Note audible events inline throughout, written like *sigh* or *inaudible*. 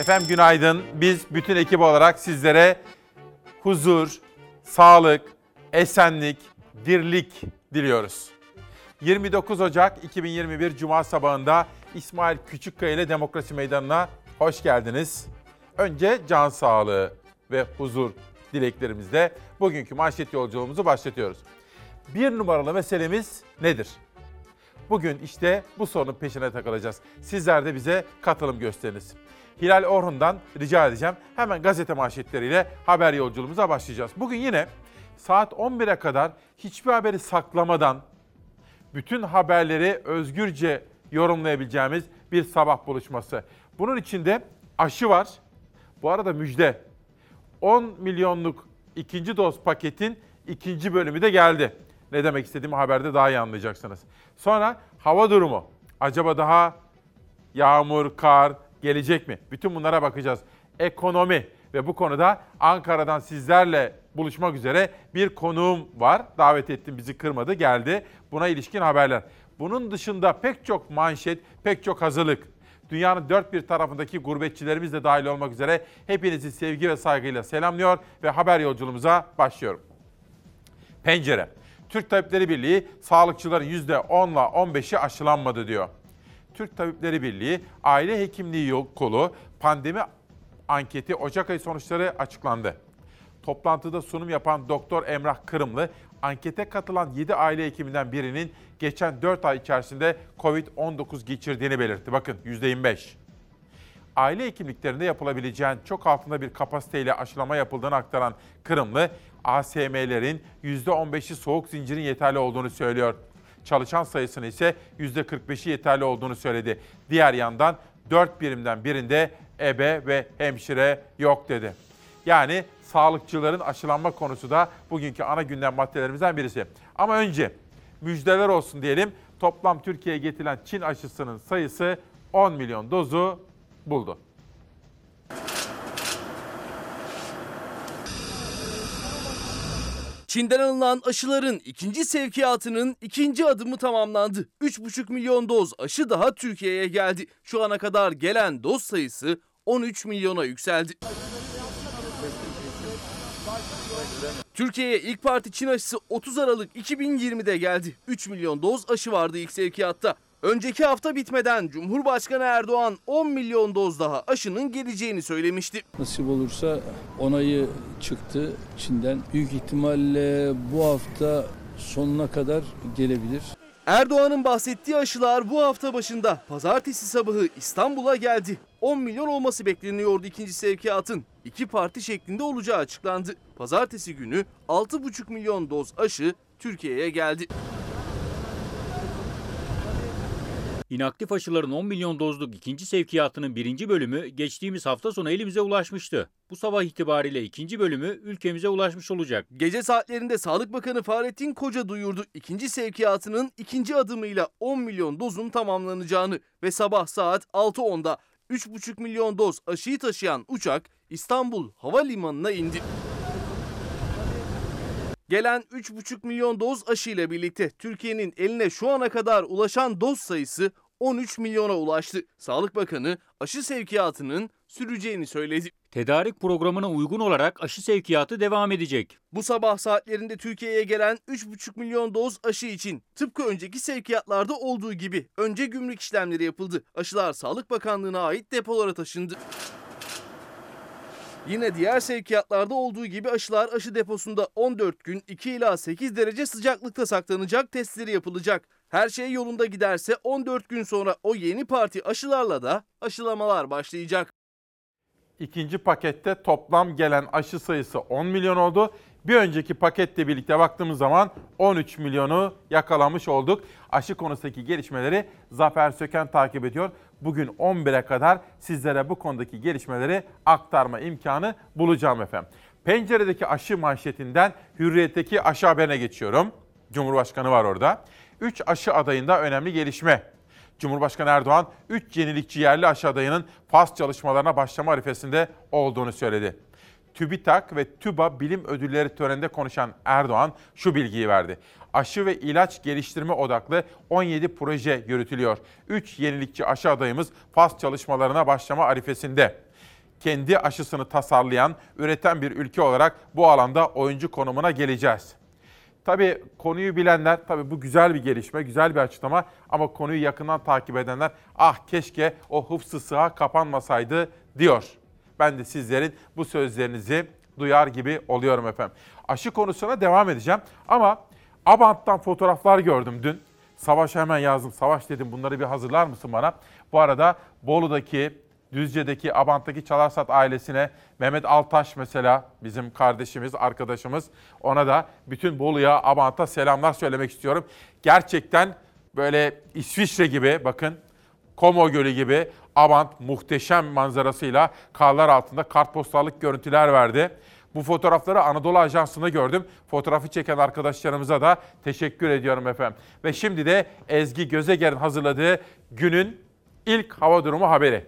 Efendim günaydın. Biz bütün ekip olarak sizlere huzur, sağlık, esenlik, dirlik diliyoruz. 29 Ocak 2021 Cuma sabahında İsmail Küçükkaya ile Demokrasi Meydanı'na hoş geldiniz. Önce can sağlığı ve huzur dileklerimizle bugünkü manşet yolculuğumuzu başlatıyoruz. Bir numaralı meselemiz nedir? Bugün işte bu sorunun peşine takılacağız. Sizler de bize katılım gösteriniz. Hilal Orhun'dan rica edeceğim. Hemen gazete manşetleriyle haber yolculuğumuza başlayacağız. Bugün yine saat 11'e kadar hiçbir haberi saklamadan bütün haberleri özgürce yorumlayabileceğimiz bir sabah buluşması. Bunun içinde aşı var. Bu arada müjde. 10 milyonluk ikinci doz paketin ikinci bölümü de geldi. Ne demek istediğimi haberde daha iyi anlayacaksınız. Sonra hava durumu. Acaba daha yağmur, kar gelecek mi? Bütün bunlara bakacağız. Ekonomi ve bu konuda Ankara'dan sizlerle buluşmak üzere bir konuğum var. Davet ettim bizi kırmadı geldi. Buna ilişkin haberler. Bunun dışında pek çok manşet, pek çok hazırlık. Dünyanın dört bir tarafındaki gurbetçilerimiz de dahil olmak üzere hepinizi sevgi ve saygıyla selamlıyor ve haber yolculuğumuza başlıyorum. Pencere. Türk Tabipleri Birliği sağlıkçıların %10'la 15'i aşılanmadı diyor. Türk Tabipleri Birliği Aile Hekimliği Kolu pandemi anketi Ocak ayı sonuçları açıklandı. Toplantıda sunum yapan Doktor Emrah Kırımlı, ankete katılan 7 aile hekiminden birinin geçen 4 ay içerisinde COVID-19 geçirdiğini belirtti. Bakın %25. Aile hekimliklerinde yapılabileceğin çok altında bir kapasiteyle aşılama yapıldığını aktaran Kırımlı, ASM'lerin %15'i soğuk zincirin yeterli olduğunu söylüyor. Çalışan sayısının ise %45'i yeterli olduğunu söyledi. Diğer yandan 4 birimden birinde ebe ve hemşire yok dedi. Yani sağlıkçıların aşılanma konusu da bugünkü ana gündem maddelerimizden birisi. Ama önce müjdeler olsun diyelim. Toplam Türkiye'ye getirilen Çin aşısının sayısı 10 milyon dozu buldu. Çin'den alınan aşıların ikinci sevkiyatının ikinci adımı tamamlandı. 3,5 milyon doz aşı daha Türkiye'ye geldi. Şu ana kadar gelen doz sayısı 13 milyona yükseldi. Türkiye'ye ilk parti Çin aşısı 30 Aralık 2020'de geldi. 3 milyon doz aşı vardı ilk sevkiyatta. Önceki hafta bitmeden Cumhurbaşkanı Erdoğan 10 milyon doz daha aşının geleceğini söylemişti. Nasip olursa onayı çıktı Çin'den. Büyük ihtimalle bu hafta sonuna kadar gelebilir. Erdoğan'ın bahsettiği aşılar bu hafta başında pazartesi sabahı İstanbul'a geldi. 10 milyon olması bekleniyordu ikinci sevkiyatın. İki parti şeklinde olacağı açıklandı. Pazartesi günü 6,5 milyon doz aşı Türkiye'ye geldi. İnaktif aşıların 10 milyon dozluk ikinci sevkiyatının birinci bölümü geçtiğimiz hafta sonu elimize ulaşmıştı. Bu sabah itibariyle ikinci bölümü ülkemize ulaşmış olacak. Gece saatlerinde Sağlık Bakanı Fahrettin Koca duyurdu ikinci sevkiyatının ikinci adımıyla 10 milyon dozun tamamlanacağını ve sabah saat 6.10'da 3,5 milyon doz aşıyı taşıyan uçak İstanbul Havalimanı'na indi. Gelen 3,5 milyon doz aşı ile birlikte Türkiye'nin eline şu ana kadar ulaşan doz sayısı 13 milyona ulaştı. Sağlık Bakanı aşı sevkiyatının süreceğini söyledi. Tedarik programına uygun olarak aşı sevkiyatı devam edecek. Bu sabah saatlerinde Türkiye'ye gelen 3,5 milyon doz aşı için tıpkı önceki sevkiyatlarda olduğu gibi önce gümrük işlemleri yapıldı. Aşılar Sağlık Bakanlığı'na ait depolara taşındı. Yine diğer sevkiyatlarda olduğu gibi aşılar aşı deposunda 14 gün 2 ila 8 derece sıcaklıkta saklanacak testleri yapılacak. Her şey yolunda giderse 14 gün sonra o yeni parti aşılarla da aşılamalar başlayacak. İkinci pakette toplam gelen aşı sayısı 10 milyon oldu. Bir önceki paketle birlikte baktığımız zaman 13 milyonu yakalamış olduk. Aşı konusundaki gelişmeleri Zafer Söken takip ediyor. Bugün 11'e kadar sizlere bu konudaki gelişmeleri aktarma imkanı bulacağım efendim. Penceredeki aşı manşetinden Hürriyet'teki aşı haberine geçiyorum. Cumhurbaşkanı var orada. 3 aşı adayında önemli gelişme. Cumhurbaşkanı Erdoğan 3 yenilikçi yerli aşı adayının faz çalışmalarına başlama arifesinde olduğunu söyledi. TÜBİTAK ve TÜBA bilim ödülleri töreninde konuşan Erdoğan şu bilgiyi verdi. Aşı ve ilaç geliştirme odaklı 17 proje yürütülüyor. 3 yenilikçi aşı adayımız faz çalışmalarına başlama arifesinde. kendi aşısını tasarlayan, üreten bir ülke olarak bu alanda oyuncu konumuna geleceğiz. Tabii konuyu bilenler, tabii bu güzel bir gelişme, güzel bir açıklama ama konuyu yakından takip edenler ah keşke o hıfzı sığa kapanmasaydı diyor. Ben de sizlerin bu sözlerinizi duyar gibi oluyorum efendim. Aşı konusuna devam edeceğim ama Abant'tan fotoğraflar gördüm dün. Savaş'a hemen yazdım. Savaş dedim bunları bir hazırlar mısın bana? Bu arada Bolu'daki, Düzce'deki, Abant'taki Çalarsat ailesine Mehmet Altaş mesela bizim kardeşimiz, arkadaşımız. Ona da bütün Bolu'ya, Abant'a selamlar söylemek istiyorum. Gerçekten böyle İsviçre gibi bakın Como Gölü gibi Abant muhteşem manzarasıyla karlar altında kartpostallık görüntüler verdi. Bu fotoğrafları Anadolu Ajansı'nda gördüm. Fotoğrafı çeken arkadaşlarımıza da teşekkür ediyorum efendim. Ve şimdi de Ezgi Gözeger'in hazırladığı günün ilk hava durumu haberi.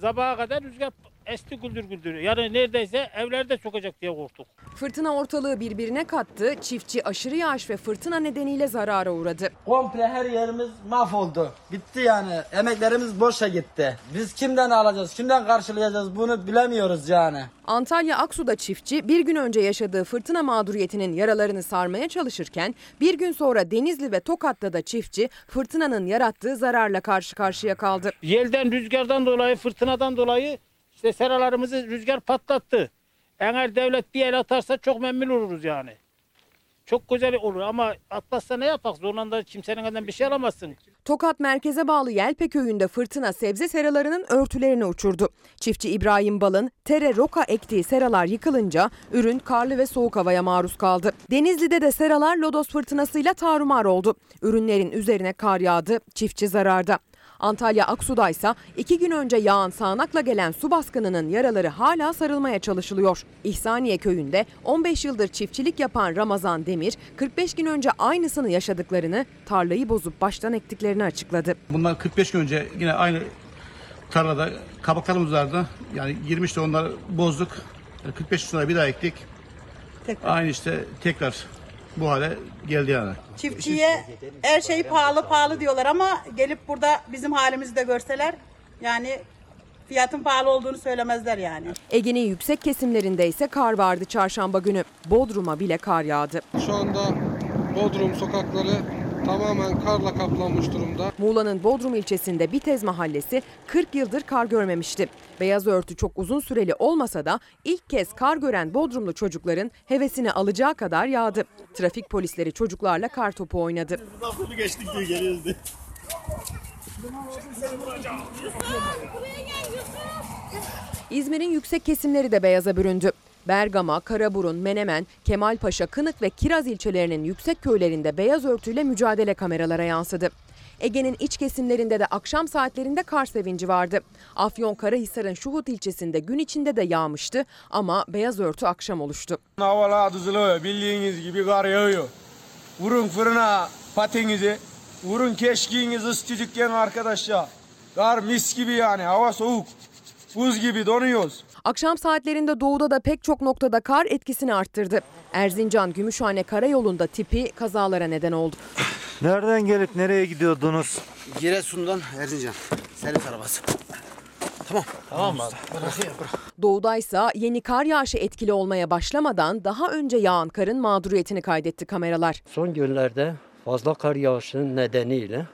Sabaha kadar rüzgar esti güldür güldür. Yani neredeyse evlerde sokacak diye korktuk. Fırtına ortalığı birbirine kattı, çiftçi aşırı yağış ve fırtına nedeniyle zarara uğradı. Komple her yerimiz mahvoldu. Bitti yani. Emeklerimiz boşa gitti. Biz kimden alacağız, kimden karşılayacağız bunu bilemiyoruz yani. Antalya Aksu'da çiftçi bir gün önce yaşadığı fırtına mağduriyetinin yaralarını sarmaya çalışırken bir gün sonra Denizli ve Tokat'ta da çiftçi fırtınanın yarattığı zararla karşı karşıya kaldı. Yelden, rüzgardan dolayı, fırtınadan dolayı işte seralarımızı rüzgar patlattı. Eğer devlet bir el atarsa çok memnun oluruz yani. Çok güzel olur ama atmazsa ne yapak? Zorla kimsenin elinden bir şey alamazsın. Tokat merkeze bağlı Yelpe köyünde fırtına sebze seralarının örtülerini uçurdu. Çiftçi İbrahim Bal'ın tere roka ektiği seralar yıkılınca ürün karlı ve soğuk havaya maruz kaldı. Denizli'de de seralar lodos fırtınasıyla tarumar oldu. Ürünlerin üzerine kar yağdı, çiftçi zararda. Antalya Aksu'da ise iki gün önce yağan sağanakla gelen su baskınının yaraları hala sarılmaya çalışılıyor. İhsaniye köyünde 15 yıldır çiftçilik yapan Ramazan Demir, 45 gün önce aynısını yaşadıklarını, tarlayı bozup baştan ektiklerini açıkladı. Bundan 45 gün önce yine aynı tarlada kabaklarımız vardı. Yani girmişti onları bozduk. Yani 45 gün sonra bir daha ektik. Aynı işte tekrar bu hale geldi yani. Çiftçiye her şey pahalı pahalı diyorlar ama gelip burada bizim halimizi de görseler yani fiyatın pahalı olduğunu söylemezler yani. Ege'nin yüksek kesimlerinde ise kar vardı çarşamba günü. Bodrum'a bile kar yağdı. Şu anda Bodrum sokakları tamamen karla kaplanmış durumda. Muğla'nın Bodrum ilçesinde Bitez mahallesi 40 yıldır kar görmemişti. Beyaz örtü çok uzun süreli olmasa da ilk kez kar gören Bodrumlu çocukların hevesini alacağı kadar yağdı. Trafik polisleri çocuklarla kar topu oynadı. İzmir'in yüksek kesimleri de beyaza büründü. Bergama, Karaburun, Menemen, Kemalpaşa, Kınık ve Kiraz ilçelerinin yüksek köylerinde beyaz örtüyle mücadele kameralara yansıdı. Ege'nin iç kesimlerinde de akşam saatlerinde kar sevinci vardı. Afyon Karahisar'ın Şuhut ilçesinde gün içinde de yağmıştı ama beyaz örtü akşam oluştu. Havalar düzülüyor. Bildiğiniz gibi kar yağıyor. Vurun fırına patenizi. Vurun keşkiğinizi sıcacıkken arkadaşlar. Kar mis gibi yani. Hava soğuk. Buz gibi donuyoruz. Akşam saatlerinde doğuda da pek çok noktada kar etkisini arttırdı. Erzincan Gümüşhane Karayolu'nda tipi kazalara neden oldu. Nereden gelip nereye gidiyordunuz? Giresun'dan Erzincan. Servis arabası. Doğudaysa yeni kar yağışı etkili olmaya başlamadan daha önce yağan karın mağduriyetini kaydetti kameralar. Son günlerde fazla kar yağışı nedeniyle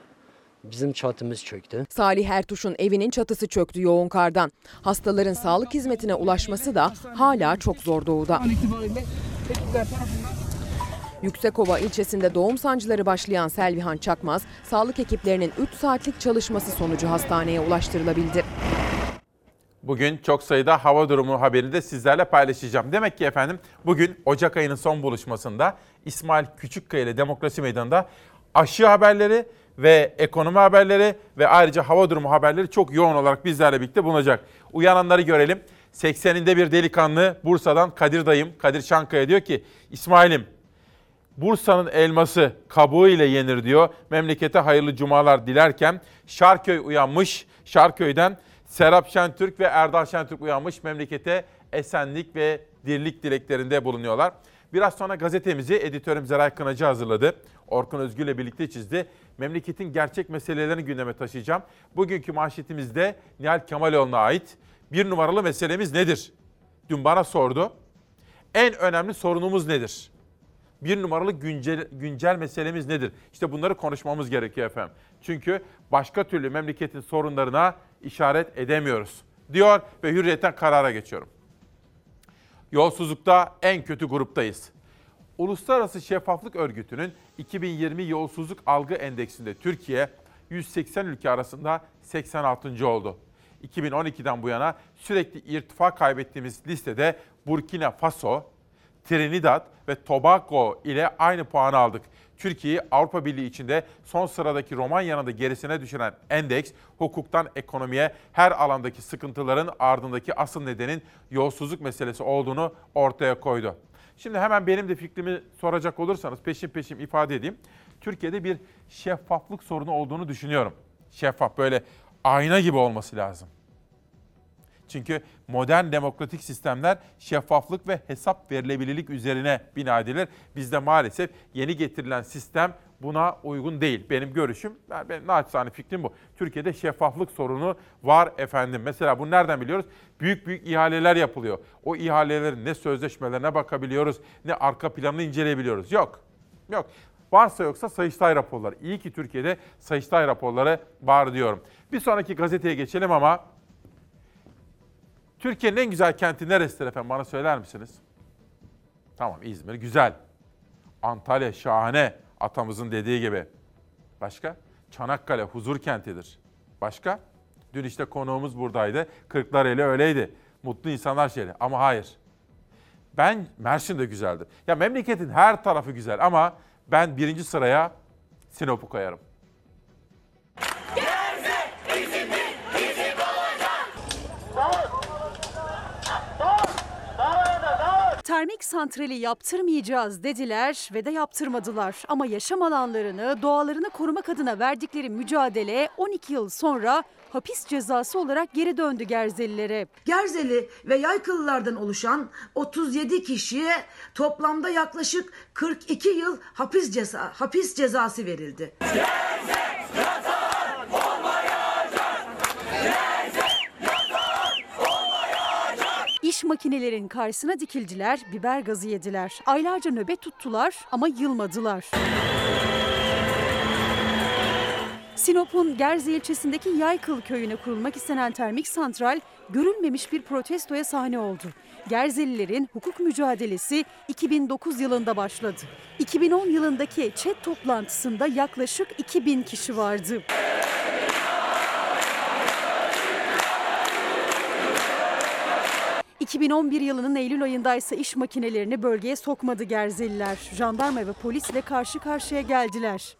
bizim çatımız çöktü. Salih Ertuş'un evinin çatısı çöktü yoğun kardan. Hastaların sağlık hizmetine ulaşması da hala çok zor doğuda. Yüksekova ilçesinde doğum sancıları başlayan Selvihan Çakmaz, sağlık ekiplerinin 3 saatlik çalışması sonucu hastaneye ulaştırılabildi. Bugün çok sayıda hava durumu haberini de sizlerle paylaşacağım. Demek ki efendim bugün Ocak ayının son buluşmasında İsmail Küçükkaya ile Demokrasi Meydanı'nda aşı haberleri ve ekonomi haberleri ve ayrıca hava durumu haberleri çok yoğun olarak bizlerle birlikte bulunacak. Uyananları görelim. 80'inde bir delikanlı Bursa'dan Kadir dayım, Kadir Çankaya diyor ki İsmail'im Bursa'nın elması kabuğu ile yenir diyor. Memlekete hayırlı cumalar dilerken Şarköy uyanmış. Şarköy'den Serap Şentürk ve Erdal Şentürk uyanmış. Memlekete esenlik ve dirlik dileklerinde bulunuyorlar. Biraz sonra gazetemizi editörüm Zeray Kınacı hazırladı. Orkun Özgür ile birlikte çizdi. Memleketin gerçek meselelerini gündeme taşıyacağım. Bugünkü manşetimizde Nihal Kemaloğlu'na ait bir numaralı meselemiz nedir? Dün bana sordu. En önemli sorunumuz nedir? Bir numaralı güncel, güncel meselemiz nedir? İşte bunları konuşmamız gerekiyor efendim. Çünkü başka türlü memleketin sorunlarına işaret edemiyoruz. Diyor ve hürriyetten karara geçiyorum. Yolsuzlukta en kötü gruptayız. Uluslararası Şeffaflık Örgütü'nün 2020 Yolsuzluk Algı Endeksinde Türkiye 180 ülke arasında 86. oldu. 2012'den bu yana sürekli irtifa kaybettiğimiz listede Burkina Faso, Trinidad ve Tobago ile aynı puanı aldık. Türkiye'yi Avrupa Birliği içinde son sıradaki Romanya'nın da gerisine düşüren endeks, hukuktan ekonomiye her alandaki sıkıntıların ardındaki asıl nedenin yolsuzluk meselesi olduğunu ortaya koydu. Şimdi hemen benim de fikrimi soracak olursanız peşin peşin ifade edeyim. Türkiye'de bir şeffaflık sorunu olduğunu düşünüyorum. Şeffaf böyle ayna gibi olması lazım. Çünkü modern demokratik sistemler şeffaflık ve hesap verilebilirlik üzerine bina edilir. Bizde maalesef yeni getirilen sistem buna uygun değil. Benim görüşüm, ben, benim naçizane fikrim bu. Türkiye'de şeffaflık sorunu var efendim. Mesela bunu nereden biliyoruz? Büyük büyük ihaleler yapılıyor. O ihalelerin ne sözleşmelerine bakabiliyoruz, ne arka planını inceleyebiliyoruz. Yok, yok. Varsa yoksa Sayıştay raporları. İyi ki Türkiye'de Sayıştay raporları var diyorum. Bir sonraki gazeteye geçelim ama Türkiye'nin en güzel kenti neresidir efendim bana söyler misiniz? Tamam İzmir güzel. Antalya şahane atamızın dediği gibi. Başka? Çanakkale huzur kentidir. Başka? Dün işte konuğumuz buradaydı. Kırklareli öyleydi. Mutlu insanlar şehri. Ama hayır. Ben Mersin de güzeldir. Ya memleketin her tarafı güzel ama ben birinci sıraya Sinop'u koyarım. Santrali yaptırmayacağız dediler ve de yaptırmadılar. Ama yaşam alanlarını, doğalarını korumak adına verdikleri mücadele 12 yıl sonra hapis cezası olarak geri döndü Gerzelilere. Gerzeli ve Yaykılılardan oluşan 37 kişiye toplamda yaklaşık 42 yıl hapis ceza hapis cezası verildi. İş makinelerin karşısına dikildiler, biber gazı yediler. Aylarca nöbet tuttular ama yılmadılar. Sinop'un Gerze ilçesindeki Yaykıl köyüne kurulmak istenen termik santral görülmemiş bir protestoya sahne oldu. Gerzelilerin hukuk mücadelesi 2009 yılında başladı. 2010 yılındaki ÇED toplantısında yaklaşık 2000 kişi vardı. ...2011 yılının Eylül ayında ise iş makinelerini bölgeye sokmadı Gerzeliler. Jandarma ve polisle karşı karşıya geldiler.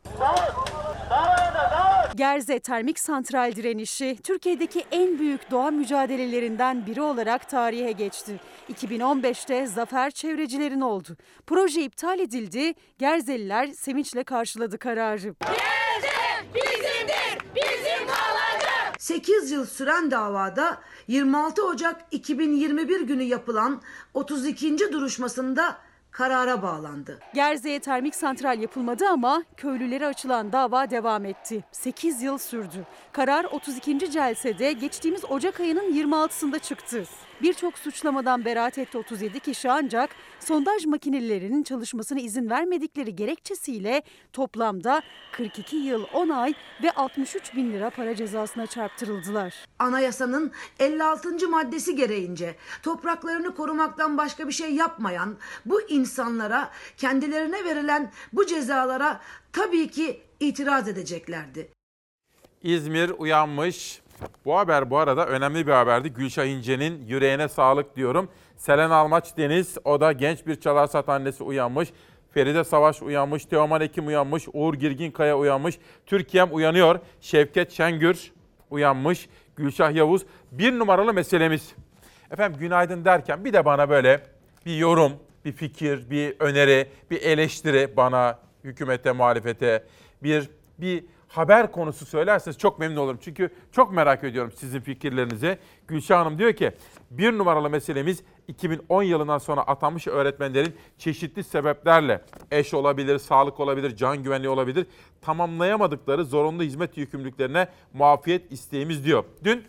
Gerze Termik Santral direnişi Türkiye'deki en büyük doğa mücadelelerinden biri olarak tarihe geçti. 2015'te zafer çevrecilerin oldu. Proje iptal edildi. Gerzeliler sevinçle karşıladı kararı. Gerze bizimdir. 8 yıl süren davada 26 Ocak 2021 günü yapılan 32. duruşmasında karara bağlandı. Gerze'ye termik santral yapılmadı ama köylülere açılan dava devam etti. 8 yıl sürdü. Karar 32. celsede geçtiğimiz Ocak ayının 26'sında çıktı. Birçok suçlamadan beraat etti 37 kişi ancak sondaj makinelerinin çalışmasına izin vermedikleri gerekçesiyle toplamda 42 yıl 10 ay ve 63 bin lira para cezasına çarptırıldılar. Anayasanın 56. maddesi gereğince topraklarını korumaktan başka bir şey yapmayan bu insanlara kendilerine verilen bu cezalara tabii ki itiraz edeceklerdi. İzmir uyanmış. Bu haber bu arada önemli bir haberdi. Gülşah İnce'nin yüreğine sağlık diyorum. Selen Almaç Deniz, o da genç bir çalarsat annesi uyanmış. Feride Savaş uyanmış, Teoman Ekim uyanmış, Uğur Girginkaya uyanmış, Türkiye'm uyanıyor, Şevket Şengür uyanmış, Gülşah Yavuz. Bir numaralı meselemiz. Efendim günaydın derken bir de bana böyle bir yorum, bir fikir, bir öneri, bir eleştiri bana, hükümete, muhalefete, bir bir haber konusu söylerseniz çok memnun olurum. Çünkü çok merak ediyorum sizin fikirlerinizi. Gülşah Hanım diyor ki bir numaralı meselemiz 2010 yılından sonra atanmış öğretmenlerin çeşitli sebeplerle eş olabilir, sağlık olabilir, can güvenliği olabilir tamamlayamadıkları zorunlu hizmet yükümlülüklerine muafiyet isteğimiz diyor. Dün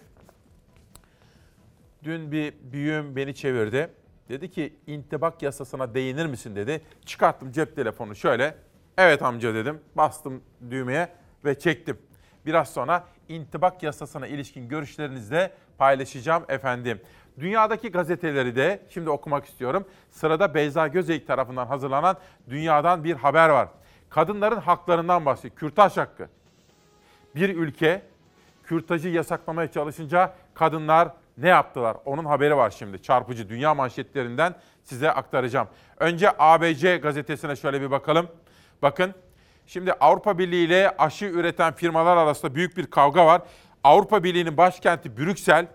dün bir büyüğüm beni çevirdi. Dedi ki intibak yasasına değinir misin dedi. Çıkarttım cep telefonu şöyle. Evet amca dedim. Bastım düğmeye ve çektim. Biraz sonra intibak yasasına ilişkin görüşlerinizi de paylaşacağım efendim. Dünyadaki gazeteleri de şimdi okumak istiyorum. Sırada Beyza Gözeyik tarafından hazırlanan Dünyadan bir haber var. Kadınların haklarından bahsediyor. Kürtaj hakkı. Bir ülke kürtajı yasaklamaya çalışınca kadınlar ne yaptılar? Onun haberi var şimdi. Çarpıcı dünya manşetlerinden size aktaracağım. Önce ABC gazetesine şöyle bir bakalım. Bakın şimdi Avrupa Birliği ile aşı üreten firmalar arasında büyük bir kavga var. Avrupa Birliği'nin başkenti Brüksel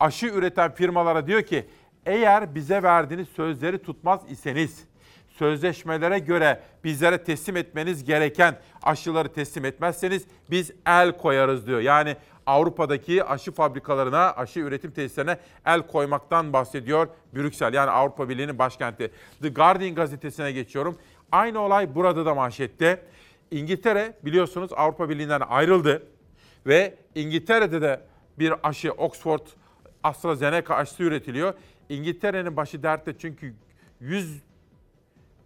aşı üreten firmalara diyor ki eğer bize verdiğiniz sözleri tutmaz iseniz sözleşmelere göre bizlere teslim etmeniz gereken aşıları teslim etmezseniz biz el koyarız diyor. Yani Avrupa'daki aşı fabrikalarına, aşı üretim tesislerine el koymaktan bahsediyor Brüksel. Yani Avrupa Birliği'nin başkenti. The Guardian gazetesine geçiyorum. Aynı olay burada da manşette. İngiltere biliyorsunuz Avrupa Birliği'nden ayrıldı ve İngiltere'de de bir aşı Oxford AstraZeneca aşısı üretiliyor. İngiltere'nin başı dertte çünkü 100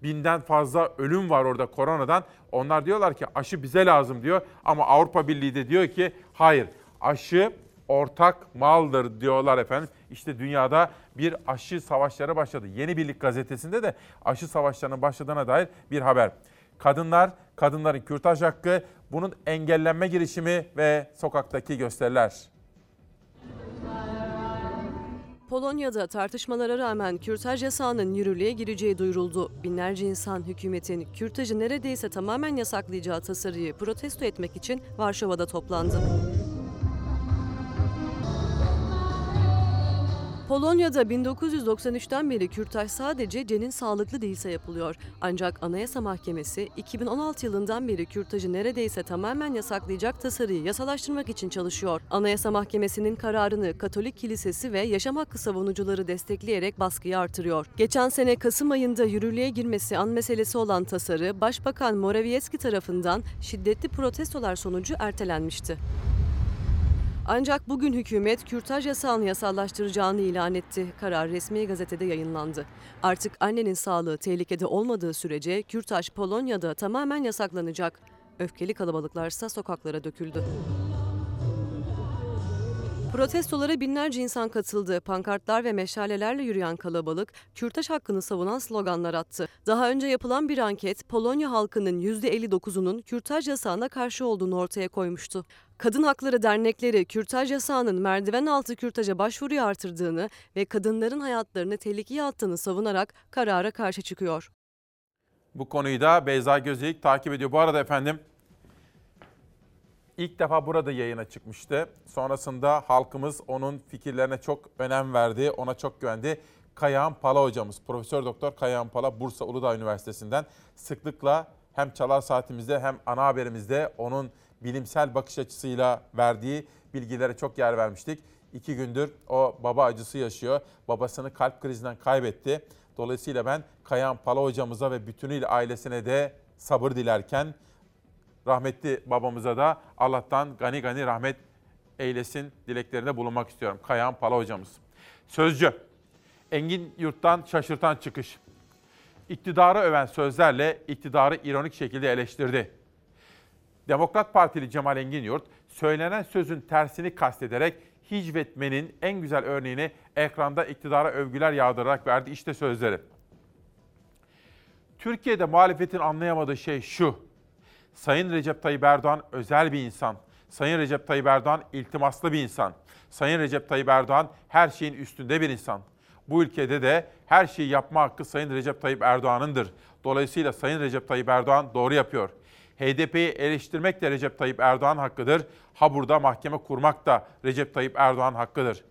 binden fazla ölüm var orada koronadan. Onlar diyorlar ki aşı bize lazım diyor ama Avrupa Birliği de diyor ki hayır aşı ortak maldır diyorlar efendim. İşte dünyada bir aşı savaşları başladı. Yeni Birlik gazetesinde de aşı savaşlarının başladığına dair bir haber. Kadınlar, kadınların kürtaj hakkı, bunun engellenme girişimi ve sokaktaki gösteriler. Polonya'da tartışmalara rağmen kürtaj yasağının yürürlüğe gireceği duyuruldu. Binlerce insan hükümetin kürtajı neredeyse tamamen yasaklayacağı tasarıyı protesto etmek için Varşova'da toplandı. Polonya'da 1993'ten beri kürtaj sadece cenin sağlıklı değilse yapılıyor. Ancak Anayasa Mahkemesi 2016 yılından beri kürtajı neredeyse tamamen yasaklayacak tasarıyı yasalaştırmak için çalışıyor. Anayasa Mahkemesi'nin kararını Katolik Kilisesi ve yaşam hakkı savunucuları destekleyerek baskıyı artırıyor. Geçen sene Kasım ayında yürürlüğe girmesi an meselesi olan tasarı Başbakan Morawiecki tarafından şiddetli protestolar sonucu ertelenmişti. Ancak bugün hükümet kürtaj yasağını yasallaştıracağını ilan etti. Karar resmi gazetede yayınlandı. Artık annenin sağlığı tehlikede olmadığı sürece kürtaj Polonya'da tamamen yasaklanacak. Öfkeli kalabalıklarsa sokaklara döküldü. Protestolara binlerce insan katıldı. Pankartlar ve meşalelerle yürüyen kalabalık, kürtaj hakkını savunan sloganlar attı. Daha önce yapılan bir anket, Polonya halkının %59'unun kürtaj yasağına karşı olduğunu ortaya koymuştu. Kadın Hakları Dernekleri kürtaj yasağının merdiven altı kürtaja başvuruyu artırdığını ve kadınların hayatlarını tehlikeye attığını savunarak karara karşı çıkıyor. Bu konuyu da Beyza Gözeyik takip ediyor. Bu arada efendim ilk defa burada yayına çıkmıştı. Sonrasında halkımız onun fikirlerine çok önem verdi, ona çok güvendi. Kayahan Pala hocamız, Profesör Doktor Kayahan Pala Bursa Uludağ Üniversitesi'nden sıklıkla hem çalar saatimizde hem ana haberimizde onun bilimsel bakış açısıyla verdiği bilgilere çok yer vermiştik. İki gündür o baba acısı yaşıyor. Babasını kalp krizinden kaybetti. Dolayısıyla ben Kayan Pala hocamıza ve bütünüyle ailesine de sabır dilerken rahmetli babamıza da Allah'tan gani gani rahmet eylesin dileklerinde bulunmak istiyorum. Kayan Pala hocamız. Sözcü. Engin Yurt'tan şaşırtan çıkış. İktidarı öven sözlerle iktidarı ironik şekilde eleştirdi. Demokrat Partili Cemal Engin Yurt, söylenen sözün tersini kastederek hicvetmenin en güzel örneğini ekranda iktidara övgüler yağdırarak verdi. İşte sözleri. Türkiye'de muhalefetin anlayamadığı şey şu. Sayın Recep Tayyip Erdoğan özel bir insan. Sayın Recep Tayyip Erdoğan iltimaslı bir insan. Sayın Recep Tayyip Erdoğan her şeyin üstünde bir insan. Bu ülkede de her şeyi yapma hakkı Sayın Recep Tayyip Erdoğan'ındır. Dolayısıyla Sayın Recep Tayyip Erdoğan doğru yapıyor. HDP'yi eleştirmek de Recep Tayyip Erdoğan hakkıdır. Ha burada mahkeme kurmak da Recep Tayyip Erdoğan hakkıdır.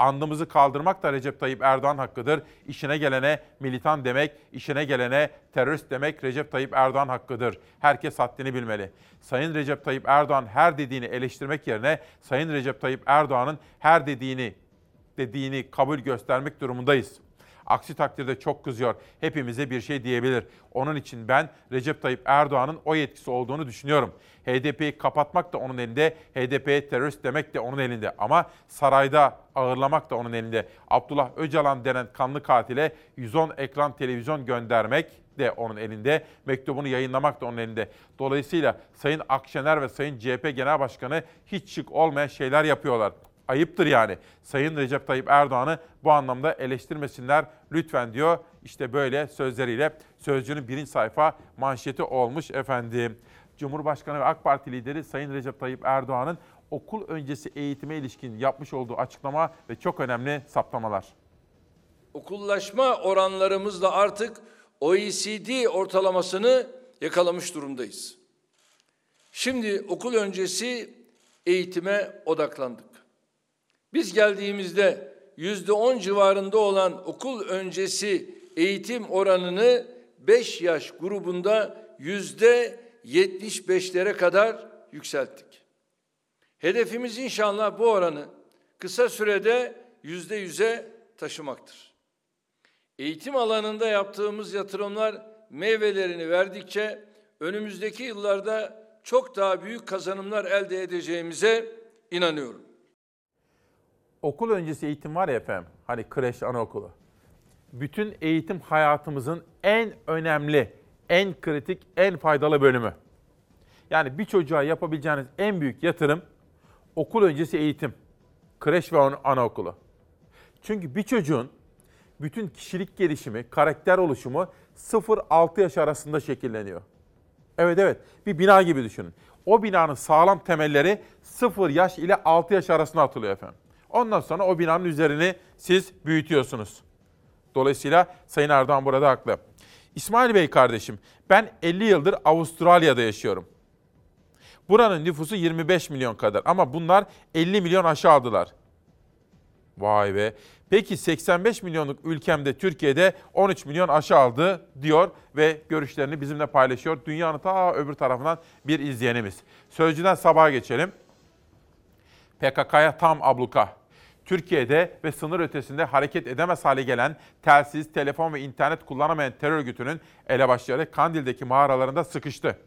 Andımızı kaldırmak da Recep Tayyip Erdoğan hakkıdır. İşine gelene militan demek, işine gelene terörist demek Recep Tayyip Erdoğan hakkıdır. Herkes haddini bilmeli. Sayın Recep Tayyip Erdoğan her dediğini eleştirmek yerine Sayın Recep Tayyip Erdoğan'ın her dediğini dediğini kabul göstermek durumundayız. Aksi takdirde çok kızıyor. Hepimize bir şey diyebilir. Onun için ben Recep Tayyip Erdoğan'ın o yetkisi olduğunu düşünüyorum. HDP'yi kapatmak da onun elinde, HDP'ye terörist demek de onun elinde. Ama sarayda ağırlamak da onun elinde. Abdullah Öcalan denen kanlı katile 110 ekran televizyon göndermek de onun elinde. Mektubunu yayınlamak da onun elinde. Dolayısıyla Sayın Akşener ve Sayın CHP Genel Başkanı hiç şık olmayan şeyler yapıyorlar ayıptır yani. Sayın Recep Tayyip Erdoğan'ı bu anlamda eleştirmesinler lütfen diyor. İşte böyle sözleriyle Sözcü'nün birinci sayfa manşeti olmuş efendim. Cumhurbaşkanı ve AK Parti lideri Sayın Recep Tayyip Erdoğan'ın okul öncesi eğitime ilişkin yapmış olduğu açıklama ve çok önemli saptamalar. Okullaşma oranlarımızla artık OECD ortalamasını yakalamış durumdayız. Şimdi okul öncesi eğitime odaklandık. Biz geldiğimizde yüzde on civarında olan okul öncesi eğitim oranını 5 yaş grubunda yüzde 75'lere kadar yükselttik. Hedefimiz inşallah bu oranı kısa sürede yüzde yüze taşımaktır. Eğitim alanında yaptığımız yatırımlar meyvelerini verdikçe önümüzdeki yıllarda çok daha büyük kazanımlar elde edeceğimize inanıyorum. Okul öncesi eğitim var ya efendim, hani kreş, anaokulu. Bütün eğitim hayatımızın en önemli, en kritik, en faydalı bölümü. Yani bir çocuğa yapabileceğiniz en büyük yatırım okul öncesi eğitim. Kreş ve anaokulu. Çünkü bir çocuğun bütün kişilik gelişimi, karakter oluşumu 0-6 yaş arasında şekilleniyor. Evet evet bir bina gibi düşünün. O binanın sağlam temelleri 0 yaş ile 6 yaş arasında atılıyor efendim. Ondan sonra o binanın üzerini siz büyütüyorsunuz. Dolayısıyla Sayın Erdoğan burada haklı. İsmail Bey kardeşim, ben 50 yıldır Avustralya'da yaşıyorum. Buranın nüfusu 25 milyon kadar ama bunlar 50 milyon aşağı aldılar. Vay be. Peki 85 milyonluk ülkemde Türkiye'de 13 milyon aşı aldı diyor ve görüşlerini bizimle paylaşıyor. Dünyanın ta öbür tarafından bir izleyenimiz. Sözcüden sabaha geçelim. PKK'ya tam abluka. Türkiye'de ve sınır ötesinde hareket edemez hale gelen telsiz, telefon ve internet kullanamayan terör örgütünün elebaşları Kandil'deki mağaralarında sıkıştı.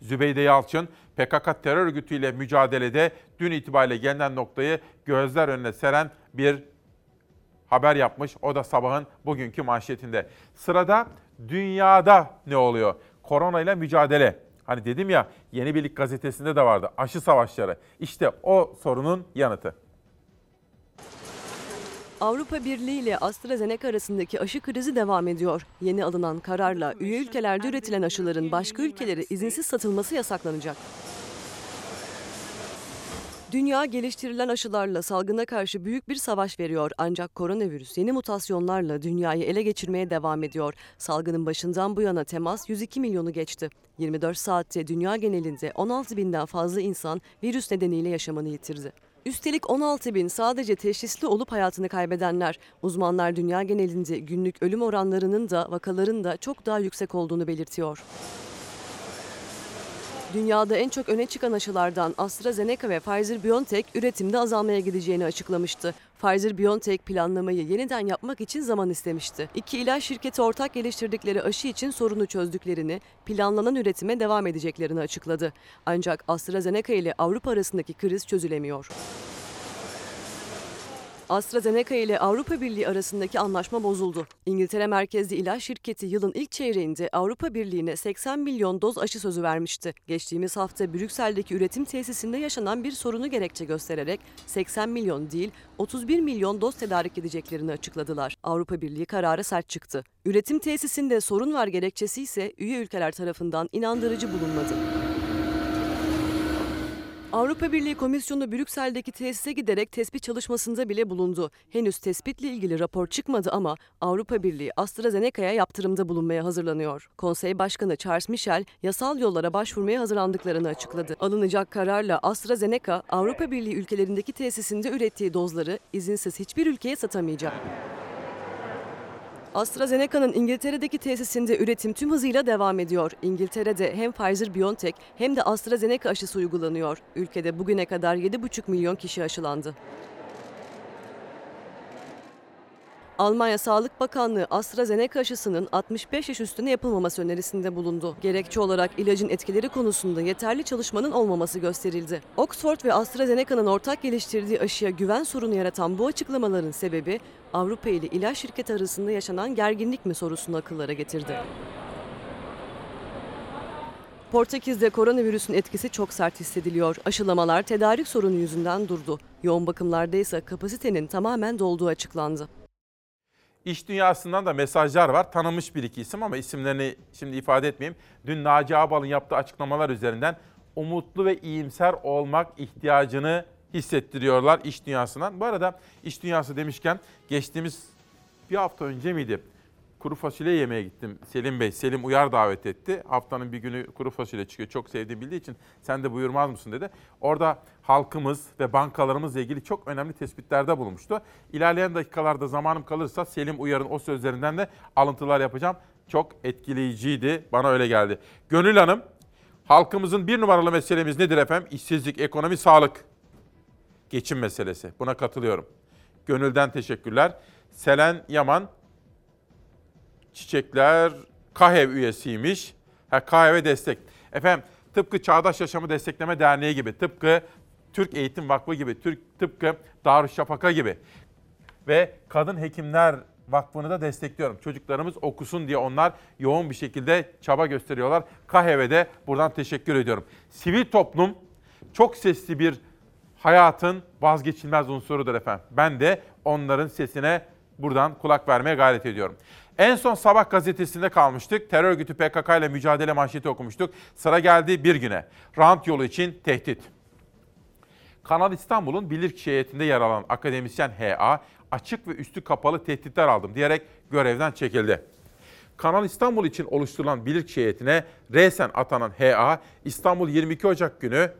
Zübeyde Yalçın, PKK terör örgütüyle mücadelede dün itibariyle gelinen noktayı gözler önüne seren bir haber yapmış. O da sabahın bugünkü manşetinde. Sırada dünyada ne oluyor? Korona ile mücadele. Hani dedim ya Yeni Birlik gazetesinde de vardı aşı savaşları. İşte o sorunun yanıtı. Avrupa Birliği ile AstraZeneca arasındaki aşı krizi devam ediyor. Yeni alınan kararla üye ülkelerde üretilen aşıların başka ülkelere izinsiz satılması yasaklanacak. Dünya geliştirilen aşılarla salgına karşı büyük bir savaş veriyor ancak koronavirüs yeni mutasyonlarla dünyayı ele geçirmeye devam ediyor. Salgının başından bu yana temas 102 milyonu geçti. 24 saatte dünya genelinde 16 binden fazla insan virüs nedeniyle yaşamını yitirdi. Üstelik 16 bin sadece teşhisli olup hayatını kaybedenler. Uzmanlar dünya genelinde günlük ölüm oranlarının da vakaların da çok daha yüksek olduğunu belirtiyor. Dünyada en çok öne çıkan aşılardan AstraZeneca ve Pfizer-BioNTech üretimde azalmaya gideceğini açıklamıştı. Pfizer-BioNTech planlamayı yeniden yapmak için zaman istemişti. İki ilaç şirketi ortak geliştirdikleri aşı için sorunu çözdüklerini, planlanan üretime devam edeceklerini açıkladı. Ancak AstraZeneca ile Avrupa arasındaki kriz çözülemiyor. AstraZeneca ile Avrupa Birliği arasındaki anlaşma bozuldu. İngiltere merkezli ilaç şirketi yılın ilk çeyreğinde Avrupa Birliği'ne 80 milyon doz aşı sözü vermişti. Geçtiğimiz hafta Brüksel'deki üretim tesisinde yaşanan bir sorunu gerekçe göstererek 80 milyon değil 31 milyon doz tedarik edeceklerini açıkladılar. Avrupa Birliği kararı sert çıktı. Üretim tesisinde sorun var gerekçesi ise üye ülkeler tarafından inandırıcı bulunmadı. Avrupa Birliği Komisyonu Brüksel'deki tesise giderek tespit çalışmasında bile bulundu. Henüz tespitle ilgili rapor çıkmadı ama Avrupa Birliği AstraZeneca'ya yaptırımda bulunmaya hazırlanıyor. Konsey Başkanı Charles Michel yasal yollara başvurmaya hazırlandıklarını açıkladı. Alınacak kararla AstraZeneca Avrupa Birliği ülkelerindeki tesisinde ürettiği dozları izinsiz hiçbir ülkeye satamayacak. AstraZeneca'nın İngiltere'deki tesisinde üretim tüm hızıyla devam ediyor. İngiltere'de hem Pfizer-BioNTech hem de AstraZeneca aşısı uygulanıyor. Ülkede bugüne kadar 7,5 milyon kişi aşılandı. Almanya Sağlık Bakanlığı AstraZeneca aşısının 65 yaş üstüne yapılmaması önerisinde bulundu. Gerekçe olarak ilacın etkileri konusunda yeterli çalışmanın olmaması gösterildi. Oxford ve AstraZeneca'nın ortak geliştirdiği aşıya güven sorunu yaratan bu açıklamaların sebebi Avrupa ile ilaç şirketi arasında yaşanan gerginlik mi sorusunu akıllara getirdi. Portekiz'de koronavirüsün etkisi çok sert hissediliyor. Aşılamalar tedarik sorunu yüzünden durdu. Yoğun bakımlarda ise kapasitenin tamamen dolduğu açıklandı. İş dünyasından da mesajlar var. Tanınmış bir iki isim ama isimlerini şimdi ifade etmeyeyim. Dün Naci Ağbal'ın yaptığı açıklamalar üzerinden umutlu ve iyimser olmak ihtiyacını hissettiriyorlar iş dünyasından. Bu arada iş dünyası demişken geçtiğimiz bir hafta önce miydi? Kuru fasulye yemeye gittim Selim Bey. Selim Uyar davet etti. Haftanın bir günü kuru fasulye çıkıyor. Çok sevdiği bildiği için sen de buyurmaz mısın dedi. Orada halkımız ve bankalarımızla ilgili çok önemli tespitlerde bulunmuştu. İlerleyen dakikalarda zamanım kalırsa Selim Uyar'ın o sözlerinden de alıntılar yapacağım. Çok etkileyiciydi. Bana öyle geldi. Gönül Hanım, halkımızın bir numaralı meselemiz nedir efendim? İşsizlik, ekonomi, sağlık. Geçim meselesi. Buna katılıyorum. Gönülden teşekkürler. Selen Yaman, Çiçekler KAHEV üyesiymiş. Ha, KAHEV'e destek. Efendim tıpkı Çağdaş Yaşamı Destekleme Derneği gibi, tıpkı Türk Eğitim Vakfı gibi, Türk, tıpkı Darüşşafaka gibi ve Kadın Hekimler Vakfı'nı da destekliyorum. Çocuklarımız okusun diye onlar yoğun bir şekilde çaba gösteriyorlar. KAHEV'e de buradan teşekkür ediyorum. Sivil toplum çok sesli bir hayatın vazgeçilmez unsurudur efendim. Ben de onların sesine buradan kulak vermeye gayret ediyorum. En son Sabah gazetesinde kalmıştık. Terör örgütü PKK ile mücadele manşeti okumuştuk. Sıra geldi bir güne. Rant yolu için tehdit. Kanal İstanbul'un bilirkişi heyetinde yer alan akademisyen HA, açık ve üstü kapalı tehditler aldım diyerek görevden çekildi. Kanal İstanbul için oluşturulan bilirkişi heyetine resen atanan HA, İstanbul 22 Ocak günü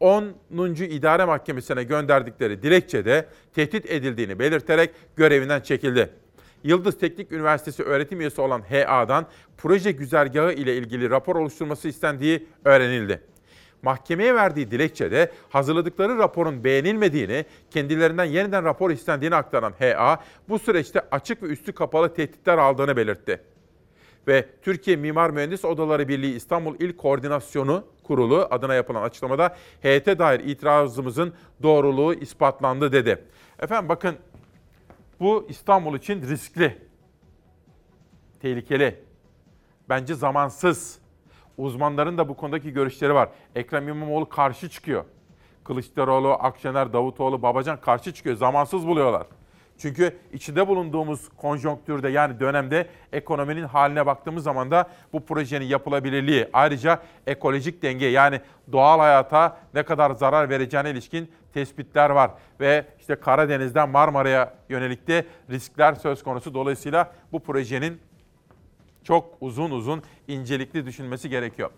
10. İdare Mahkemesi'ne gönderdikleri dilekçede tehdit edildiğini belirterek görevinden çekildi. Yıldız Teknik Üniversitesi öğretim üyesi olan HA'dan proje güzergahı ile ilgili rapor oluşturması istendiği öğrenildi. Mahkemeye verdiği dilekçede hazırladıkları raporun beğenilmediğini, kendilerinden yeniden rapor istendiğini aktaran HA, bu süreçte açık ve üstü kapalı tehditler aldığını belirtti. Ve Türkiye Mimar Mühendis Odaları Birliği İstanbul İl Koordinasyonu Kurulu adına yapılan açıklamada heyete dair itirazımızın doğruluğu ispatlandı dedi. Efendim bakın bu İstanbul için riskli, tehlikeli, bence zamansız. Uzmanların da bu konudaki görüşleri var. Ekrem İmamoğlu karşı çıkıyor. Kılıçdaroğlu, Akşener, Davutoğlu, Babacan karşı çıkıyor. Zamansız buluyorlar. Çünkü içinde bulunduğumuz konjonktürde yani dönemde ekonominin haline baktığımız zaman da bu projenin yapılabilirliği ayrıca ekolojik denge yani doğal hayata ne kadar zarar vereceğine ilişkin tespitler var. Ve işte Karadeniz'den Marmara'ya yönelik de riskler söz konusu. Dolayısıyla bu projenin çok uzun uzun incelikli düşünmesi gerekiyor.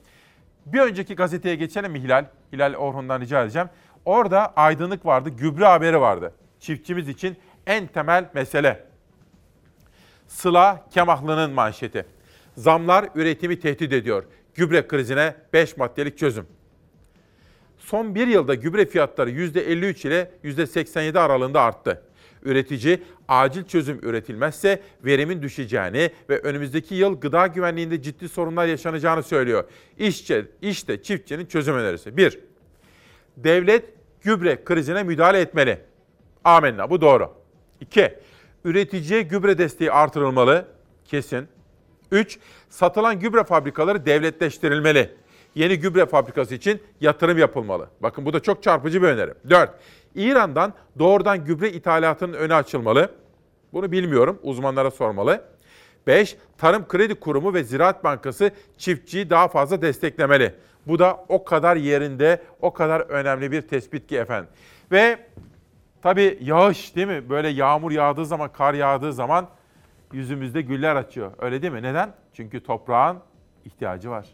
Bir önceki gazeteye geçelim mi Hilal? Hilal Orhun'dan rica edeceğim. Orada aydınlık vardı, gübre haberi vardı. Çiftçimiz için en temel mesele. Sıla Kemahlı'nın manşeti. Zamlar üretimi tehdit ediyor. Gübre krizine 5 maddelik çözüm. Son bir yılda gübre fiyatları %53 ile %87 aralığında arttı. Üretici acil çözüm üretilmezse verimin düşeceğini ve önümüzdeki yıl gıda güvenliğinde ciddi sorunlar yaşanacağını söylüyor. İşçi, işte çiftçinin çözüm önerisi. 1. Devlet gübre krizine müdahale etmeli. Amenna bu doğru. 2. Üreticiye gübre desteği artırılmalı. Kesin. 3. Satılan gübre fabrikaları devletleştirilmeli. Yeni gübre fabrikası için yatırım yapılmalı. Bakın bu da çok çarpıcı bir öneri. 4. İran'dan doğrudan gübre ithalatının önü açılmalı. Bunu bilmiyorum, uzmanlara sormalı. 5. Tarım Kredi Kurumu ve Ziraat Bankası çiftçiyi daha fazla desteklemeli. Bu da o kadar yerinde, o kadar önemli bir tespit ki efendim. Ve tabii yağış değil mi? Böyle yağmur yağdığı zaman, kar yağdığı zaman yüzümüzde güller açıyor. Öyle değil mi? Neden? Çünkü toprağın ihtiyacı var.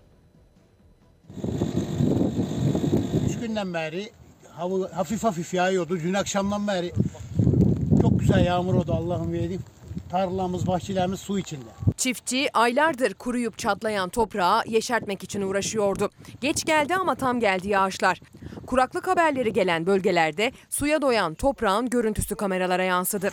Üç günden beri hava hafif hafif yağıyordu. Dün akşamdan beri çok güzel yağmur oldu Allah'ım vereyim. Tarlamız, bahçelerimiz su içinde. Çiftçi aylardır kuruyup çatlayan toprağı yeşertmek için uğraşıyordu. Geç geldi ama tam geldi yağışlar. Kuraklık haberleri gelen bölgelerde suya doyan toprağın görüntüsü kameralara yansıdı.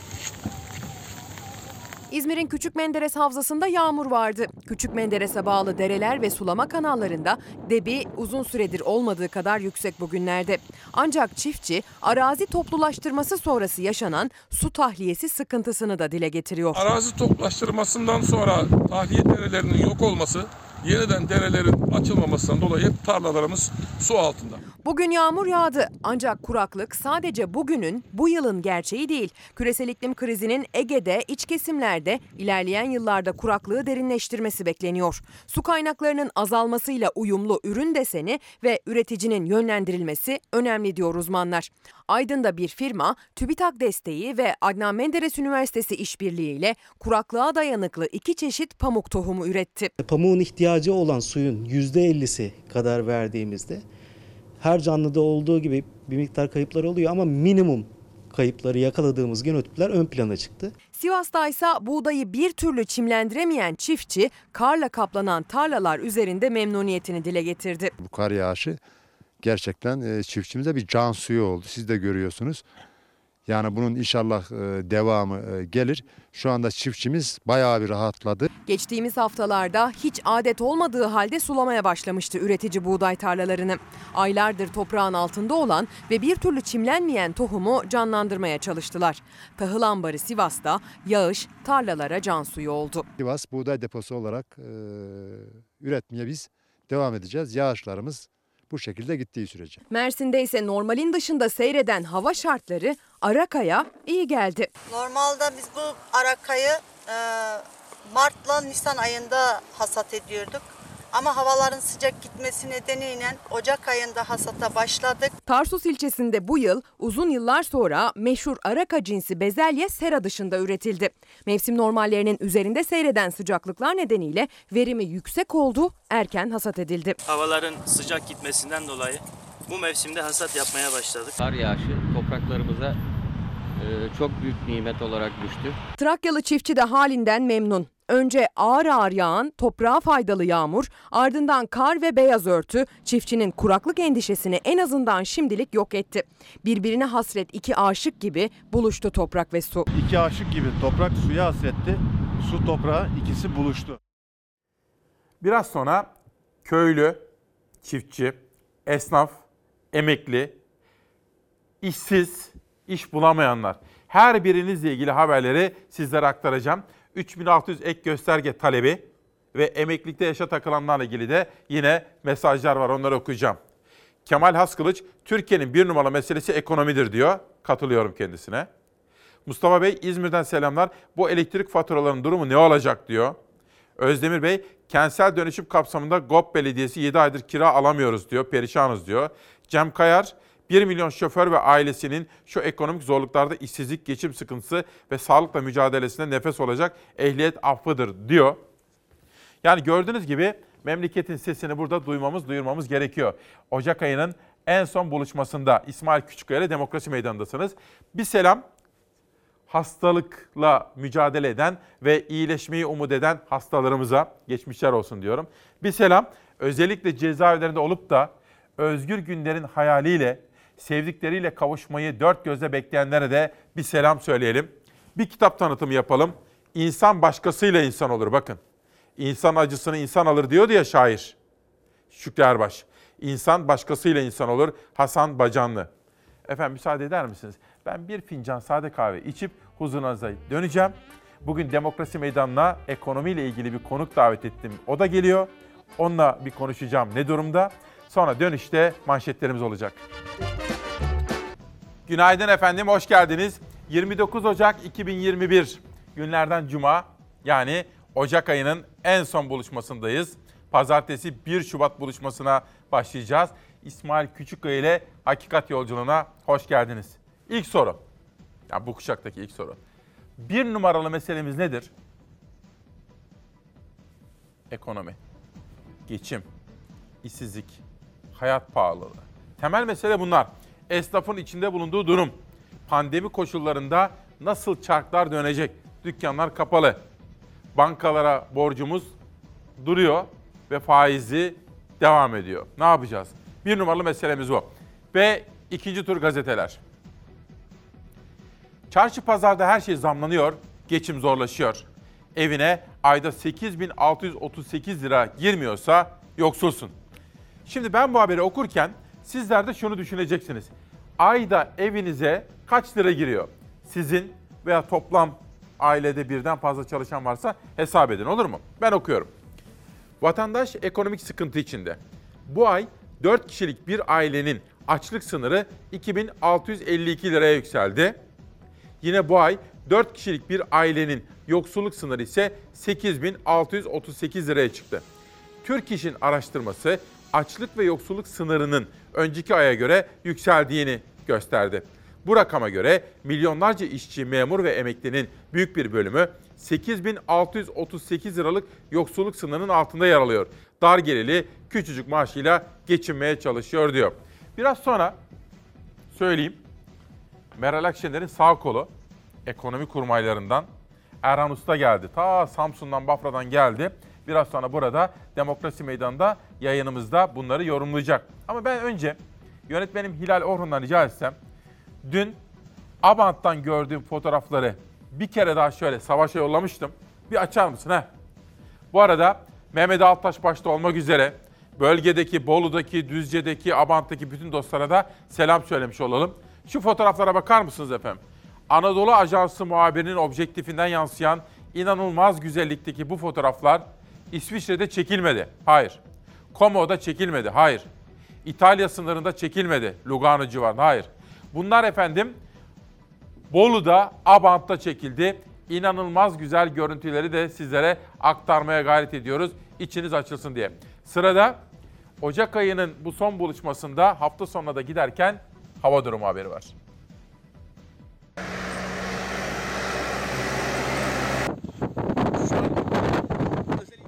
İzmir'in Küçük Menderes Havzası'nda yağmur vardı. Küçük Menderes'e bağlı dereler ve sulama kanallarında debi uzun süredir olmadığı kadar yüksek bugünlerde. Ancak çiftçi arazi toplulaştırması sonrası yaşanan su tahliyesi sıkıntısını da dile getiriyor. Arazi toplaştırmasından sonra tahliye derelerinin yok olması, yeniden derelerin açılmamasından dolayı tarlalarımız su altında. Bugün yağmur yağdı ancak kuraklık sadece bugünün, bu yılın gerçeği değil. Küresel iklim krizinin Ege'de, iç kesimlerde ilerleyen yıllarda kuraklığı derinleştirmesi bekleniyor. Su kaynaklarının azalmasıyla uyumlu ürün deseni ve üreticinin yönlendirilmesi önemli diyor uzmanlar. Aydın'da bir firma TÜBİTAK desteği ve Adnan Menderes Üniversitesi işbirliğiyle kuraklığa dayanıklı iki çeşit pamuk tohumu üretti. Pamuğun ihtiyacı olan suyun %50'si kadar verdiğimizde her canlıda olduğu gibi bir miktar kayıplar oluyor ama minimum kayıpları yakaladığımız genotipler ön plana çıktı. Sivas'ta ise buğdayı bir türlü çimlendiremeyen çiftçi karla kaplanan tarlalar üzerinde memnuniyetini dile getirdi. Bu kar yağışı gerçekten e, çiftçimize bir can suyu oldu. Siz de görüyorsunuz. Yani bunun inşallah e, devamı e, gelir. Şu anda çiftçimiz bayağı bir rahatladı. Geçtiğimiz haftalarda hiç adet olmadığı halde sulamaya başlamıştı üretici buğday tarlalarını. Aylardır toprağın altında olan ve bir türlü çimlenmeyen tohumu canlandırmaya çalıştılar. Tahıl ambarı Sivas'ta yağış tarlalara can suyu oldu. Sivas buğday deposu olarak e, üretmeye biz devam edeceğiz. Yağışlarımız bu şekilde gittiği sürece. Mersin'de ise normalin dışında seyreden hava şartları Araka'ya iyi geldi. Normalde biz bu arakayı e, Mart'la Nisan ayında hasat ediyorduk. Ama havaların sıcak gitmesi nedeniyle Ocak ayında hasata başladık. Tarsus ilçesinde bu yıl uzun yıllar sonra meşhur Araka cinsi bezelye sera dışında üretildi. Mevsim normallerinin üzerinde seyreden sıcaklıklar nedeniyle verimi yüksek oldu, erken hasat edildi. Havaların sıcak gitmesinden dolayı bu mevsimde hasat yapmaya başladık. Kar yağışı topraklarımıza e, çok büyük nimet olarak düştü. Trakyalı çiftçi de halinden memnun. Önce ağır ağır yağan toprağa faydalı yağmur, ardından kar ve beyaz örtü çiftçinin kuraklık endişesini en azından şimdilik yok etti. Birbirine hasret iki aşık gibi buluştu toprak ve su. İki aşık gibi toprak suya hasretti, su toprağa ikisi buluştu. Biraz sonra köylü, çiftçi, esnaf, emekli, işsiz, iş bulamayanlar her birinizle ilgili haberleri sizlere aktaracağım. 3600 ek gösterge talebi ve emeklilikte yaşa takılanlarla ilgili de yine mesajlar var onları okuyacağım. Kemal Haskılıç, Türkiye'nin bir numaralı meselesi ekonomidir diyor. Katılıyorum kendisine. Mustafa Bey, İzmir'den selamlar. Bu elektrik faturalarının durumu ne olacak diyor. Özdemir Bey, kentsel dönüşüm kapsamında GOP Belediyesi 7 aydır kira alamıyoruz diyor, perişanız diyor. Cem Kayar, 1 milyon şoför ve ailesinin şu ekonomik zorluklarda işsizlik, geçim sıkıntısı ve sağlıkla mücadelesine nefes olacak ehliyet affıdır diyor. Yani gördüğünüz gibi memleketin sesini burada duymamız, duyurmamız gerekiyor. Ocak ayının en son buluşmasında İsmail Küçükkaya ile Demokrasi Meydanı'ndasınız. Bir selam hastalıkla mücadele eden ve iyileşmeyi umut eden hastalarımıza geçmişler olsun diyorum. Bir selam özellikle cezaevlerinde olup da özgür günlerin hayaliyle sevdikleriyle kavuşmayı dört gözle bekleyenlere de bir selam söyleyelim. Bir kitap tanıtımı yapalım. İnsan başkasıyla insan olur bakın. İnsan acısını insan alır diyordu ya şair. Şükrü Erbaş. İnsan başkasıyla insan olur. Hasan Bacanlı. Efendim müsaade eder misiniz? Ben bir fincan sade kahve içip huzurunuza döneceğim. Bugün Demokrasi Meydanı'na ekonomiyle ilgili bir konuk davet ettim. O da geliyor. Onunla bir konuşacağım ne durumda. Sonra dönüşte manşetlerimiz olacak. Günaydın efendim, hoş geldiniz. 29 Ocak 2021 günlerden cuma yani Ocak ayının en son buluşmasındayız. Pazartesi 1 Şubat buluşmasına başlayacağız. İsmail Küçükkaya ile Hakikat Yolculuğuna hoş geldiniz. İlk soru. Ya bu kuşaktaki ilk soru. Bir numaralı meselemiz nedir? Ekonomi, geçim, işsizlik, hayat pahalılığı. Temel mesele bunlar. Esnafın içinde bulunduğu durum. Pandemi koşullarında nasıl çarklar dönecek? Dükkanlar kapalı. Bankalara borcumuz duruyor ve faizi devam ediyor. Ne yapacağız? Bir numaralı meselemiz bu. Ve ikinci tur gazeteler. Çarşı pazarda her şey zamlanıyor, geçim zorlaşıyor. Evine ayda 8638 lira girmiyorsa yoksulsun. Şimdi ben bu haberi okurken sizler de şunu düşüneceksiniz. Ayda evinize kaç lira giriyor? Sizin veya toplam ailede birden fazla çalışan varsa hesap edin olur mu? Ben okuyorum. Vatandaş ekonomik sıkıntı içinde. Bu ay 4 kişilik bir ailenin açlık sınırı 2652 liraya yükseldi. Yine bu ay 4 kişilik bir ailenin yoksulluk sınırı ise 8638 liraya çıktı. Türk İş'in araştırması açlık ve yoksulluk sınırının önceki aya göre yükseldiğini gösterdi. Bu rakama göre milyonlarca işçi, memur ve emeklinin büyük bir bölümü 8638 liralık yoksulluk sınırının altında yer alıyor. Dar gelirli küçücük maaşıyla geçinmeye çalışıyor diyor. Biraz sonra söyleyeyim. Meral Akşener'in sağ kolu ekonomi kurmaylarından Erhan Usta geldi. Ta Samsun'dan, Bafra'dan geldi. Biraz sonra burada Demokrasi Meydanı'nda yayınımızda bunları yorumlayacak. Ama ben önce yönetmenim Hilal Orhun'dan rica etsem dün Abant'tan gördüğüm fotoğrafları bir kere daha şöyle savaşa yollamıştım. Bir açar mısın ha? Bu arada Mehmet Altaş başta olmak üzere bölgedeki, Bolu'daki, Düzce'deki, Abant'taki bütün dostlara da selam söylemiş olalım. Şu fotoğraflara bakar mısınız efendim? Anadolu Ajansı muhabirinin objektifinden yansıyan inanılmaz güzellikteki bu fotoğraflar İsviçre'de çekilmedi. Hayır. Como'da çekilmedi. Hayır. İtalya sınırında çekilmedi. Lugano civarında. Hayır. Bunlar efendim Bolu'da, Abant'ta çekildi. İnanılmaz güzel görüntüleri de sizlere aktarmaya gayret ediyoruz. İçiniz açılsın diye. Sırada Ocak ayının bu son buluşmasında hafta sonuna da giderken hava durumu haberi var.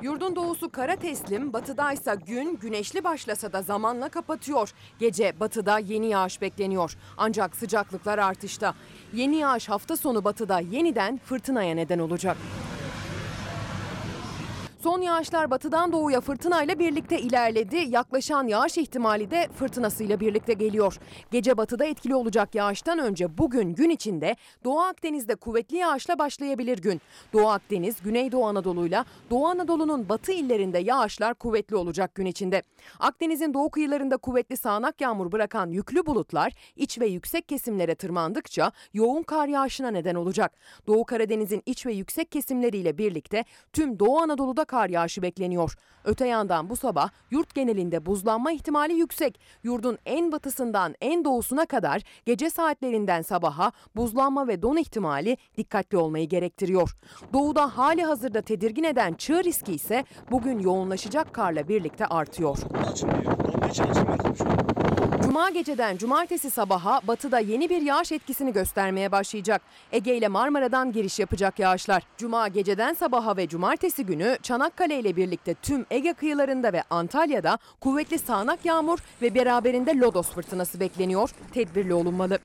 Yurdun doğusu kara teslim, batıdaysa gün güneşli başlasa da zamanla kapatıyor. Gece batıda yeni yağış bekleniyor. Ancak sıcaklıklar artışta. Yeni yağış hafta sonu batıda yeniden fırtınaya neden olacak. Son yağışlar batıdan doğuya fırtınayla birlikte ilerledi. Yaklaşan yağış ihtimali de fırtınasıyla birlikte geliyor. Gece batıda etkili olacak yağıştan önce bugün gün içinde Doğu Akdeniz'de kuvvetli yağışla başlayabilir gün. Doğu Akdeniz, Güneydoğu Anadolu'yla Doğu Anadolu'nun batı illerinde yağışlar kuvvetli olacak gün içinde. Akdeniz'in doğu kıyılarında kuvvetli sağanak yağmur bırakan yüklü bulutlar iç ve yüksek kesimlere tırmandıkça yoğun kar yağışına neden olacak. Doğu Karadeniz'in iç ve yüksek kesimleriyle birlikte tüm Doğu Anadolu'da kar yağışı bekleniyor. Öte yandan bu sabah yurt genelinde buzlanma ihtimali yüksek. Yurdun en batısından en doğusuna kadar gece saatlerinden sabaha buzlanma ve don ihtimali dikkatli olmayı gerektiriyor. Doğuda hali hazırda tedirgin eden çığ riski ise bugün yoğunlaşacak karla birlikte artıyor. Cuma geceden cumartesi sabaha batıda yeni bir yağış etkisini göstermeye başlayacak. Ege ile Marmara'dan giriş yapacak yağışlar. Cuma geceden sabaha ve cumartesi günü Çanakkale ile birlikte tüm Ege kıyılarında ve Antalya'da kuvvetli sağanak yağmur ve beraberinde lodos fırtınası bekleniyor. Tedbirli olunmalı.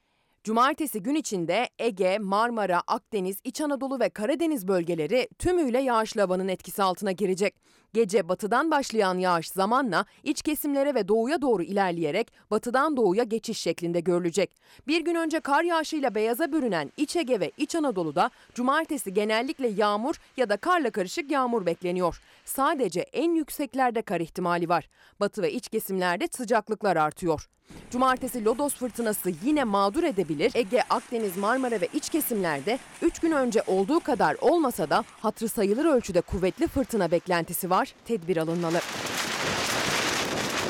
Cumartesi gün içinde Ege, Marmara, Akdeniz, İç Anadolu ve Karadeniz bölgeleri tümüyle yağışlı havanın etkisi altına girecek. Gece batıdan başlayan yağış zamanla iç kesimlere ve doğuya doğru ilerleyerek batıdan doğuya geçiş şeklinde görülecek. Bir gün önce kar yağışıyla beyaza bürünen İç Ege ve İç Anadolu'da cumartesi genellikle yağmur ya da karla karışık yağmur bekleniyor. Sadece en yükseklerde kar ihtimali var. Batı ve iç kesimlerde sıcaklıklar artıyor. Cumartesi lodos fırtınası yine mağdur edebilir. Ege, Akdeniz, Marmara ve iç kesimlerde 3 gün önce olduğu kadar olmasa da hatırı sayılır ölçüde kuvvetli fırtına beklentisi var. Tedbir alınmalı.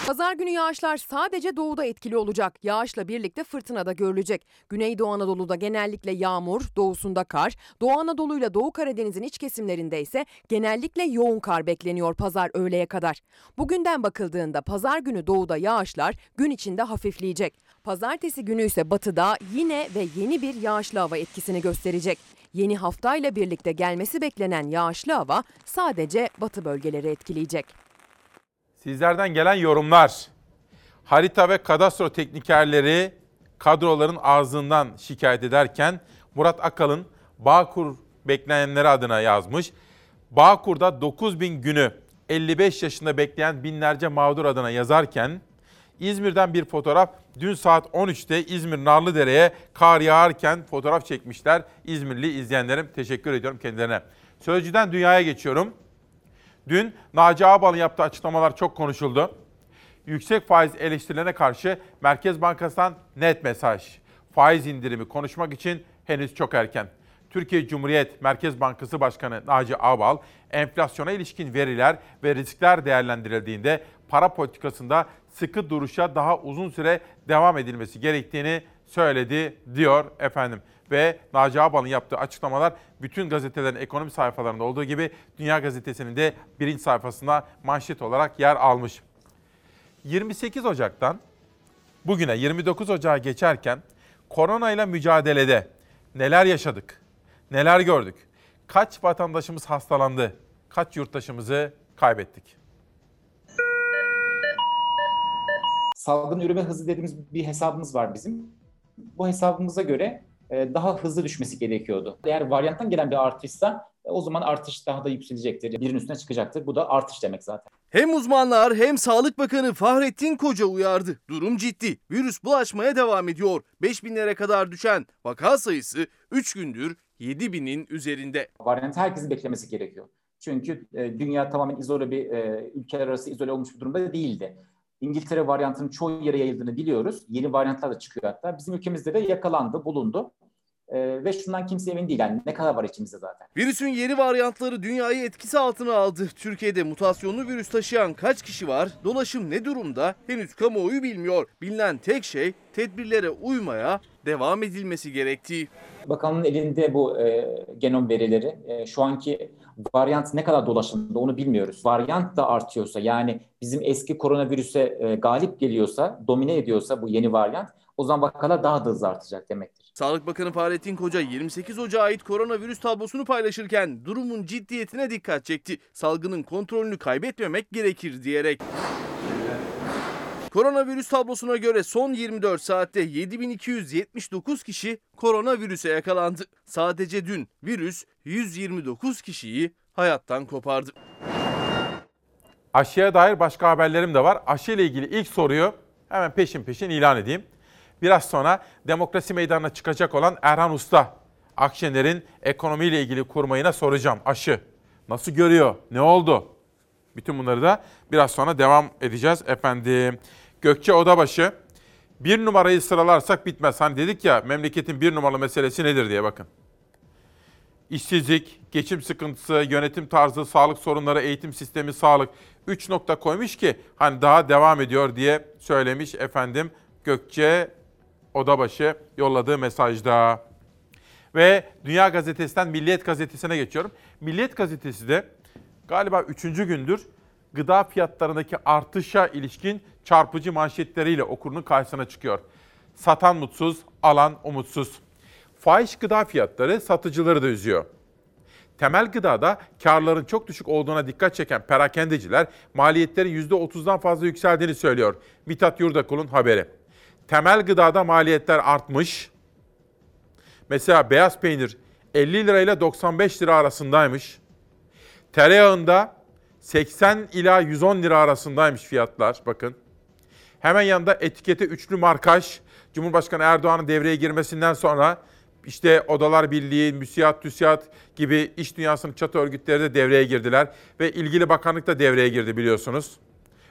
Pazar günü yağışlar sadece doğuda etkili olacak. Yağışla birlikte fırtına da görülecek. Güneydoğu Anadolu'da genellikle yağmur, doğusunda kar, Doğu Anadolu ile Doğu Karadeniz'in iç kesimlerinde ise genellikle yoğun kar bekleniyor pazar öğleye kadar. Bugünden bakıldığında pazar günü doğuda yağışlar gün içinde hafifleyecek. Pazartesi günü ise batıda yine ve yeni bir yağışlı hava etkisini gösterecek. Yeni haftayla birlikte gelmesi beklenen yağışlı hava sadece batı bölgeleri etkileyecek. Sizlerden gelen yorumlar. Harita ve kadastro teknikerleri kadroların ağzından şikayet ederken Murat Akalın Bağkur bekleyenleri adına yazmış. Bağkur'da 9000 günü 55 yaşında bekleyen binlerce mağdur adına yazarken İzmir'den bir fotoğraf dün saat 13'te İzmir Narlıdere'ye kar yağarken fotoğraf çekmişler. İzmirli izleyenlerim teşekkür ediyorum kendilerine. Sözcüden dünyaya geçiyorum. Dün Naci Ağbal'ın yaptığı açıklamalar çok konuşuldu. Yüksek faiz eleştirilerine karşı Merkez Bankası'ndan net mesaj. Faiz indirimi konuşmak için henüz çok erken. Türkiye Cumhuriyet Merkez Bankası Başkanı Naci Ağbal, enflasyona ilişkin veriler ve riskler değerlendirildiğinde para politikasında sıkı duruşa daha uzun süre devam edilmesi gerektiğini söyledi diyor efendim. Ve Naci Ağbal'ın yaptığı açıklamalar bütün gazetelerin ekonomi sayfalarında olduğu gibi Dünya Gazetesi'nin de birinci sayfasında manşet olarak yer almış. 28 Ocak'tan bugüne 29 Ocak'a geçerken koronayla mücadelede neler yaşadık, neler gördük, kaç vatandaşımız hastalandı, kaç yurttaşımızı kaybettik. Salgın üreme hızı dediğimiz bir hesabımız var bizim. Bu hesabımıza göre e, daha hızlı düşmesi gerekiyordu. Eğer varyanttan gelen bir artışsa e, o zaman artış daha da yükselecektir. Birin üstüne çıkacaktır. Bu da artış demek zaten. Hem uzmanlar hem Sağlık Bakanı Fahrettin Koca uyardı. Durum ciddi. Virüs bulaşmaya devam ediyor. 5000'lere kadar düşen vaka sayısı 3 gündür 7000'in üzerinde. Varyantı herkesin beklemesi gerekiyor. Çünkü e, dünya tamamen izole bir e, ülkeler arası izole olmuş bir durumda değildi. İngiltere varyantının çoğu yere yayıldığını biliyoruz. Yeni varyantlar da çıkıyor hatta. Bizim ülkemizde de yakalandı, bulundu. Ee, ve şundan kimse emin değil. Yani ne kadar var içimizde zaten. Virüsün yeni varyantları dünyayı etkisi altına aldı. Türkiye'de mutasyonlu virüs taşıyan kaç kişi var? Dolaşım ne durumda? Henüz kamuoyu bilmiyor. Bilinen tek şey tedbirlere uymaya devam edilmesi gerektiği. Bakanın elinde bu e, genom verileri. E, şu anki varyant ne kadar dolaşımda onu bilmiyoruz. Varyant da artıyorsa yani bizim eski koronavirüse e, galip geliyorsa, domine ediyorsa bu yeni varyant o zaman vakalar daha da hızlı artacak demektir. Sağlık Bakanı Fahrettin Koca 28 Ocak'a ait koronavirüs tablosunu paylaşırken durumun ciddiyetine dikkat çekti. Salgının kontrolünü kaybetmemek gerekir diyerek. Koronavirüs tablosuna göre son 24 saatte 7279 kişi koronavirüse yakalandı. Sadece dün virüs 129 kişiyi hayattan kopardı. Aşıya dair başka haberlerim de var. Aşı ile ilgili ilk soruyu hemen peşin peşin ilan edeyim. Biraz sonra demokrasi meydanına çıkacak olan Erhan Usta, Akşener'in ekonomiyle ilgili kurmayına soracağım. Aşı nasıl görüyor? Ne oldu? Bütün bunları da biraz sonra devam edeceğiz efendim. Gökçe Odabaşı, bir numarayı sıralarsak bitmez. Hani dedik ya memleketin bir numaralı meselesi nedir diye bakın. İşsizlik, geçim sıkıntısı, yönetim tarzı, sağlık sorunları, eğitim sistemi, sağlık. Üç nokta koymuş ki hani daha devam ediyor diye söylemiş efendim Gökçe Odabaşı yolladığı mesajda. Ve Dünya Gazetesi'nden Milliyet Gazetesi'ne geçiyorum. Milliyet Gazetesi de galiba üçüncü gündür gıda fiyatlarındaki artışa ilişkin çarpıcı manşetleriyle okurunun karşısına çıkıyor. Satan mutsuz, alan umutsuz. Fahiş gıda fiyatları satıcıları da üzüyor. Temel gıdada karların çok düşük olduğuna dikkat çeken perakendeciler maliyetlerin %30'dan fazla yükseldiğini söylüyor. Mithat Yurdakul'un haberi. Temel gıdada maliyetler artmış. Mesela beyaz peynir 50 lirayla 95 lira arasındaymış. Tereyağında 80 ila 110 lira arasındaymış fiyatlar bakın. Hemen yanında etikete üçlü markaj. Cumhurbaşkanı Erdoğan'ın devreye girmesinden sonra işte Odalar Birliği, MÜSİAD, TÜSİAD gibi iş dünyasının çatı örgütleri de devreye girdiler. Ve ilgili bakanlık da devreye girdi biliyorsunuz.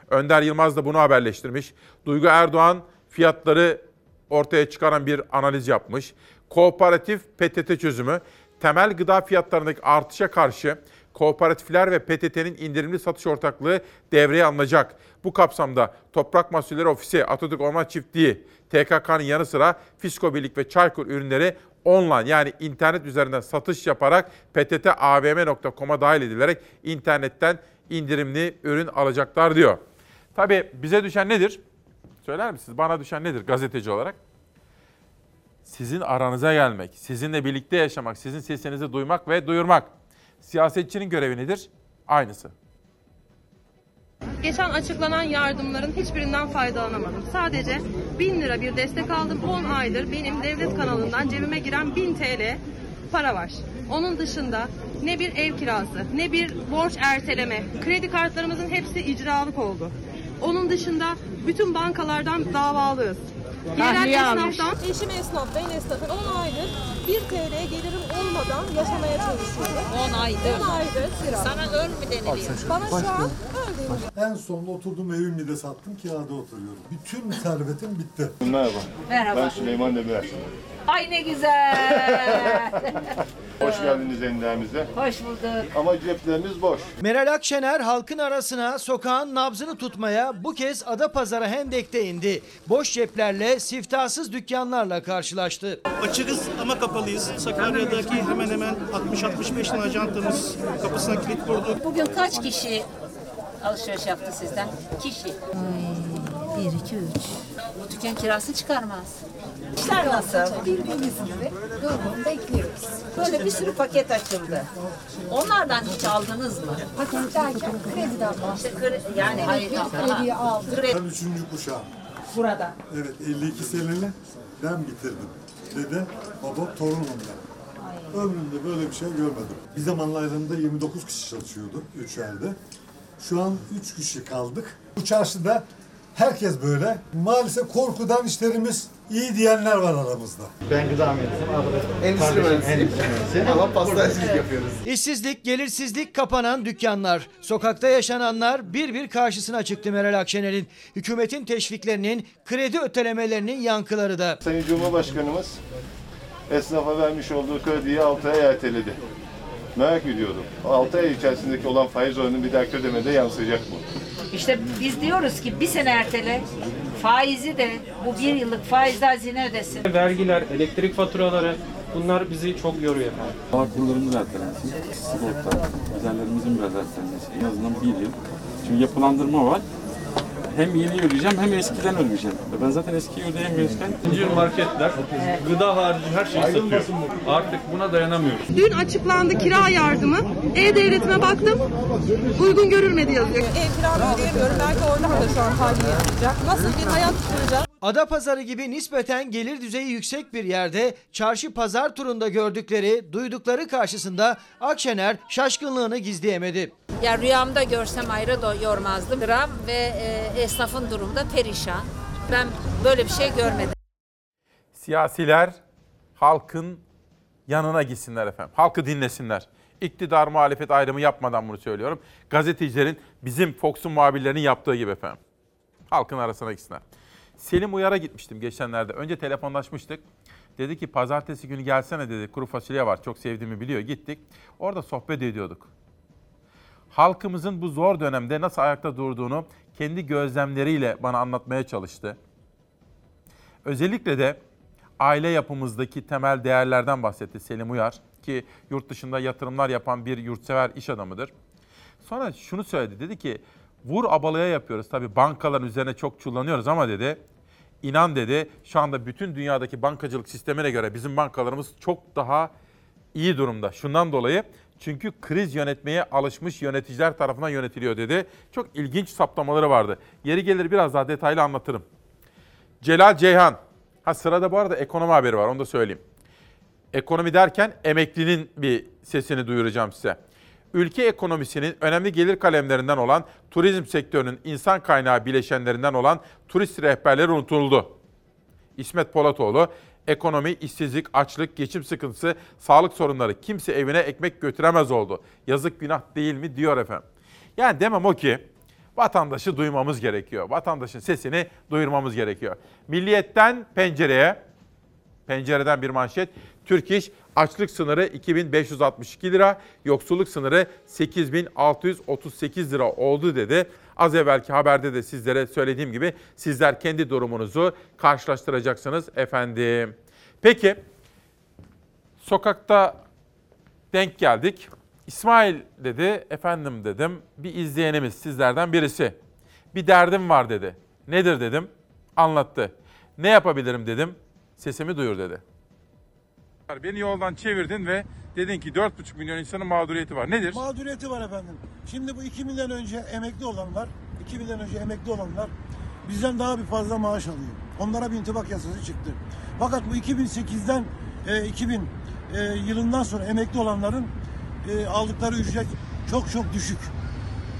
Önder Yılmaz da bunu haberleştirmiş. Duygu Erdoğan fiyatları ortaya çıkaran bir analiz yapmış. Kooperatif PTT çözümü temel gıda fiyatlarındaki artışa karşı kooperatifler ve PTT'nin indirimli satış ortaklığı devreye alınacak. Bu kapsamda Toprak Mahsulleri Ofisi, Atatürk Orman Çiftliği, TKK'nın yanı sıra Fisko Birlik ve Çaykur ürünleri online yani internet üzerinden satış yaparak pttabm.com'a dahil edilerek internetten indirimli ürün alacaklar diyor. Tabii bize düşen nedir? Söyler misiniz? Bana düşen nedir gazeteci olarak? Sizin aranıza gelmek, sizinle birlikte yaşamak, sizin sesinizi duymak ve duyurmak. Siyasetçinin görevi nedir? Aynısı. Geçen açıklanan yardımların hiçbirinden faydalanamadım. Sadece 1000 lira bir destek aldım. 10 aydır benim devlet kanalından cebime giren 1000 TL para var. Onun dışında ne bir ev kirası, ne bir borç erteleme, kredi kartlarımızın hepsi icralık oldu. Onun dışında bütün bankalardan davalıyız. Yerel Tahliye almış. esnaftan, eşim esnaf, ben esnafım. 10 aydır 1 TL gelirim olmadan yaşamaya çalışıyorum. 10 aydır. 10 aydır. Sana öl mü deniliyor? Bana şu an En sonunda oturduğum evimi de sattım kirada oturuyorum. Bütün servetim bitti. Merhaba. Merhaba. Ben Süleyman Demirel. Ay ne güzel. *laughs* Hoş geldiniz endemize. Hoş bulduk. Ama cepleriniz boş. Meral Akşener halkın arasına sokağın nabzını tutmaya bu kez Adapazarı Hendek'te indi. Boş ceplerle siftahsız dükkanlarla karşılaştı. Açıkız ama kapalıyız. Sakarya'daki hemen hemen 60-65 tane ajantamız kapısına kilit vurdu. Bugün kaç kişi alışveriş yaptı sizden? Kişi. bir, iki, üç. Bu dükkan kirası çıkarmaz. İşler nasıl? Bildiğiniz gibi durgun bekliyoruz. Böyle bir sürü paket açıldı. Onlardan hiç aldınız mı? Paket derken krediden İşte kre, yani hayır, krediyi aldım. Ben üçüncü kuşağım. Burada. Evet 52 seneli ben bitirdim. Dede, baba, torunum ben. Ömrümde böyle bir şey görmedim. Bir zamanlarında 29 kişi çalışıyordu üç yerde. Şu an 3 kişi kaldık. Bu çarşıda herkes böyle. Maalesef korkudan işlerimiz iyi diyenler var aramızda. Ben gıda mühendisiyim. Endüstri mühendisiyim. Ama pastacılık yapıyoruz. İşsizlik, gelirsizlik, kapanan dükkanlar. Sokakta yaşananlar bir bir karşısına çıktı Meral Akşener'in. Hükümetin teşviklerinin, kredi ötelemelerinin yankıları da. Sayın Cumhurbaşkanımız esnafa vermiş olduğu krediyi 6 ay erteledi. Merak ediyordum. 6 ay içerisindeki olan faiz oranı bir dahaki ödemede yansıyacak mı? İşte biz diyoruz ki bir sene ertele. Faizi de bu bir yıllık faizde hazine ödesin. Vergiler, elektrik faturaları bunlar bizi çok yoruyor efendim. Hava kurlarının ertelenmesi, sigorta, özellerimizin biraz ertelenmesi. En azından bir yıl. Çünkü yapılandırma var. Hem yeni ödeyeceğim hem eskiden ödeyeceğim. Ben zaten eskiyi ödeyemiyorken... Zincir marketler gıda harici her şeyi satıyor. Artık buna dayanamıyoruz. Dün açıklandı kira yardımı. E-Devleti'ne baktım. Uygun görülmedi yazıyor. Ev kiramı ödeyemiyorum. Belki oradan da şu an tahliye yapacak. Nasıl bir hayat kuracağım? Adapazarı gibi nispeten gelir düzeyi yüksek bir yerde çarşı pazar turunda gördükleri, duydukları karşısında Akşener şaşkınlığını gizleyemedi. Ya rüyamda görsem ayrı do- yormazdım. Gram ve e, esnafın durumu da perişan. Ben böyle bir şey görmedim. Siyasiler halkın yanına gitsinler efendim. Halkı dinlesinler. İktidar muhalefet ayrımı yapmadan bunu söylüyorum. Gazetecilerin bizim Fox'un muhabirlerinin yaptığı gibi efendim. Halkın arasına gitsinler. Selim Uyar'a gitmiştim geçenlerde. Önce telefonlaşmıştık. Dedi ki pazartesi günü gelsene dedi. Kuru fasulye var. Çok sevdiğimi biliyor. Gittik. Orada sohbet ediyorduk. Halkımızın bu zor dönemde nasıl ayakta durduğunu kendi gözlemleriyle bana anlatmaya çalıştı. Özellikle de aile yapımızdaki temel değerlerden bahsetti Selim Uyar ki yurt dışında yatırımlar yapan bir yurtsever iş adamıdır. Sonra şunu söyledi dedi ki vur abalıya yapıyoruz tabii bankaların üzerine çok çullanıyoruz ama dedi inan dedi şu anda bütün dünyadaki bankacılık sistemine göre bizim bankalarımız çok daha iyi durumda. Şundan dolayı çünkü kriz yönetmeye alışmış yöneticiler tarafından yönetiliyor dedi. Çok ilginç saptamaları vardı. Yeri gelir biraz daha detaylı anlatırım. Celal Ceyhan. Ha sırada bu arada ekonomi haberi var onu da söyleyeyim. Ekonomi derken emeklinin bir sesini duyuracağım size. Ülke ekonomisinin önemli gelir kalemlerinden olan turizm sektörünün insan kaynağı bileşenlerinden olan turist rehberleri unutuldu. İsmet Polatoğlu, ekonomi, işsizlik, açlık, geçim sıkıntısı, sağlık sorunları kimse evine ekmek götüremez oldu. Yazık günah değil mi diyor efendim. Yani demem o ki vatandaşı duymamız gerekiyor. Vatandaşın sesini duyurmamız gerekiyor. Milliyetten pencereye Pencereden bir manşet. Türk İş açlık sınırı 2562 lira, yoksulluk sınırı 8638 lira oldu dedi. Az evvelki haberde de sizlere söylediğim gibi sizler kendi durumunuzu karşılaştıracaksınız efendim. Peki sokakta denk geldik. İsmail dedi, efendim dedim, bir izleyenimiz sizlerden birisi. Bir derdim var dedi. Nedir dedim, anlattı. Ne yapabilirim dedim, sesimi duyur dedi. Beni yoldan çevirdin ve dedin ki 4,5 milyon insanın mağduriyeti var. Nedir? Mağduriyeti var efendim. Şimdi bu 2000'den önce emekli olanlar, 2000'den önce emekli olanlar bizden daha bir fazla maaş alıyor. Onlara bir intibak yasası çıktı. Fakat bu 2008'den e, 2000 e, yılından sonra emekli olanların e, aldıkları ücret çok çok düşük.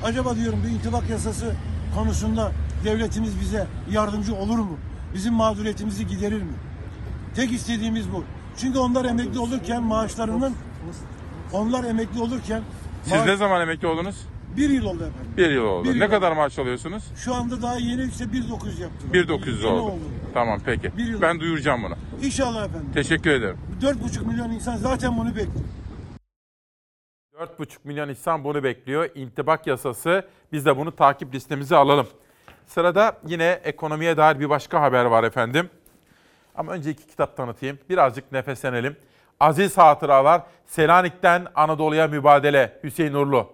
Acaba diyorum bu intibak yasası konusunda devletimiz bize yardımcı olur mu? Bizim mağduriyetimizi giderir mi? Tek istediğimiz bu. Çünkü onlar emekli olurken maaşlarının onlar emekli olurken Siz maaş- ne zaman emekli oldunuz? bir yıl oldu efendim. Bir yıl oldu. Bir yıl ne oldu. kadar maaş alıyorsunuz? Şu anda daha yeni işte 1900 yaptılar. 1900 Yeni oldu. Tamam peki. Bir yıl Ben duyuracağım bunu. İnşallah efendim. Teşekkür ederim. 4,5 milyon insan zaten bunu bekliyor. 4,5 milyon insan bunu bekliyor. İntibak yasası. Biz de bunu takip listemize alalım. Sırada yine ekonomiye dair bir başka haber var efendim. Ama önce iki kitap tanıtayım. Birazcık nefeslenelim. Aziz Hatıralar, Selanik'ten Anadolu'ya Mübadele, Hüseyin Urlu.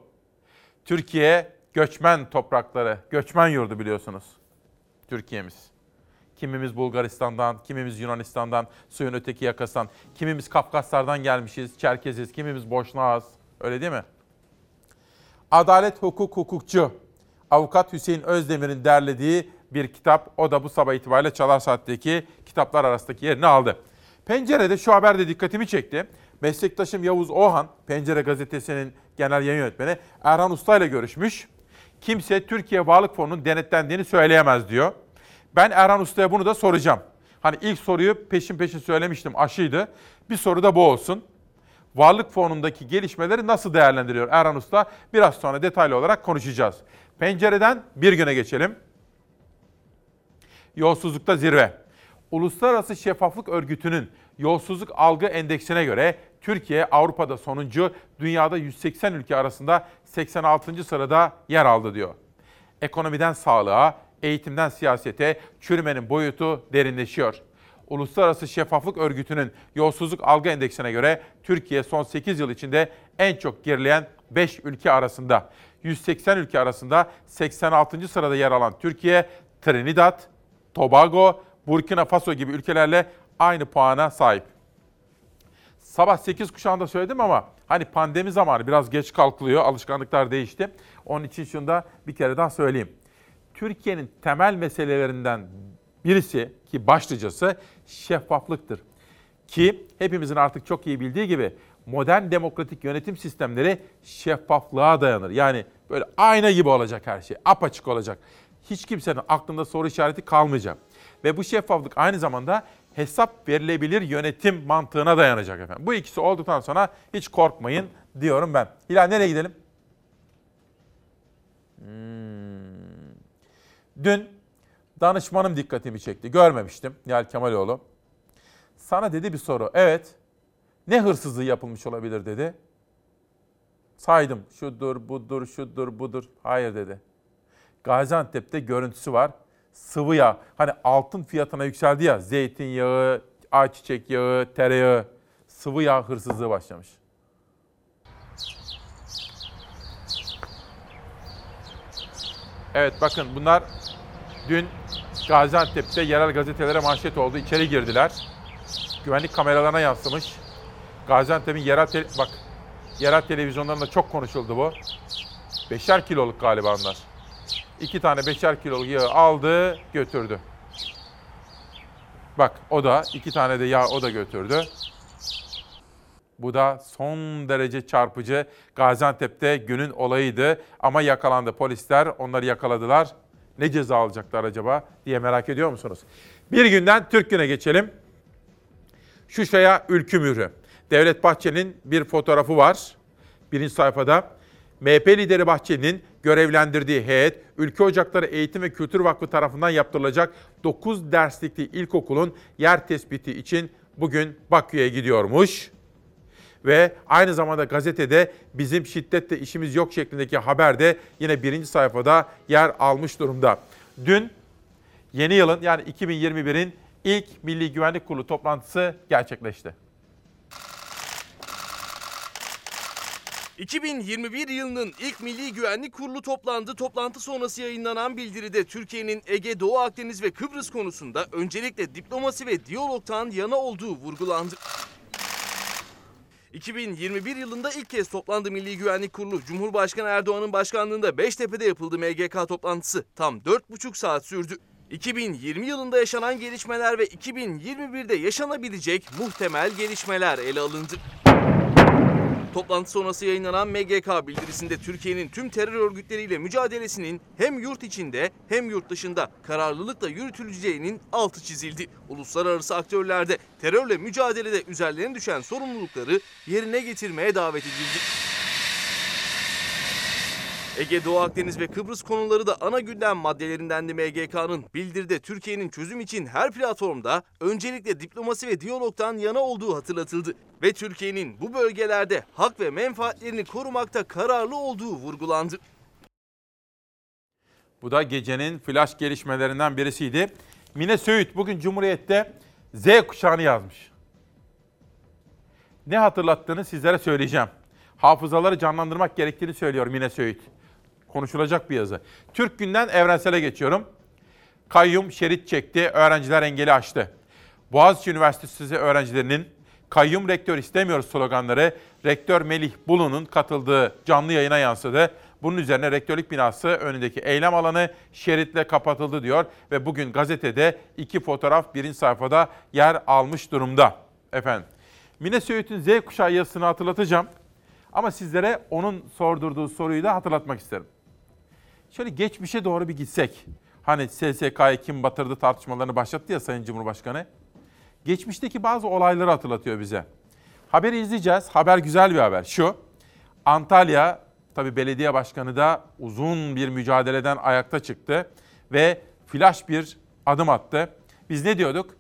Türkiye göçmen toprakları, göçmen yurdu biliyorsunuz. Türkiye'miz. Kimimiz Bulgaristan'dan, kimimiz Yunanistan'dan, suyun öteki yakasından, kimimiz Kafkaslardan gelmişiz, Çerkeziz, kimimiz Boşnağız. Öyle değil mi? Adalet, hukuk, hukukçu. Avukat Hüseyin Özdemir'in derlediği bir kitap. O da bu sabah itibariyle Çalar Saat'teki kitaplar arasındaki yerini aldı. Pencere'de şu haber de dikkatimi çekti. Meslektaşım Yavuz Ohan, Pencere Gazetesi'nin genel yayın yönetmeni Erhan Usta ile görüşmüş. Kimse Türkiye Varlık Fonu'nun denetlendiğini söyleyemez diyor. Ben Erhan Usta'ya bunu da soracağım. Hani ilk soruyu peşin peşin söylemiştim aşıydı. Bir soru da bu olsun. Varlık fonundaki gelişmeleri nasıl değerlendiriyor Erhan Usta? Biraz sonra detaylı olarak konuşacağız. Pencereden bir güne geçelim. Yolsuzlukta zirve. Uluslararası Şeffaflık Örgütü'nün yolsuzluk algı endeksine göre Türkiye Avrupa'da sonuncu, dünyada 180 ülke arasında 86. sırada yer aldı diyor. Ekonomiden sağlığa, eğitimden siyasete çürümenin boyutu derinleşiyor. Uluslararası Şeffaflık Örgütü'nün yolsuzluk algı endeksine göre Türkiye son 8 yıl içinde en çok gerileyen 5 ülke arasında. 180 ülke arasında 86. sırada yer alan Türkiye, Trinidad, Tobago, Burkina Faso gibi ülkelerle aynı puana sahip. Sabah 8 kuşağında söyledim ama hani pandemi zamanı biraz geç kalkılıyor, alışkanlıklar değişti. Onun için şunu da bir kere daha söyleyeyim. Türkiye'nin temel meselelerinden birisi ki başlıcası şeffaflıktır. Ki hepimizin artık çok iyi bildiği gibi modern demokratik yönetim sistemleri şeffaflığa dayanır. Yani böyle ayna gibi olacak her şey, apaçık olacak. Hiç kimsenin aklında soru işareti kalmayacak. Ve bu şeffaflık aynı zamanda hesap verilebilir yönetim mantığına dayanacak efendim. Bu ikisi olduktan sonra hiç korkmayın diyorum ben. Hilal nereye gidelim? Hmm. Dün danışmanım dikkatimi çekti. Görmemiştim Nihal Kemaloğlu. Sana dedi bir soru. Evet. Ne hırsızlığı yapılmış olabilir dedi. Saydım. Şudur, budur, şudur, budur. Hayır dedi. Gaziantep'te görüntüsü var. Sıvı yağ. Hani altın fiyatına yükseldi ya. Zeytinyağı, ayçiçek yağı, tereyağı. Sıvı yağ hırsızlığı başlamış. Evet bakın bunlar dün Gaziantep'te yerel gazetelere manşet oldu. İçeri girdiler. Güvenlik kameralarına yansımış. Gaziantep'in yerel bak yerel televizyonlarında çok konuşuldu bu. Beşer kiloluk galiba onlar. İki tane beşer kiloluk yağı aldı, götürdü. Bak o da iki tane de yağ o da götürdü. Bu da son derece çarpıcı. Gaziantep'te günün olayıydı ama yakalandı. Polisler onları yakaladılar. Ne ceza alacaklar acaba diye merak ediyor musunuz? Bir günden Türk Günü'ne geçelim. Şuşa'ya ülkü mührü. Devlet Bahçeli'nin bir fotoğrafı var. Birinci sayfada. MHP lideri Bahçeli'nin görevlendirdiği heyet, Ülke Ocakları Eğitim ve Kültür Vakfı tarafından yaptırılacak 9 derslikli ilkokulun yer tespiti için bugün Bakü'ye gidiyormuş. Ve aynı zamanda gazetede bizim şiddetle işimiz yok şeklindeki haber de yine birinci sayfada yer almış durumda. Dün yeni yılın yani 2021'in ilk Milli Güvenlik Kurulu toplantısı gerçekleşti. 2021 yılının ilk Milli Güvenlik Kurulu toplandı. Toplantı sonrası yayınlanan bildiride Türkiye'nin Ege, Doğu Akdeniz ve Kıbrıs konusunda öncelikle diplomasi ve diyalogtan yana olduğu vurgulandı. 2021 yılında ilk kez toplandı Milli Güvenlik Kurulu. Cumhurbaşkanı Erdoğan'ın başkanlığında Beştepe'de yapıldı MGK toplantısı. Tam 4,5 saat sürdü. 2020 yılında yaşanan gelişmeler ve 2021'de yaşanabilecek muhtemel gelişmeler ele alındı. Toplantı sonrası yayınlanan MGK bildirisinde Türkiye'nin tüm terör örgütleriyle mücadelesinin hem yurt içinde hem yurt dışında kararlılıkla yürütüleceğinin altı çizildi. Uluslararası aktörlerde terörle mücadelede üzerlerine düşen sorumlulukları yerine getirmeye davet edildi. Ege, Doğu Akdeniz ve Kıbrıs konuları da ana gündem maddelerindendi MGK'nın. Bildiride Türkiye'nin çözüm için her platformda öncelikle diplomasi ve diyalogtan yana olduğu hatırlatıldı. Ve Türkiye'nin bu bölgelerde hak ve menfaatlerini korumakta kararlı olduğu vurgulandı. Bu da gecenin flash gelişmelerinden birisiydi. Mine Söğüt bugün Cumhuriyet'te Z kuşağını yazmış. Ne hatırlattığını sizlere söyleyeceğim. Hafızaları canlandırmak gerektiğini söylüyor Mine Söğüt. Konuşulacak bir yazı. Türk günden evrensele geçiyorum. Kayyum şerit çekti, öğrenciler engeli aştı. Boğaziçi Üniversitesi öğrencilerinin kayyum rektör istemiyoruz sloganları rektör Melih Bulu'nun katıldığı canlı yayına yansıdı. Bunun üzerine rektörlük binası önündeki eylem alanı şeritle kapatıldı diyor ve bugün gazetede iki fotoğraf birinci sayfada yer almış durumda. Efendim, Mine Söğüt'ün Z kuşağı yazısını hatırlatacağım. Ama sizlere onun sordurduğu soruyu da hatırlatmak isterim. Şöyle geçmişe doğru bir gitsek. Hani SSK'yı kim batırdı tartışmalarını başlattı ya Sayın Cumhurbaşkanı. Geçmişteki bazı olayları hatırlatıyor bize. Haberi izleyeceğiz. Haber güzel bir haber. Şu, Antalya tabii belediye başkanı da uzun bir mücadeleden ayakta çıktı ve flash bir adım attı. Biz ne diyorduk?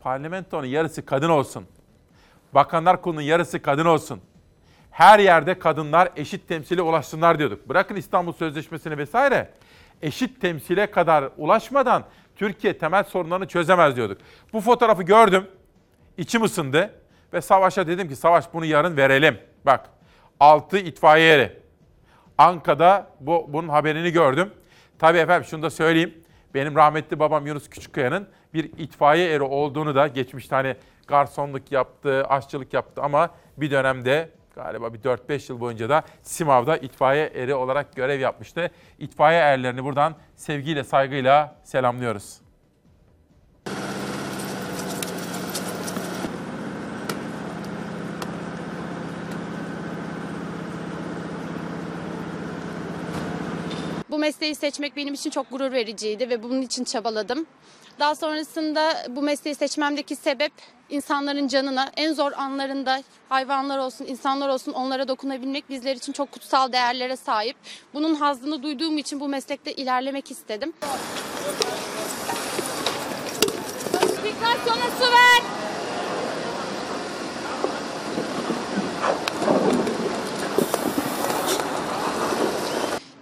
Parlamentonun yarısı kadın olsun. Bakanlar kurulunun yarısı kadın olsun. Her yerde kadınlar eşit temsile ulaşsınlar diyorduk. Bırakın İstanbul Sözleşmesi'ni vesaire. Eşit temsile kadar ulaşmadan Türkiye temel sorunlarını çözemez diyorduk. Bu fotoğrafı gördüm. İçim ısındı ve Savaş'a dedim ki Savaş bunu yarın verelim. Bak 6 itfaiye eri. Anka'da bu, bunun haberini gördüm. Tabii efendim şunu da söyleyeyim. Benim rahmetli babam Yunus Küçükkaya'nın bir itfaiye eri olduğunu da geçmişte hani garsonluk yaptı, aşçılık yaptı ama bir dönemde galiba bir 4-5 yıl boyunca da Simav'da itfaiye eri olarak görev yapmıştı. İtfaiye erlerini buradan sevgiyle, saygıyla selamlıyoruz. Bu mesleği seçmek benim için çok gurur vericiydi ve bunun için çabaladım. Daha sonrasında bu mesleği seçmemdeki sebep insanların canına en zor anlarında hayvanlar olsun, insanlar olsun onlara dokunabilmek bizler için çok kutsal değerlere sahip. Bunun hazzını duyduğum için bu meslekte ilerlemek istedim. Notifikasyona su ver.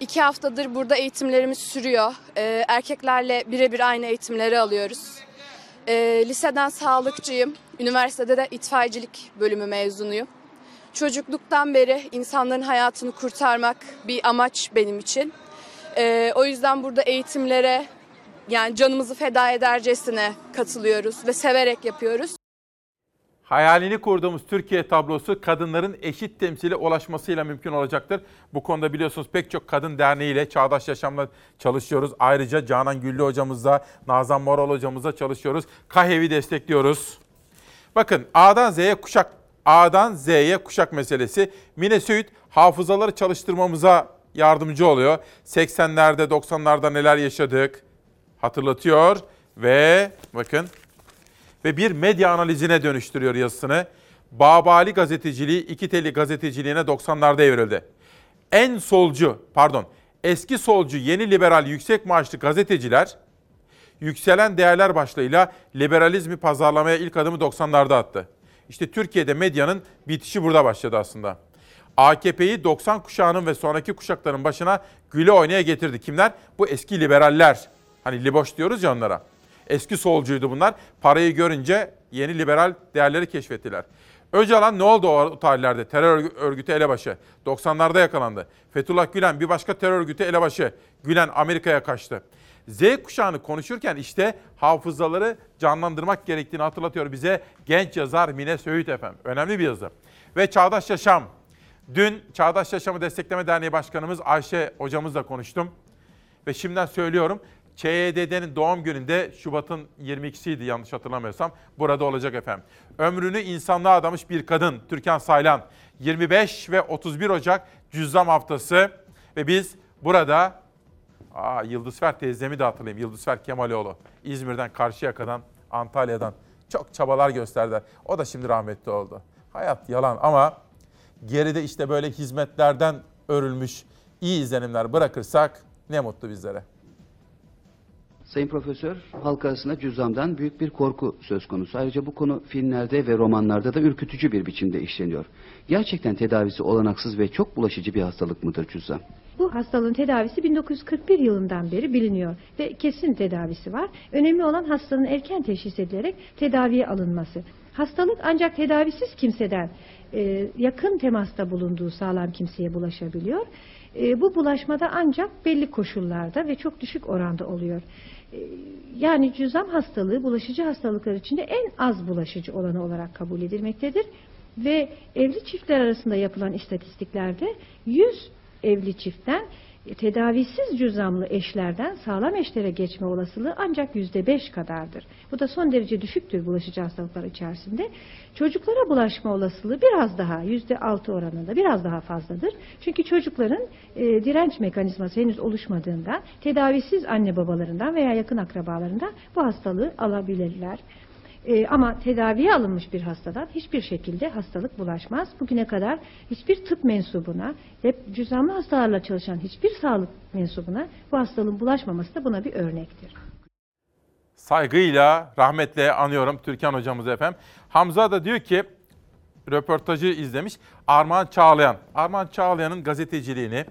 İki haftadır burada eğitimlerimiz sürüyor. Ee, erkeklerle birebir aynı eğitimleri alıyoruz. Ee, liseden sağlıkçıyım. Üniversitede de itfaiyecilik bölümü mezunuyum. Çocukluktan beri insanların hayatını kurtarmak bir amaç benim için. Ee, o yüzden burada eğitimlere yani canımızı feda edercesine katılıyoruz ve severek yapıyoruz. Hayalini kurduğumuz Türkiye tablosu kadınların eşit temsile ulaşmasıyla mümkün olacaktır. Bu konuda biliyorsunuz pek çok kadın derneğiyle Çağdaş Yaşam'la çalışıyoruz. Ayrıca Canan Güllü hocamızla, Nazan Moral hocamızla çalışıyoruz. KAHEV'i destekliyoruz. Bakın A'dan Z'ye kuşak, A'dan Z'ye kuşak meselesi. Mine Söğüt hafızaları çalıştırmamıza yardımcı oluyor. 80'lerde 90'larda neler yaşadık hatırlatıyor ve bakın ve bir medya analizine dönüştürüyor yazısını. Babali gazeteciliği iki teli gazeteciliğine 90'larda evrildi. En solcu, pardon, eski solcu, yeni liberal, yüksek maaşlı gazeteciler Yükselen değerler başlığıyla liberalizmi pazarlamaya ilk adımı 90'larda attı. İşte Türkiye'de medyanın bitişi burada başladı aslında. AKP'yi 90 kuşağının ve sonraki kuşakların başına güle oynaya getirdi. Kimler? Bu eski liberaller. Hani liboş diyoruz ya onlara. Eski solcuydu bunlar. Parayı görünce yeni liberal değerleri keşfettiler. Öcalan ne oldu o tarihlerde? Terör örgütü elebaşı. 90'larda yakalandı. Fethullah Gülen bir başka terör örgütü elebaşı. Gülen Amerika'ya kaçtı. Z kuşağını konuşurken işte hafızaları canlandırmak gerektiğini hatırlatıyor bize genç yazar Mine Söğüt efendim. Önemli bir yazı. Ve Çağdaş Yaşam. Dün Çağdaş Yaşamı Destekleme Derneği Başkanımız Ayşe hocamızla konuştum. Ve şimdiden söylüyorum ÇYDD'nin doğum gününde Şubat'ın 22'siydi yanlış hatırlamıyorsam. Burada olacak efendim. Ömrünü insanlığa adamış bir kadın Türkan Saylan. 25 ve 31 Ocak Cüzzam Haftası. Ve biz burada Aa, Yıldızfer teyzemi de hatırlayayım. Yıldızfer Kemaloğlu. İzmir'den, Karşıyaka'dan, Antalya'dan çok çabalar gösterdiler. O da şimdi rahmetli oldu. Hayat yalan ama geride işte böyle hizmetlerden örülmüş iyi izlenimler bırakırsak ne mutlu bizlere. Sayın Profesör, halk arasında cüzdandan büyük bir korku söz konusu. Ayrıca bu konu filmlerde ve romanlarda da ürkütücü bir biçimde işleniyor. Gerçekten tedavisi olanaksız ve çok bulaşıcı bir hastalık mıdır cüzdan? Bu hastalığın tedavisi 1941 yılından beri biliniyor ve kesin tedavisi var. Önemli olan hastanın erken teşhis edilerek tedaviye alınması. Hastalık ancak tedavisiz kimseden e, yakın temasta bulunduğu sağlam kimseye bulaşabiliyor. E, bu bulaşmada ancak belli koşullarda ve çok düşük oranda oluyor. E, yani cüzam hastalığı bulaşıcı hastalıklar içinde en az bulaşıcı olanı olarak kabul edilmektedir. Ve evli çiftler arasında yapılan istatistiklerde 100 evli çiftten tedavisiz cüzamlı eşlerden sağlam eşlere geçme olasılığı ancak yüzde beş kadardır. Bu da son derece düşüktür bulaşıcı hastalıklar içerisinde. Çocuklara bulaşma olasılığı biraz daha yüzde altı oranında biraz daha fazladır. Çünkü çocukların e, direnç mekanizması henüz oluşmadığından tedavisiz anne babalarından veya yakın akrabalarından bu hastalığı alabilirler. Ee, ama tedaviye alınmış bir hastadan hiçbir şekilde hastalık bulaşmaz. Bugüne kadar hiçbir tıp mensubuna ve cüzdanlı hastalarla çalışan hiçbir sağlık mensubuna bu hastalığın bulaşmaması da buna bir örnektir. Saygıyla, rahmetle anıyorum Türkan hocamızı efendim. Hamza da diyor ki, röportajı izlemiş. Armağan Çağlayan. Armağan Çağlayan'ın gazeteciliğini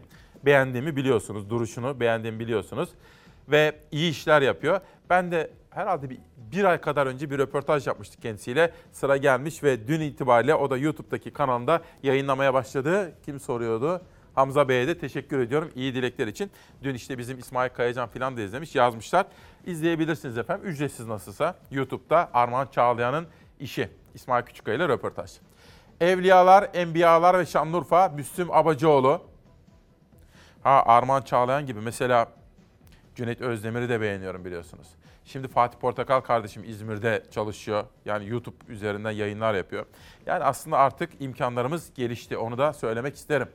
beğendiğimi biliyorsunuz, duruşunu beğendiğimi biliyorsunuz. Ve iyi işler yapıyor. Ben de herhalde bir, bir ay kadar önce bir röportaj yapmıştık kendisiyle. Sıra gelmiş ve dün itibariyle o da YouTube'daki kanalında yayınlamaya başladı. Kim soruyordu? Hamza Bey'e de teşekkür ediyorum iyi dilekler için. Dün işte bizim İsmail Kayacan falan da izlemiş, yazmışlar. İzleyebilirsiniz efendim. Ücretsiz nasılsa YouTube'da Armağan Çağlayan'ın işi. İsmail Küçükkaya ile röportaj. Evliyalar, Enbiyalar ve Şanlıurfa Müslüm Abacıoğlu. Ha Armağan Çağlayan gibi mesela Cüneyt Özdemir'i de beğeniyorum biliyorsunuz. Şimdi Fatih Portakal kardeşim İzmir'de çalışıyor. Yani YouTube üzerinden yayınlar yapıyor. Yani aslında artık imkanlarımız gelişti. Onu da söylemek isterim.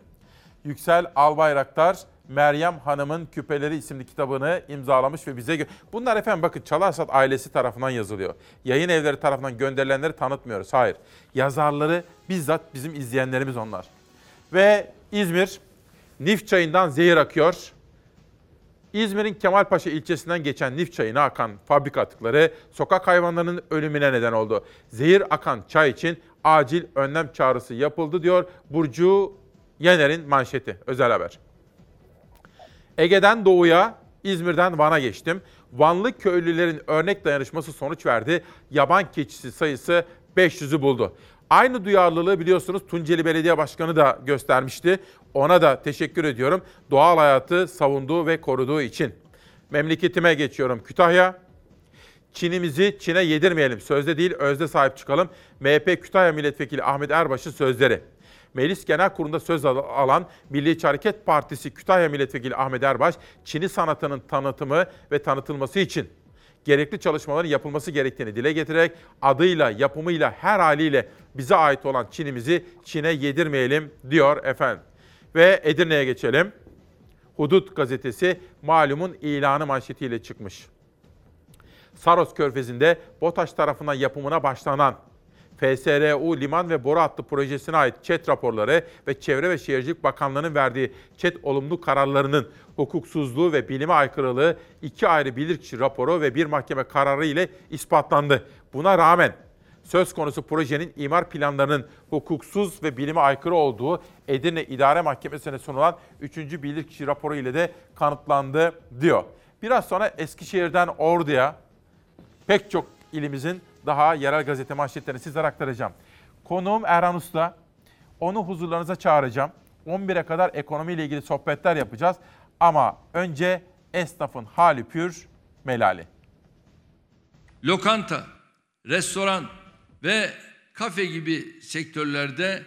Yüksel Albayraktar Meryem Hanım'ın Küpeleri isimli kitabını imzalamış ve bize... Bunlar efendim bakın Çalarsat ailesi tarafından yazılıyor. Yayın evleri tarafından gönderilenleri tanıtmıyoruz. Hayır. Yazarları bizzat bizim izleyenlerimiz onlar. Ve İzmir Nif çayından zehir akıyor. İzmir'in Kemalpaşa ilçesinden geçen Nif çayına akan fabrika atıkları sokak hayvanlarının ölümüne neden oldu. Zehir akan çay için acil önlem çağrısı yapıldı diyor Burcu Yener'in manşeti. Özel haber. Ege'den doğuya, İzmir'den Van'a geçtim. Vanlı köylülerin örnek dayanışması sonuç verdi. Yaban keçisi sayısı 500'ü buldu. Aynı duyarlılığı biliyorsunuz Tunceli Belediye Başkanı da göstermişti. Ona da teşekkür ediyorum. Doğal hayatı savunduğu ve koruduğu için. Memleketime geçiyorum Kütahya. Çinimizi Çin'e yedirmeyelim. Sözde değil özde sahip çıkalım. MHP Kütahya Milletvekili Ahmet Erbaş'ın sözleri. Meclis Genel Kurulu'nda söz alan Milliyetçi Hareket Partisi Kütahya Milletvekili Ahmet Erbaş, Çin'i sanatının tanıtımı ve tanıtılması için gerekli çalışmaların yapılması gerektiğini dile getirerek adıyla, yapımıyla, her haliyle bize ait olan Çin'imizi Çin'e yedirmeyelim diyor efendim. Ve Edirne'ye geçelim. Hudut gazetesi malumun ilanı manşetiyle çıkmış. Saros Körfezi'nde BOTAŞ tarafından yapımına başlanan FSRU liman ve boru hattı projesine ait ÇED raporları ve Çevre ve Şehircilik Bakanlığı'nın verdiği ÇED olumlu kararlarının hukuksuzluğu ve bilime aykırılığı iki ayrı bilirkişi raporu ve bir mahkeme kararı ile ispatlandı. Buna rağmen söz konusu projenin imar planlarının hukuksuz ve bilime aykırı olduğu Edirne İdare Mahkemesi'ne sunulan 3. bilirkişi raporu ile de kanıtlandı diyor. Biraz sonra Eskişehir'den Ordu'ya pek çok ilimizin daha yerel gazete manşetlerini sizlere aktaracağım. Konuğum Erhan Usta. Onu huzurlarınıza çağıracağım. 11'e kadar ekonomiyle ilgili sohbetler yapacağız. Ama önce esnafın hali pür melali. lokanta, restoran ve kafe gibi sektörlerde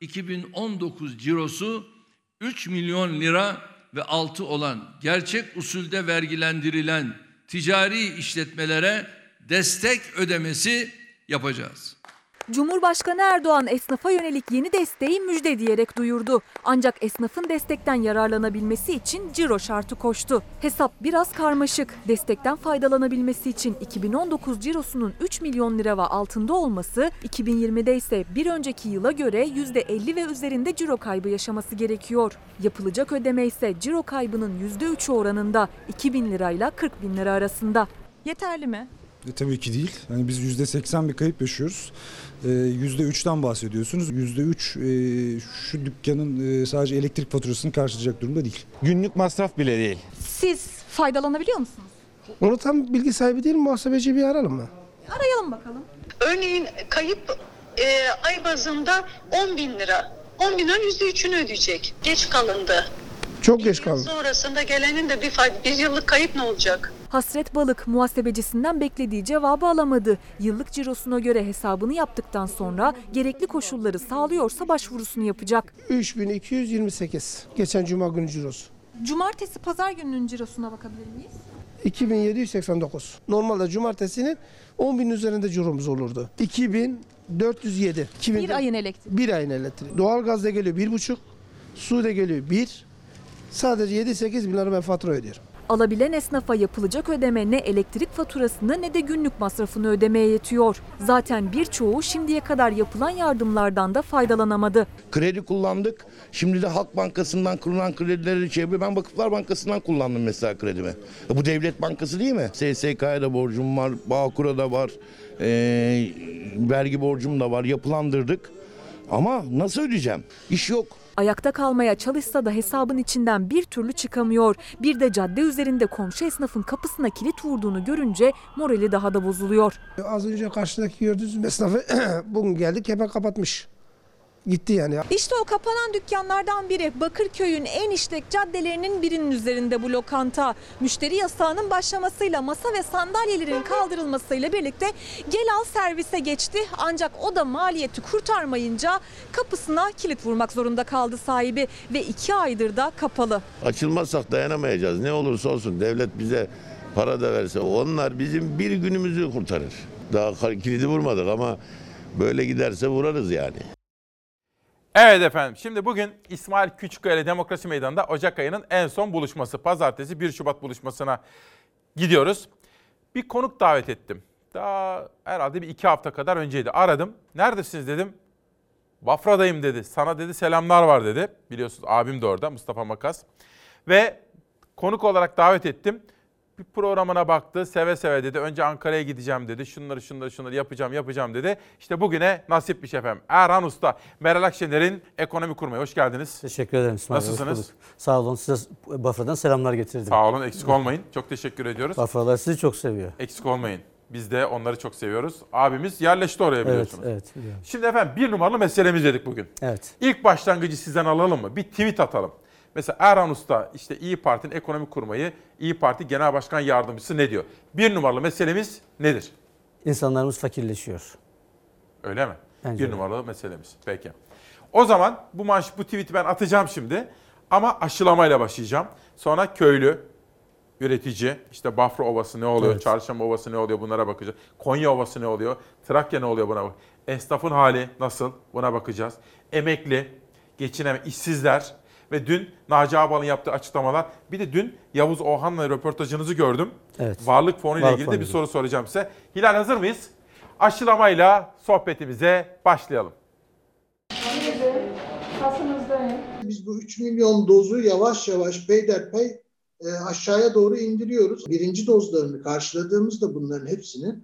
2019 cirosu 3 milyon lira ve altı olan gerçek usulde vergilendirilen ticari işletmelere destek ödemesi yapacağız. Cumhurbaşkanı Erdoğan esnafa yönelik yeni desteği müjde diyerek duyurdu. Ancak esnafın destekten yararlanabilmesi için ciro şartı koştu. Hesap biraz karmaşık. Destekten faydalanabilmesi için 2019 cirosunun 3 milyon lira ve altında olması, 2020'de ise bir önceki yıla göre %50 ve üzerinde ciro kaybı yaşaması gerekiyor. Yapılacak ödeme ise ciro kaybının %3'ü oranında 2000 lirayla 40 bin lira arasında. Yeterli mi? E, tabii ki değil. Yani biz %80 bir kayıp yaşıyoruz. E, %3'ten bahsediyorsunuz. %3 e, şu dükkanın e, sadece elektrik faturasını karşılayacak durumda değil. Günlük masraf bile değil. Siz faydalanabiliyor musunuz? Onu tam bilgi sahibi değil muhasebeci bir aralım mı? Arayalım bakalım. Örneğin kayıp e, ay bazında 10 bin lira. 10 bin liranın yüzde üçünü ödeyecek. Geç kalındı. Çok geç kaldı. Sonrasında gelenin de bir, fay- bir yıllık kayıp ne olacak? Hasret Balık muhasebecisinden beklediği cevabı alamadı. Yıllık cirosuna göre hesabını yaptıktan sonra gerekli koşulları sağlıyorsa başvurusunu yapacak. 3228. Geçen cuma günü cirosu. Cumartesi pazar gününün cirosuna bakabilir miyiz? 2789. Normalde cumartesinin 10 bin üzerinde ciromuz olurdu. 2407. 2000 Bir ayın elektriği. Bir ayın elektriği. Doğalgaz da geliyor 1,5. Su da geliyor 1. Sadece 7-8 bin lira ben fatura ödüyorum. Alabilen esnafa yapılacak ödeme ne elektrik faturasını ne de günlük masrafını ödemeye yetiyor. Zaten birçoğu şimdiye kadar yapılan yardımlardan da faydalanamadı. Kredi kullandık. Şimdi de Halk Bankası'ndan kurulan kredileri çeviriyor. Ben Vakıflar Bankası'ndan kullandım mesela kredimi. E Bu devlet bankası değil mi? SSK'ya da borcum var, Bağkur'a da var, e, vergi borcum da var. Yapılandırdık. Ama nasıl ödeyeceğim? İş yok. Ayakta kalmaya çalışsa da hesabın içinden bir türlü çıkamıyor. Bir de cadde üzerinde komşu esnafın kapısına kilit vurduğunu görünce morali daha da bozuluyor. Az önce karşıdaki gördüğünüz esnafı *clears throat* bugün geldik hemen kapatmış. Gitti yani. İşte o kapanan dükkanlardan biri Bakırköy'ün en işlek caddelerinin birinin üzerinde bu lokanta. Müşteri yasağının başlamasıyla masa ve sandalyelerin kaldırılmasıyla birlikte gel al servise geçti. Ancak o da maliyeti kurtarmayınca kapısına kilit vurmak zorunda kaldı sahibi ve iki aydır da kapalı. Açılmazsak dayanamayacağız. Ne olursa olsun devlet bize para da verse onlar bizim bir günümüzü kurtarır. Daha kilidi vurmadık ama böyle giderse vurarız yani. Evet efendim. Şimdi bugün İsmail Küçükkaya Demokrasi Meydanı'nda Ocak ayının en son buluşması. Pazartesi 1 Şubat buluşmasına gidiyoruz. Bir konuk davet ettim. Daha herhalde bir iki hafta kadar önceydi. Aradım. Neredesiniz dedim. Bafra'dayım dedi. Sana dedi selamlar var dedi. Biliyorsunuz abim de orada Mustafa Makas. Ve konuk olarak davet ettim. Programına baktı. Seve seve dedi. Önce Ankara'ya gideceğim dedi. Şunları şunları şunları yapacağım yapacağım dedi. İşte bugüne nasipmiş efendim. Erhan Usta, Meral Akşener'in ekonomi kurmayı. Hoş geldiniz. Teşekkür ederim İsmail Nasılsınız? Sağ olun. Size Bafra'dan selamlar getirdim. Sağ olun eksik olmayın. Çok teşekkür ediyoruz. Bafralar sizi çok seviyor. Eksik olmayın. Biz de onları çok seviyoruz. Abimiz yerleşti oraya biliyorsunuz. Evet, evet. biliyorum. Şimdi efendim bir numaralı meselemiz dedik bugün. Evet. İlk başlangıcı sizden alalım mı? Bir tweet atalım. Mesela Erhan Usta işte İyi Parti'nin ekonomi kurmayı, İyi Parti Genel Başkan Yardımcısı ne diyor? Bir numaralı meselemiz nedir? İnsanlarımız fakirleşiyor. Öyle mi? Bence bir öyle. numaralı meselemiz. Peki. O zaman bu maaş bu tweet'i ben atacağım şimdi. Ama aşılamayla başlayacağım. Sonra köylü, üretici, işte Bafra Ovası ne oluyor, Evet. Çarşamba Ovası ne oluyor bunlara bakacağız. Konya Ovası ne oluyor, Trakya ne oluyor buna bak. Esnafın hali nasıl buna bakacağız. Emekli, geçineme, işsizler ve dün Naci Ağbal'ın yaptığı açıklamalar. Bir de dün Yavuz Ohan'la röportajınızı gördüm. Evet. Varlık fonu ile ilgili de bir soru soracağım size. Hilal hazır mıyız? aşılamayla sohbetimize başlayalım. Biz bu 3 milyon dozu yavaş yavaş peyderpey e, aşağıya doğru indiriyoruz. Birinci dozlarını karşıladığımızda bunların hepsini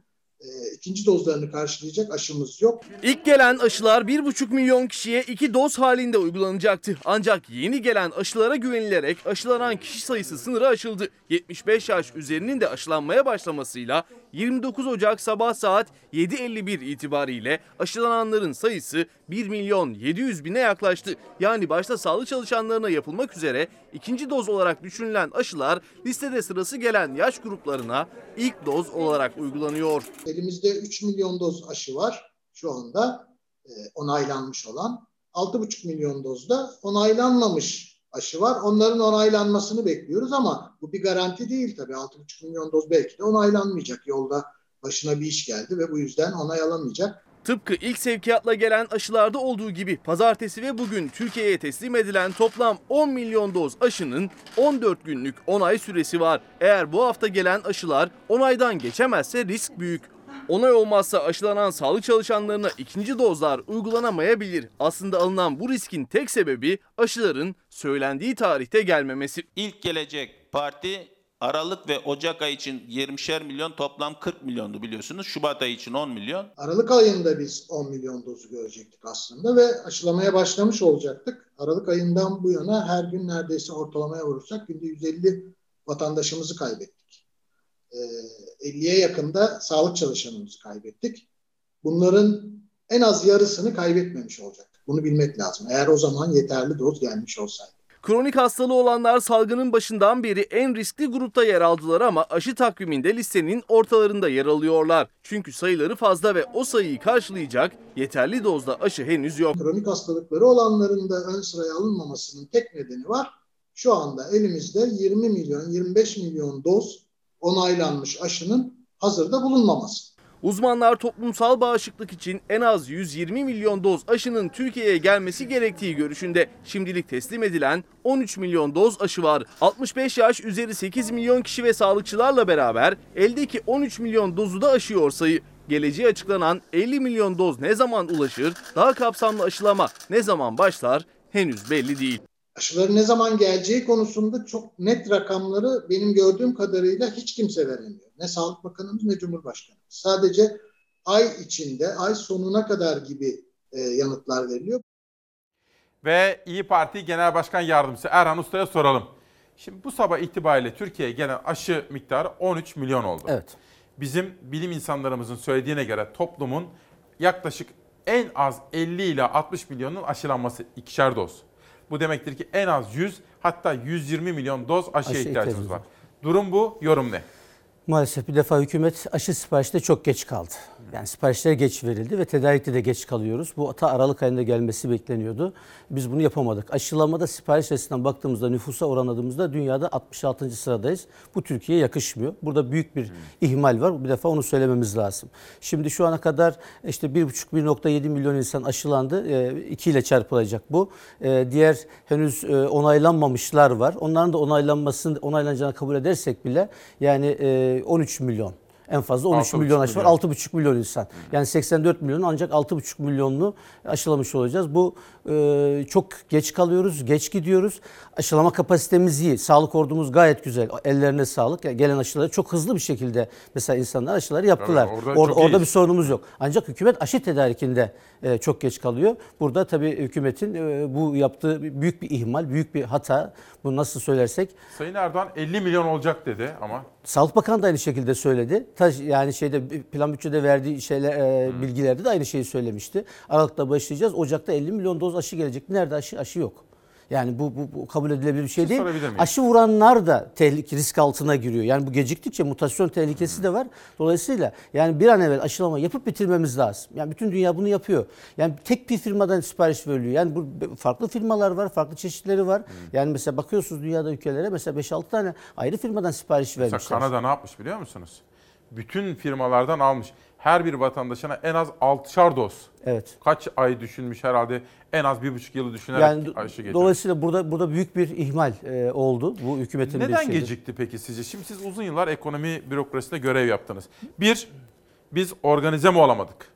ikinci dozlarını karşılayacak aşımız yok. İlk gelen aşılar 1,5 milyon kişiye 2 doz halinde uygulanacaktı. Ancak yeni gelen aşılara güvenilerek aşılanan kişi sayısı sınırı aşıldı. 75 yaş üzerinin de aşılanmaya başlamasıyla 29 Ocak sabah saat 7.51 itibariyle aşılananların sayısı 1 milyon 700 bine yaklaştı. Yani başta sağlık çalışanlarına yapılmak üzere ikinci doz olarak düşünülen aşılar listede sırası gelen yaş gruplarına ilk doz olarak uygulanıyor. Elimizde 3 milyon doz aşı var şu anda e, onaylanmış olan. 6,5 milyon dozda onaylanmamış aşı var. Onların onaylanmasını bekliyoruz ama bu bir garanti değil tabii. 6,5 milyon doz belki de onaylanmayacak. Yolda başına bir iş geldi ve bu yüzden onay alamayacak. Tıpkı ilk sevkiyatla gelen aşılarda olduğu gibi pazartesi ve bugün Türkiye'ye teslim edilen toplam 10 milyon doz aşının 14 günlük onay süresi var. Eğer bu hafta gelen aşılar onaydan geçemezse risk büyük. Onay olmazsa aşılanan sağlık çalışanlarına ikinci dozlar uygulanamayabilir. Aslında alınan bu riskin tek sebebi aşıların söylendiği tarihte gelmemesi. İlk gelecek parti Aralık ve Ocak ayı için 20'şer milyon toplam 40 milyondu biliyorsunuz. Şubat ayı için 10 milyon. Aralık ayında biz 10 milyon dozu görecektik aslında ve aşılamaya başlamış olacaktık. Aralık ayından bu yana her gün neredeyse ortalamaya vurursak günde 150 vatandaşımızı kaybettik. Ee, 50'ye yakında sağlık çalışanımızı kaybettik. Bunların en az yarısını kaybetmemiş olacaktık. Bunu bilmek lazım. Eğer o zaman yeterli doz gelmiş olsaydı. Kronik hastalığı olanlar salgının başından beri en riskli grupta yer aldılar ama aşı takviminde listenin ortalarında yer alıyorlar. Çünkü sayıları fazla ve o sayıyı karşılayacak yeterli dozda aşı henüz yok. Kronik hastalıkları olanların da ön sıraya alınmamasının tek nedeni var. Şu anda elimizde 20 milyon, 25 milyon doz onaylanmış aşının hazırda bulunmaması. Uzmanlar toplumsal bağışıklık için en az 120 milyon doz aşının Türkiye'ye gelmesi gerektiği görüşünde. Şimdilik teslim edilen 13 milyon doz aşı var. 65 yaş üzeri 8 milyon kişi ve sağlıkçılarla beraber eldeki 13 milyon dozu da aşıyor sayı. Geleceğe açıklanan 50 milyon doz ne zaman ulaşır, daha kapsamlı aşılama ne zaman başlar henüz belli değil. Aşıların ne zaman geleceği konusunda çok net rakamları benim gördüğüm kadarıyla hiç kimse veremiyor. Ne Sağlık Bakanımız ne Cumhurbaşkanımız. Sadece ay içinde, ay sonuna kadar gibi e, yanıtlar veriliyor. Ve İyi Parti Genel Başkan Yardımcısı Erhan Usta'ya soralım. Şimdi bu sabah itibariyle Türkiye'ye gelen aşı miktarı 13 milyon oldu. Evet. Bizim bilim insanlarımızın söylediğine göre toplumun yaklaşık en az 50 ile 60 milyonun aşılanması ikişer doz. Bu demektir ki en az 100 hatta 120 milyon doz aşıya Aşı ihtiyacımız ihtiyacımız var. Durum bu, yorum ne? Maalesef bir defa hükümet aşı siparişte çok geç kaldı. Yani siparişler geç verildi ve tedarikte de geç kalıyoruz. Bu ta Aralık ayında gelmesi bekleniyordu. Biz bunu yapamadık. Aşılamada sipariş açısından baktığımızda nüfusa oranladığımızda dünyada 66. sıradayız. Bu Türkiye'ye yakışmıyor. Burada büyük bir ihmal var. Bir defa onu söylememiz lazım. Şimdi şu ana kadar işte 1,5-1,7 milyon insan aşılandı. 2 ile çarpılacak bu. E, Diğer henüz e, onaylanmamışlar var. Onların da onaylanmasını onaylanacağını kabul edersek bile yani e, 13 milyon. En fazla 13 6,5 milyon aşı var. milyon. 6,5 milyon insan. Yani 84 milyon ancak 6,5 milyonunu aşılamış olacağız. Bu e, çok geç kalıyoruz, geç gidiyoruz. Aşılama kapasitemiz iyi. Sağlık ordumuz gayet güzel. Ellerine sağlık. Yani gelen aşıları çok hızlı bir şekilde mesela insanlar aşıları yaptılar. Tabii, orada Or- orada bir sorunumuz yok. Ancak hükümet aşı tedarikinde e, çok geç kalıyor. Burada tabii hükümetin e, bu yaptığı büyük bir ihmal, büyük bir hata. Bunu nasıl söylersek Sayın Erdoğan 50 milyon olacak dedi ama Sağlık Bakanı da aynı şekilde söyledi. Yani şeyde plan bütçede verdiği şeyler e, bilgilerde de aynı şeyi söylemişti. Aralıkta başlayacağız. Ocakta 50 milyon doz aşı gelecek. Nerede aşı? Aşı yok. Yani bu, bu, bu kabul edilebilir bir şey Siz değil. sorabilir miyim? Aşı vuranlar da tehlike risk altına giriyor. Yani bu geciktikçe mutasyon tehlikesi de var. Dolayısıyla yani bir an evvel aşılama yapıp bitirmemiz lazım. Yani bütün dünya bunu yapıyor. Yani tek bir firmadan sipariş veriliyor. Yani bu farklı firmalar var, farklı çeşitleri var. Yani mesela bakıyorsunuz dünyada ülkelere mesela 5-6 tane ayrı firmadan sipariş mesela vermişler. Kanada ne yapmış biliyor musunuz? Bütün firmalardan almış. Her bir vatandaşına en az 6'şar doz. Evet. Kaç ay düşünmüş herhalde en az bir buçuk yılı düşünerek Yani aşı getirmiş. dolayısıyla burada burada büyük bir ihmal e, oldu bu hükümetin Neden şeyi. gecikti peki sizce? Şimdi siz uzun yıllar ekonomi bürokrasisinde görev yaptınız. Bir, biz organize mi olamadık?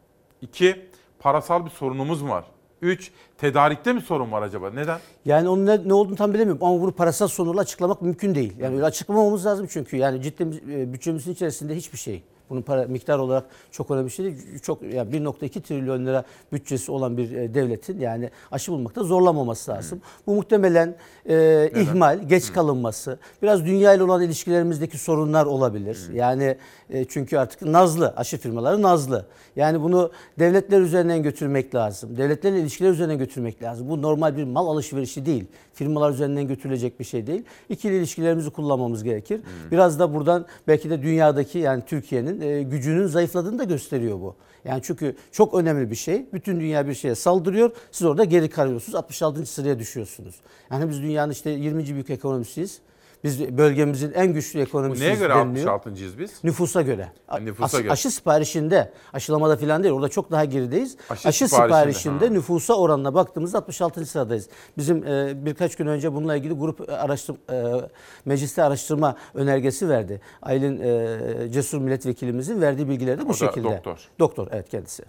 İki, parasal bir sorunumuz mu var? Üç, tedarikte mi sorun var acaba? Neden? Yani onun ne, ne olduğunu tam bilemiyorum ama bunu parasal sorunla açıklamak mümkün değil. Yani öyle açıklamamamız lazım çünkü yani ciddi e, bütçemizin içerisinde hiçbir şey. Bunun para miktar olarak çok önemli bir şey değil. Çok yani 1.2 trilyon lira bütçesi olan bir e, devletin yani aşı bulmakta zorlamaması lazım. Bu muhtemelen e, ihmal, geç kalınması, biraz dünya ile olan ilişkilerimizdeki sorunlar olabilir. Yani e, çünkü artık nazlı, aşı firmaları nazlı. Yani bunu devletler üzerinden götürmek lazım. Devletlerle ilişkiler üzerinden götürmek lazım. Bu normal bir mal alışverişi değil. Firmalar üzerinden götürülecek bir şey değil. İkili ilişkilerimizi kullanmamız gerekir. Biraz da buradan belki de dünyadaki yani Türkiye'nin e, gücünün zayıfladığını da gösteriyor bu. Yani çünkü çok önemli bir şey. Bütün dünya bir şeye saldırıyor. Siz orada geri kalıyorsunuz. 66. sıraya düşüyorsunuz. Yani biz dünyanın işte 20. büyük ekonomisiyiz. Biz bölgemizin en güçlü Bu ekonomisiyiz neye göre deniliyor. 66.'yız biz? Nüfusa göre. Ha, nüfusa Aşı- göre. Aşı siparişinde, aşılamada falan değil. Orada çok daha gerideyiz. Aşı Aşı, siparişinde, siparişinde, ha. nüfusa oranına baktığımızda 66. sıradayız. Bizim e, birkaç gün önce bununla ilgili grup araştır, e, mecliste araştırma önergesi verdi. Aylin e, Cesur milletvekilimizin verdiği bilgiler de O bu da şekilde. doktor. Doktor evet kendisi.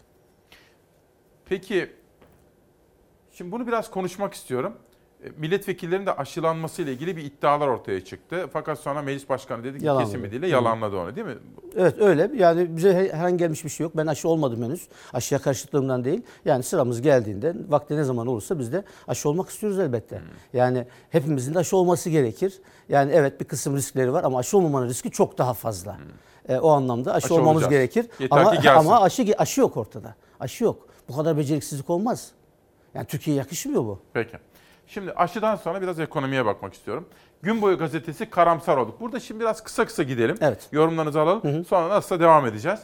Peki, şimdi bunu biraz konuşmak istiyorum. Milletvekillerinin de aşılanması ile ilgili bir iddialar ortaya çıktı. Fakat sonra meclis başkanı dedi ki Yalanladı. kesin Hı. yalanladı onu değil mi? Evet öyle. Yani bize he- herhangi gelmiş bir şey yok. Ben aşı olmadım henüz. Aşıya karşıtlığımdan değil. Yani sıramız geldiğinde vakti ne zaman olursa biz de aşı olmak istiyoruz elbette. Yani hepimizin de aşı olması gerekir. Yani evet bir kısım riskleri var ama aşı olmamanın riski çok daha fazla. E, o anlamda aşı, Aşı olmamız olacağız. gerekir. Yeter ama ama aşı aşı yok ortada. Aşı yok. Bu kadar beceriksizlik olmaz. Yani Türkiye'ye yakışmıyor bu. Peki. Şimdi aşıdan sonra biraz ekonomiye bakmak istiyorum. Gün boyu gazetesi karamsar olduk. Burada şimdi biraz kısa kısa gidelim. Evet. Yorumlarınızı alalım. Sonra nasılsa devam edeceğiz.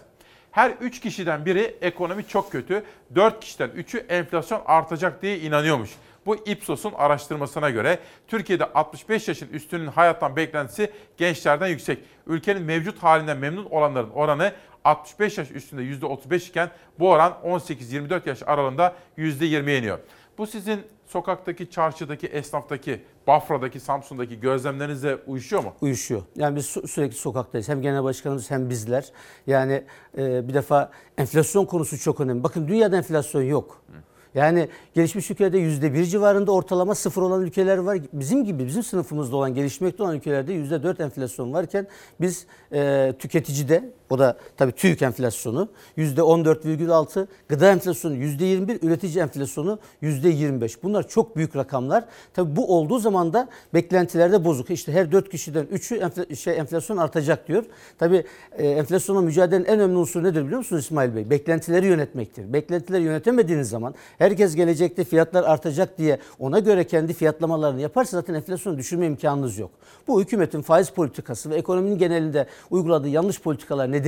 Her 3 kişiden biri ekonomi çok kötü, 4 kişiden 3'ü enflasyon artacak diye inanıyormuş. Bu Ipsos'un araştırmasına göre Türkiye'de 65 yaşın üstünün hayattan beklentisi gençlerden yüksek. Ülkenin mevcut halinden memnun olanların oranı 65 yaş üstünde %35 iken bu oran 18-24 yaş aralığında %20'ye iniyor. Bu sizin sokaktaki, çarşıdaki, esnaftaki, Bafra'daki, Samsun'daki gözlemlerinizle uyuşuyor mu? uyuşuyor. Yani biz sü- sürekli sokaktayız. Hem genel başkanımız hem bizler. Yani e, bir defa enflasyon konusu çok önemli. Bakın dünyada enflasyon yok. Yani gelişmiş ülkelerde yüzde bir civarında ortalama sıfır olan ülkeler var. Bizim gibi bizim sınıfımızda olan gelişmekte olan ülkelerde yüzde dört enflasyon varken biz e, tüketicide o da tabii TÜİK enflasyonu yüzde on dört virgül altı, gıda enflasyonu yüzde yirmi bir, üretici enflasyonu yüzde yirmi beş. Bunlar çok büyük rakamlar. Tabii bu olduğu zaman da beklentilerde bozuk. İşte her dört kişiden üçü enfla- şey, enflasyon artacak diyor. Tabii e, enflasyonla mücadelenin en önemli unsuru nedir biliyor musunuz İsmail Bey? Beklentileri yönetmektir. Beklentileri yönetemediğiniz zaman herkes gelecekte fiyatlar artacak diye ona göre kendi fiyatlamalarını yaparsa zaten enflasyonu düşürme imkanınız yok. Bu hükümetin faiz politikası ve ekonominin genelinde uyguladığı yanlış politikalar nedeniyle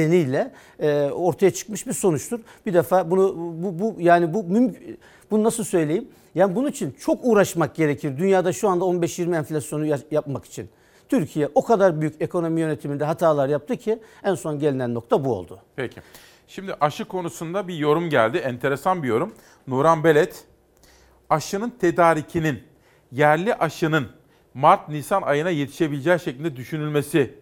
e, ortaya çıkmış bir sonuçtur. Bir defa bunu bu, bu yani bu müm- bunu nasıl söyleyeyim? Yani bunun için çok uğraşmak gerekir. Dünyada şu anda 15-20 enflasyonu ya- yapmak için. Türkiye o kadar büyük ekonomi yönetiminde hatalar yaptı ki en son gelinen nokta bu oldu. Peki. Şimdi aşı konusunda bir yorum geldi. Enteresan bir yorum. Nuran Belet, aşının tedarikinin, yerli aşının Mart-Nisan ayına yetişebileceği şeklinde düşünülmesi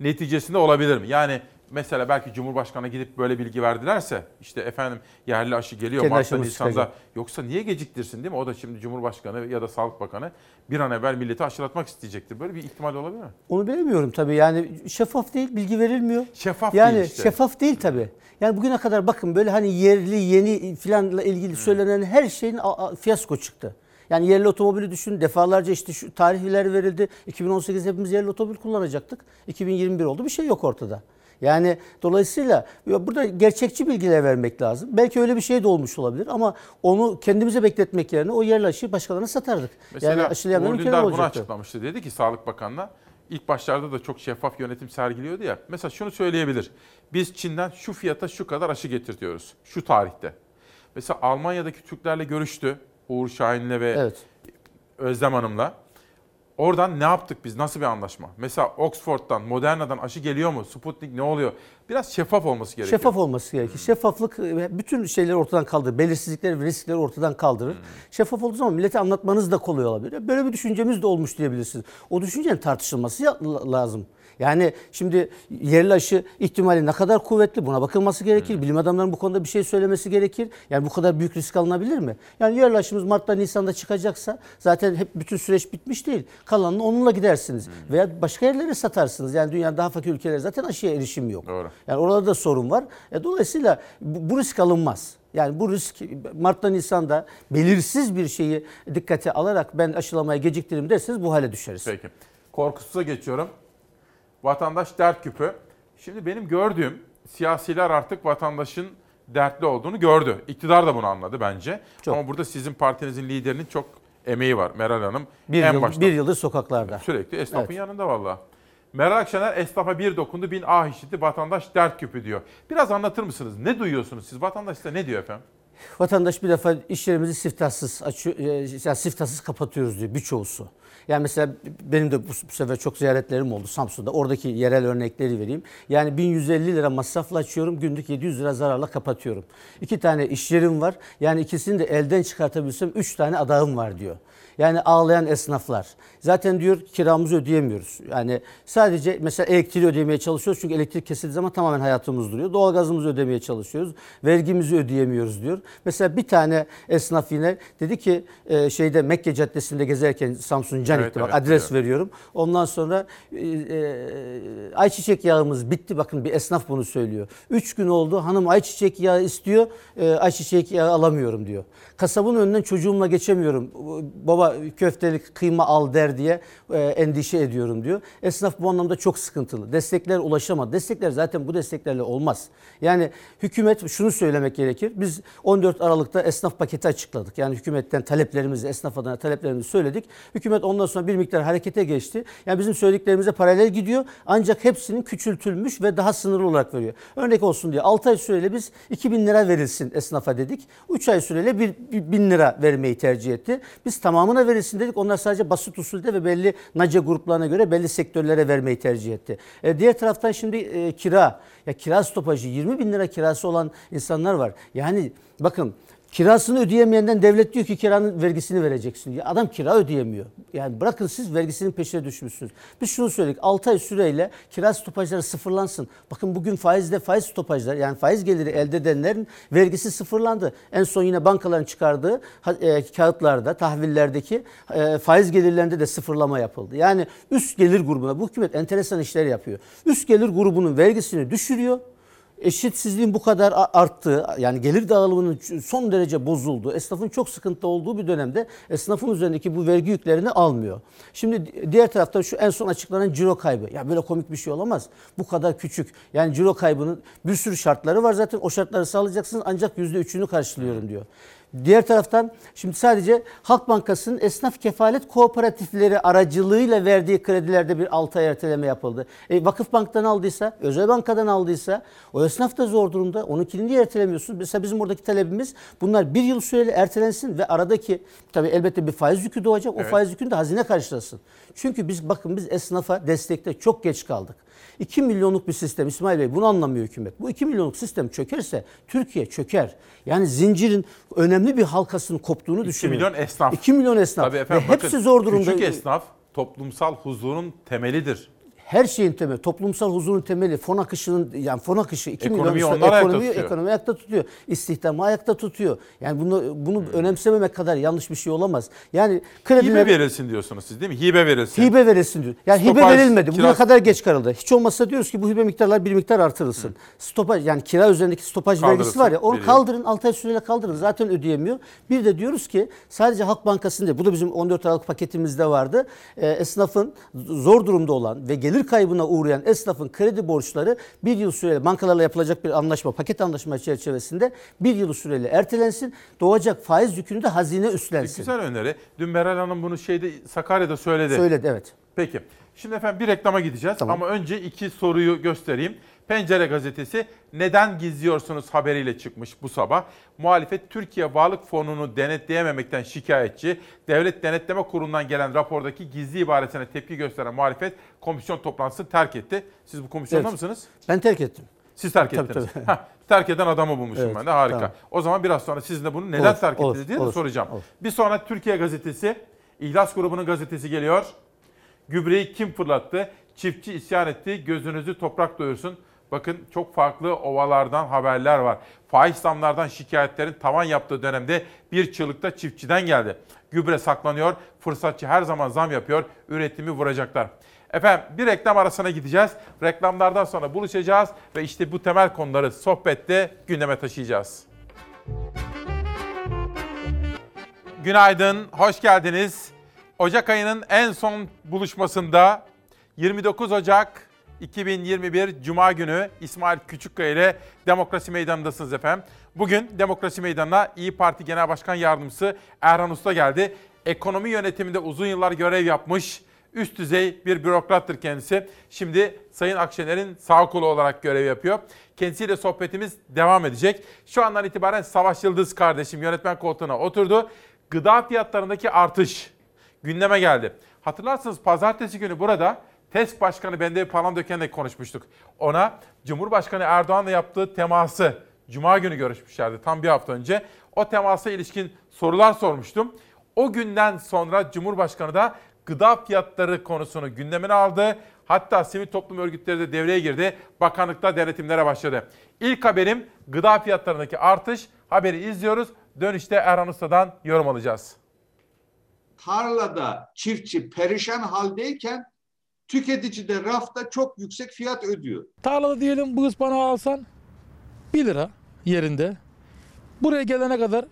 neticesinde olabilir mi? Yani mesela belki Cumhurbaşkanı gidip böyle bilgi verdilerse işte efendim yerli aşı geliyor Kendi Mart'ta Nisan'da yoksa niye geciktirsin değil mi? O da şimdi Cumhurbaşkanı ya da Sağlık Bakanı bir an evvel milleti aşılatmak isteyecektir. Böyle bir ihtimal olabilir mi? Onu bilemiyorum tabii yani şeffaf değil bilgi verilmiyor. Şeffaf yani değil işte. şeffaf değil tabii. Yani bugüne kadar bakın böyle hani yerli yeni filanla ilgili söylenen her şeyin fiyasko çıktı. Yani yerli otomobili düşün defalarca işte şu tarihler verildi. 2018 hepimiz yerli otomobil kullanacaktık. 2021 oldu bir şey yok ortada. Yani dolayısıyla burada gerçekçi bilgiler vermek lazım. Belki öyle bir şey de olmuş olabilir ama onu kendimize bekletmek yerine o yerli aşıyı başkalarına satardık. Mesela yani Uğur ülkeler bunu açıklamıştı. Dedi ki Sağlık Bakanı'na ilk başlarda da çok şeffaf yönetim sergiliyordu ya. Mesela şunu söyleyebilir. Biz Çin'den şu fiyata şu kadar aşı getirtiyoruz. Şu tarihte. Mesela Almanya'daki Türklerle görüştü. Uğur Şahin'le ve Evet. Özlem Hanım'la. Oradan ne yaptık biz? Nasıl bir anlaşma? Mesela Oxford'dan, Moderna'dan aşı geliyor mu? Sputnik ne oluyor? Biraz şeffaf olması gerekiyor. Şeffaf olması gerekir. Şeffaflık e, bütün şeyleri ortadan kaldırır. Belirsizlikleri ve riskleri ortadan kaldırır. Şeffaf olduğu zaman millete anlatmanız da kolay olabilir. Böyle bir düşüncemiz de olmuş diyebilirsiniz. O düşüncenin tartışılması lazım. Yani şimdi yerli aşı ihtimali ne kadar kuvvetli buna bakılması gerekir. Bilim adamlarının bu konuda bir şey söylemesi gerekir. Yani bu kadar büyük risk alınabilir mi? Yani yerli aşımız Mart'ta Nisan'da çıkacaksa zaten hep bütün süreç bitmiş değil. Kalanını onunla gidersiniz. Veya başka yerlere satarsınız. Yani dünya daha fakir ülkeler zaten aşıya erişim yok. Doğru. Yani orada da sorun var. E, dolayısıyla bu, bu risk alınmaz. Yani bu risk Mart'ta Nisan'da belirsiz bir şeyi dikkate alarak ben aşılamaya geciktiririm derseniz bu hale düşeriz. Peki. Korkusuza geçiyorum. Vatandaş dert küpü. Şimdi benim gördüğüm siyasiler artık vatandaşın dertli olduğunu gördü. İktidar da bunu anladı bence. Ama burada sizin partinizin liderinin çok emeği var Meral Hanım. Bir, en yıl, başta. bir yıldır sokaklarda. Sürekli esnafın Evet. yanında valla. Meral Akşener esnafa bir dokundu bin ah işitti vatandaş dert küpü diyor. Biraz anlatır mısınız? Ne duyuyorsunuz siz? Vatandaş size ne diyor efendim? Vatandaş bir defa iş yerimizi siftahsız açıyor, e, yani siftahsız kapatıyoruz diyor birçoğusu. Yani mesela benim de bu, sefer çok ziyaretlerim oldu Samsun'da. Oradaki yerel örnekleri vereyim. Yani 1150 lira masrafla açıyorum, günlük 700 lira zararla kapatıyorum. İki tane iş yerim var. Yani ikisini de elden çıkartabilsem 3 tane adağım var diyor. Yani ağlayan esnaflar. Zaten diyor kiramızı ödeyemiyoruz. Yani sadece mesela elektriği ödemeye çalışıyoruz. Çünkü elektrik kesildiği zaman tamamen hayatımız duruyor. Doğalgazımızı ödemeye çalışıyoruz. Vergimizi ödeyemiyoruz diyor. Mesela bir tane esnaf yine dedi ki e, şeyde Mekke Caddesi'nde gezerken Samsun Canik'te Evet, bak evet, adres biliyorum. veriyorum. Ondan sonra e, e, ayçiçek yağımız bitti. Bakın bir esnaf bunu söylüyor. Üç gün oldu hanım ayçiçek yağı istiyor. E, ayçiçek yağı alamıyorum diyor. Kasabın önünden çocuğumla geçemiyorum. Baba köftelik kıyma al der diye e, endişe ediyorum diyor. Esnaf bu anlamda çok sıkıntılı. Destekler ulaşamadı. Destekler zaten bu desteklerle olmaz. Yani hükümet şunu söylemek gerekir. Biz 14 Aralık'ta esnaf paketi açıkladık. Yani hükümetten taleplerimizi, esnaf adına taleplerimizi söyledik. Hükümet ondan sonra bir miktar harekete geçti. Yani bizim söylediklerimize paralel gidiyor. Ancak hepsinin küçültülmüş ve daha sınırlı olarak veriyor. Örnek olsun diye 6 ay süreyle biz 2000 lira verilsin esnafa dedik. 3 ay süreyle 1000 lira vermeyi tercih etti. Biz tamamına verilsin dedik. Onlar sadece basit usulde ve belli nace gruplarına göre belli sektörlere vermeyi tercih etti. E, diğer taraftan şimdi e, kira. Ya kira stopajı 20 bin lira kirası olan insanlar var. Yani bakın Kirasını ödeyemeyenden devlet diyor ki kiranın vergisini vereceksin diye. Adam kira ödeyemiyor. Yani bırakın siz vergisinin peşine düşmüşsünüz. Biz şunu söyledik 6 ay süreyle kira stopajları sıfırlansın. Bakın bugün faizde faiz stopajları yani faiz geliri elde edenlerin vergisi sıfırlandı. En son yine bankaların çıkardığı e, kağıtlarda, tahvillerdeki e, faiz gelirlerinde de sıfırlama yapıldı. Yani üst gelir grubuna bu hükümet enteresan işler yapıyor. Üst gelir grubunun vergisini düşürüyor eşitsizliğin bu kadar arttığı yani gelir dağılımının son derece bozulduğu, esnafın çok sıkıntıda olduğu bir dönemde esnafın üzerindeki bu vergi yüklerini almıyor. Şimdi di- diğer tarafta şu en son açıklanan ciro kaybı. Ya böyle komik bir şey olamaz. Bu kadar küçük. Yani ciro kaybının bir sürü şartları var zaten. O şartları sağlayacaksınız ancak %3'ünü karşılıyorum diyor. Diğer taraftan şimdi sadece Halk Bankası'nın esnaf kefalet kooperatifleri aracılığıyla verdiği kredilerde bir 6 ay erteleme yapıldı. E, Vakıf Bank'tan aldıysa, Özel Banka'dan aldıysa o esnaf da zor durumda. Onunkini niye ertelemiyorsunuz? Mesela bizim buradaki talebimiz bunlar bir yıl süreli ertelensin ve aradaki tabii elbette bir faiz yükü doğacak. O Evet. faiz yükünü de hazine karşılasın. Çünkü biz bakın biz esnafa destekte çok geç kaldık. 2 milyonluk bir sistem İsmail Bey bunu anlamıyor hükümet. Bu 2 milyonluk sistem çökerse Türkiye çöker. Yani zincirin önemli bir halkasının koptuğunu 2 düşünün. milyon esnaf. 2 milyon esnaf. Tabii efendim Ve hepsi bakın, zor durumda. Küçük esnaf toplumsal huzurun temelidir. Her şeyin temeli, toplumsal huzurun temeli, fon akışının yani fon akışı 2 milyon Ekonomiyi insan- onlar ayakta ekonomiyi, tutuyor. ekonomiyi ayakta tutuyor. İstihdamı ayakta tutuyor. Yani bunu bunu Hmm. önemsememek kadar yanlış bir şey olamaz. Yani Hibe krediler verilsin diyorsunuz siz değil mi? Hibe verilsin. Hibe verilsin diyor. Yani hibe Stopaj, verilmedi. Bugüne kiraz- kadar geç kalındı. Hiç olmazsa diyoruz ki bu hibe miktarlar bir miktar artırılsın. Stopaj yani kira üzerindeki stopaj Kaldırılsın, vergisi var ya onu biliyorum. kaldırın 6 ay süreyle kaldırın. Zaten ödeyemiyor. Bir de diyoruz ki sadece Halk Bankası'nda bu da bizim 14 Aralık paketimizde vardı. Ee, esnafın zor durumda olan ve gelir kaybına uğrayan esnafın kredi borçları bir yıl süreyle bankalarla yapılacak bir anlaşma, paket anlaşma çerçevesinde bir yıl süreyle ertelensin. Doğacak faiz yükünü de hazine üstlensin. Güzel öneri. Dün Meral Hanım bunu şeyde Sakarya'da söyledi. Söyledi evet. Peki. Şimdi efendim bir reklama gideceğiz ama önce iki soruyu göstereyim. Pencere gazetesi neden gizliyorsunuz haberiyle çıkmış bu sabah. Muhalefet Türkiye Varlık Fonu'nu denetleyememekten şikayetçi. Devlet Denetleme Kurulu'ndan gelen rapordaki gizli ibaresine tepki gösteren muhalefet komisyon toplantısını terk etti. Siz bu komisyonda Evet. mısınız? Ben terk ettim. Siz terk Tabii, ettiniz. tabii. Hah, terk eden adamı bulmuşum Evet, ben de harika. tamam. O zaman biraz sonra sizin de bunu neden Olur, terk ettiniz diye de olur, soracağım. olur. Bir sonra Türkiye gazetesi, İhlas grubunun gazetesi geliyor. Gübreyi kim fırlattı? Çiftçi isyan etti. Gözünüzü toprak doyursun. Bakın çok farklı ovalardan haberler var. Faiz zamlardan şikayetlerin tavan yaptığı dönemde bir çığlıkta çiftçiden geldi. Gübre saklanıyor, fırsatçı her zaman zam yapıyor, üretimi vuracaklar. Efendim bir reklam arasına gideceğiz. Reklamlardan sonra buluşacağız ve işte bu temel konuları sohbette gündeme taşıyacağız. Günaydın, hoş geldiniz. Ocak ayının en son buluşmasında 29 Ocak 2021 Cuma günü İsmail Küçükkaya ile Demokrasi Meydanı'ndasınız efendim. Bugün Demokrasi Meydanı'na İyi Parti Genel Başkan Yardımcısı Erhan Usta geldi. Ekonomi yönetiminde uzun yıllar görev yapmış, üst düzey bir bürokrattır kendisi. Şimdi Sayın Akşener'in sağ kolu olarak görev yapıyor. Kendisiyle sohbetimiz devam edecek. Şu andan itibaren Savaş Yıldız kardeşim yönetmen koltuğuna oturdu. Gıda fiyatlarındaki artış gündeme geldi. Hatırlarsınız pazartesi günü burada TESK Başkanı Bendevi Palandöken'le konuşmuştuk. Ona Cumhurbaşkanı Erdoğan'la yaptığı teması Cuma günü görüşmüşlerdi tam bir hafta önce. O temasa ilişkin sorular sormuştum. O günden sonra Cumhurbaşkanı da gıda fiyatları konusunu gündemine aldı. Hatta sivil toplum örgütleri de devreye girdi. Bakanlıkta denetimlere başladı. İlk haberim gıda fiyatlarındaki artış. Haberi izliyoruz. Dönüşte Erhan Usta'dan yorum alacağız. Tarlada çiftçi perişan haldeyken tüketici de rafta çok yüksek fiyat ödüyor. Tarlada diyelim bu ıspanağı alsan 1 lira yerinde. Buraya gelene kadar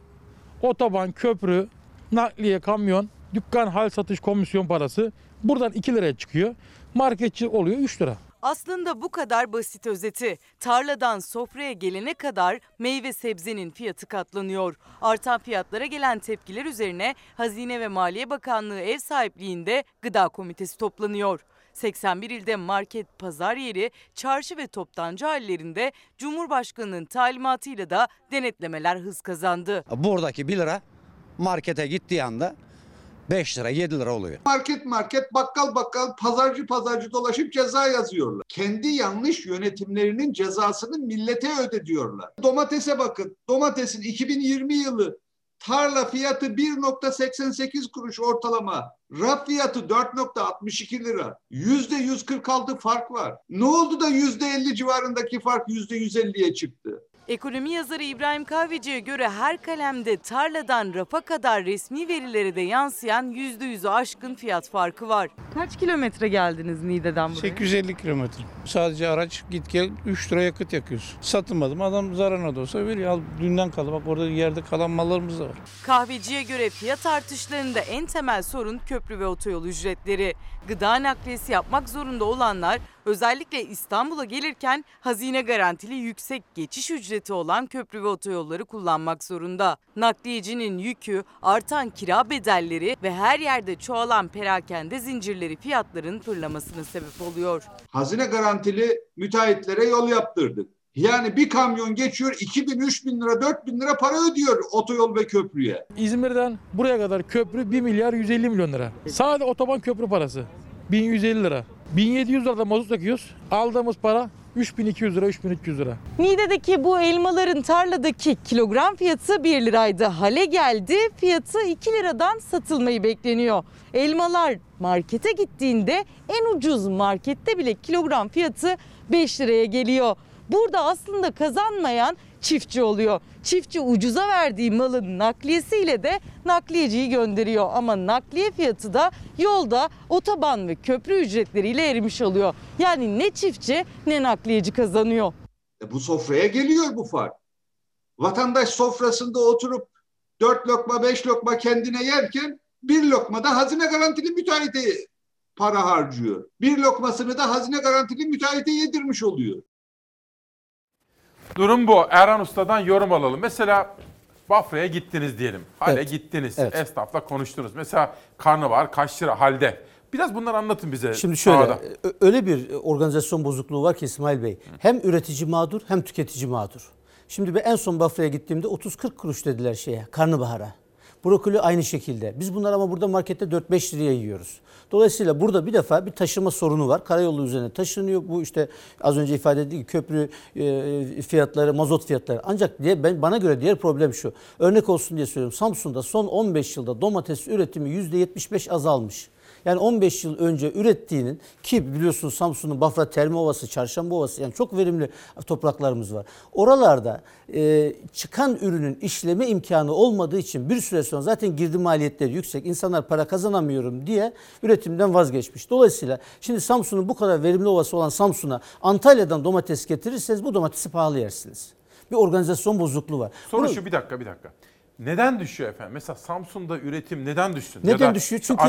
otoban, köprü, nakliye, kamyon, dükkan hal satış komisyon parası buradan 2 liraya çıkıyor. Marketçi oluyor 3 lira. Aslında bu kadar basit özeti. Tarladan sofraya gelene kadar meyve sebzenin fiyatı katlanıyor. Artan fiyatlara gelen tepkiler üzerine Hazine ve Maliye Bakanlığı ev sahipliğinde Gıda Komitesi toplanıyor. 81 ilde market, pazar yeri, çarşı ve toptancı hallerinde Cumhurbaşkanı'nın talimatıyla da denetlemeler hız kazandı. Buradaki 1 lira markete gittiği anda 5 lira 7 lira oluyor. Market market, bakkal bakkal, pazarcı pazarcı dolaşıp ceza yazıyorlar. Kendi yanlış yönetimlerinin cezasını millete öde diyorlar. Domatese bakın. Domatesin 2020 yılı tarla fiyatı 1.88 kuruş ortalama. Raf fiyatı 4.62 lira. %146 fark var. Ne oldu da %50 civarındaki fark %150'ye çıktı? Ekonomi yazarı İbrahim Kahveci'ye göre her kalemde tarladan rafa kadar resmi verilere de yansıyan %100'ü aşkın fiyat farkı var. Kaç kilometre geldiniz Niğde'den buraya? 850 kilometre. Sadece araç git gel 3 lira yakıt yakıyoruz. Satılmadım adam zararına da olsa veriyor. Al dünden kaldı bak orada yerde kalan mallarımız da var. Kahveciye göre fiyat artışlarında en temel sorun köprü ve otoyol ücretleri. Gıda nakliyesi yapmak zorunda olanlar özellikle İstanbul'a gelirken hazine garantili yüksek geçiş ücreti olan köprü ve otoyolları kullanmak zorunda. Nakliyecinin yükü, artan kira bedelleri ve her yerde çoğalan perakende zincirleri fiyatların fırlamasına sebep oluyor. Hazine garantili müteahhitlere yol yaptırdık. Yani bir kamyon geçiyor 2000, 3000 lira, 4000 lira para ödüyor otoyol ve köprüye. İzmir'den buraya kadar köprü 1 milyar 150 milyon lira. Sadece otoban köprü parası 1150 lira. 1700 lirada mazot yakıyoruz. Aldığımız para 3200 lira, 3300 lira. Niğde'deki bu elmaların tarladaki kilogram fiyatı 1 liraydı. Hale geldi fiyatı 2 liradan satılmayı bekleniyor. Elmalar markete gittiğinde en ucuz markette bile kilogram fiyatı 5 liraya geliyor. Burada aslında kazanmayan çiftçi oluyor. Çiftçi ucuza verdiği malın nakliyesiyle de nakliyeciyi gönderiyor. Ama nakliye fiyatı da yolda otoban ve köprü ücretleriyle erimiş oluyor. Yani ne çiftçi ne nakliyeci kazanıyor. E bu sofraya geliyor bu fark. Vatandaş sofrasında oturup dört lokma beş lokma kendine yerken bir lokma da hazine garantili müteahhite para harcıyor. Bir lokmasını da hazine garantili müteahhite yedirmiş oluyor. Durum bu. Erhan Usta'dan yorum alalım. Mesela Bafra'ya gittiniz diyelim. Hale Evet. gittiniz. Evet. Esnafla konuştunuz. Mesela karnabahar kaç lira halde? Biraz bunları anlatın bize. Şimdi şöyle sahada. ö- öyle bir organizasyon bozukluğu var ki İsmail Bey. Hem üretici mağdur hem tüketici mağdur. Şimdi ben en son Bafra'ya gittiğimde 30-40 kuruş dediler şeye karnabahara. Brokoli aynı şekilde. Biz bunları ama burada markette 4-5 liraya yiyoruz. Dolayısıyla burada bir defa bir taşıma sorunu var. Karayolu üzerine taşınıyor. Bu işte az önce ifade edildiği gibi köprü e, fiyatları, mazot fiyatları. Ancak diye ben bana göre diğer problem şu. Örnek olsun diye söylüyorum. Samsun'da son 15 yılda domates üretimi %75 azalmış. Yani 15 yıl önce ürettiğinin ki biliyorsunuz Samsun'un Bafra Termi Ovası, Çarşamba Ovası yani çok verimli topraklarımız var. Oralarda e, çıkan ürünün işleme imkanı olmadığı için bir süre sonra zaten girdi maliyetleri yüksek. İnsanlar para kazanamıyorum diye üretimden vazgeçmiş. Dolayısıyla şimdi Samsun'un bu kadar verimli ovası olan Samsun'a Antalya'dan domates getirirseniz bu domatesi pahalı yersiniz. Bir organizasyon bozukluğu var. Soru Bunu- şu bir dakika bir dakika. Neden düşüyor efendim? Mesela Samsun'da üretim neden düşsün? Neden ya düşüyor? Çünkü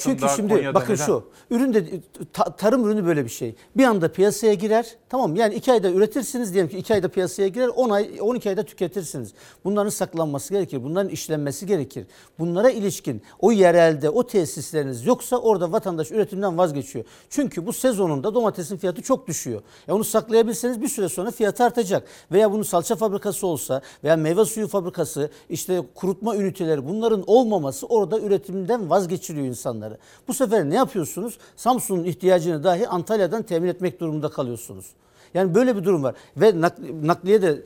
çünkü şimdi Konya'da bakın neden? şu. Ürün de ta- tarım ürünü böyle bir şey. Bir anda piyasaya girer. Tamam yani 2 ayda üretirsiniz diyelim ki 2 ayda piyasaya girer. 10 ay 12 ayda tüketirsiniz. Bunların saklanması gerekir. Bunların işlenmesi gerekir. Bunlara ilişkin o yerelde o tesisleriniz yoksa orada vatandaş üretimden vazgeçiyor. Çünkü bu sezonunda domatesin fiyatı çok düşüyor. Ya onu saklayabilseniz bir süre sonra fiyatı artacak. Veya bunun salça fabrikası olsa veya meyve suyu fabrikası işte kurutma üniteleri bunların olmaması orada üretimden vazgeçiriyor insanları. Bu sefer ne yapıyorsunuz? Samsun'un ihtiyacını dahi Antalya'dan temin etmek durumunda kalıyorsunuz. Yani böyle bir durum var ve nak- nakliye de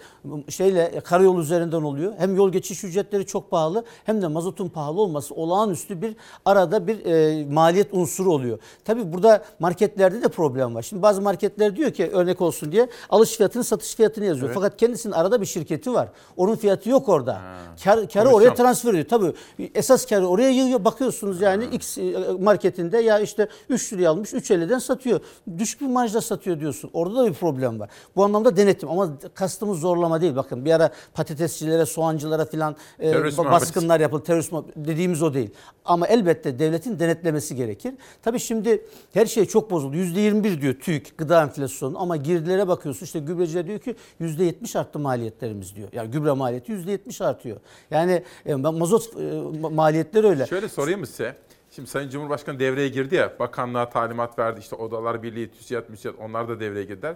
şeyle karayolu üzerinden oluyor. Hem yol geçiş ücretleri çok pahalı hem de mazotun pahalı olması olağanüstü bir arada bir e, maliyet unsuru oluyor. Tabii burada marketlerde de problem var. Şimdi bazı marketler diyor ki örnek olsun diye alış fiyatını satış fiyatını yazıyor. Evet. Fakat kendisinin arada bir şirketi var. Onun fiyatı yok orada. Kar, karı oraya transfer ediyor. Tabii esas karı oraya yığıyor. Bakıyorsunuz yani X e, marketinde ya işte 3 liraya almış 3.50'den satıyor. Düşük bir marjla satıyor diyorsun. Orada da bir problem var. Bu anlamda denetim ama kastımız zorlama değil. Bakın bir ara patatesçilere, soğancılara filan e, Terörist baskınlar yapıldı. Terörist dediğimiz o değil. Ama elbette devletin denetlemesi gerekir. Tabii şimdi her şey çok bozuldu. %21 diyor TÜİK gıda enflasyonu ama girdilere bakıyorsun işte gübreciler diyor ki %70 arttı maliyetlerimiz diyor. Yani gübre maliyeti %70 artıyor. Yani e, mazot e, ma- maliyetleri öyle. Şöyle sorayım mı size? Şimdi Sayın Cumhurbaşkanı devreye girdi ya, bakanlığa talimat verdi, işte Odalar Birliği, TÜSİAD, MÜSİAD onlar da devreye girdiler.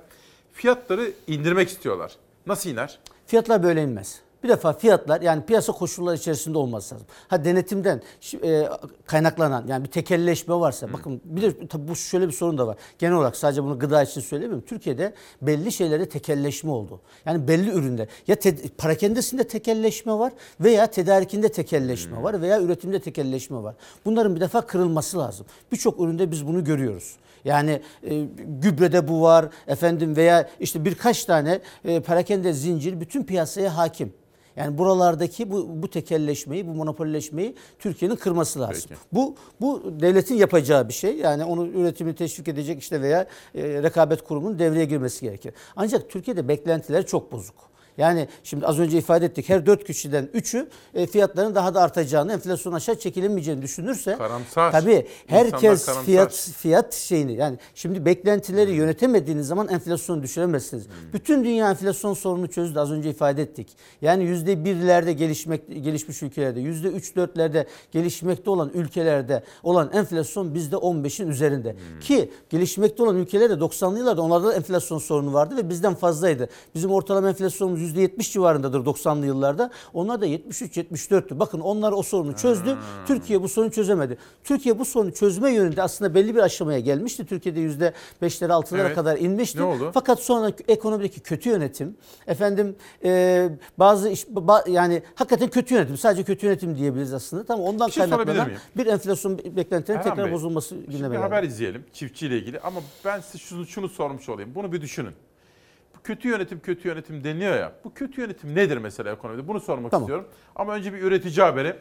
Fiyatları indirmek istiyorlar. Nasıl iner? Fiyatlar böyle inmez. Bir defa fiyatlar yani piyasa koşulları içerisinde olması lazım. Ha denetimden e, kaynaklanan yani bir tekelleşme varsa bakın bir de tabii bu şöyle bir sorun da var. Genel olarak sadece bunu gıda için söylemiyorum. Türkiye'de belli şeylerde tekelleşme oldu. Yani belli üründe ya te- parakendesinde tekelleşme var veya tedarikinde tekelleşme var veya üretimde tekelleşme var. Bunların bir defa kırılması lazım. Birçok üründe biz bunu görüyoruz. Yani e, gübrede bu var efendim veya işte birkaç tane e, perakende zincir bütün piyasaya hakim. Yani buralardaki bu, bu tekelleşmeyi, bu monopolleşmeyi Türkiye'nin kırması lazım. Peki. Bu bu devletin yapacağı bir şey. Yani onu üretimini teşvik edecek işte veya e, rekabet kurumunun devreye girmesi gerekir. Ancak Türkiye'de beklentiler çok bozuk. Yani şimdi az önce ifade ettik her dört kişiden üçü e, fiyatların daha da artacağını, enflasyon aşağı çekilemeyeceğini düşünürse Karamsar. tabii herkes karamsar. fiyat fiyat şeyini yani şimdi beklentileri yönetemediğiniz zaman enflasyonu düşüremezsiniz. Bütün dünya enflasyon sorununu çözdü az önce ifade ettik. Yani yüzde birlerde gelişmek gelişmiş ülkelerde yüzde üç dörtlerde gelişmekte olan ülkelerde olan enflasyon bizde 15'in üzerinde. Ki gelişmekte olan ülkelerde 90'lı yıllarda onlarda da enflasyon sorunu vardı ve bizden fazlaydı. Bizim ortalama enflasyonumuz %70 civarındadır 90'lı yıllarda. Onlar da 73-74'tü. Bakın onlar o sorunu çözdü. Türkiye bu sorunu çözemedi. Türkiye bu sorunu çözme yönünde aslında belli bir aşamaya gelmişti. Türkiye'de %5'lere 6'lara Evet. kadar inmişti. Ne oldu? Fakat sonra ekonomideki kötü yönetim, efendim e, bazı iş, ba- yani hakikaten kötü yönetim, sadece kötü yönetim diyebiliriz aslında. Tamam ondan Bir şey kaynaklanan bir enflasyon beklentilerinin tekrar Bey, bozulması gündeme bir geldi. haber izleyelim çiftçiyle ilgili ama ben size şunu, şunu sormuş olayım. Bunu bir düşünün. Kötü yönetim kötü yönetim deniliyor ya. Bu kötü yönetim nedir mesela ekonomide? Bunu sormak Tamam. istiyorum. Ama önce bir üretici haberi.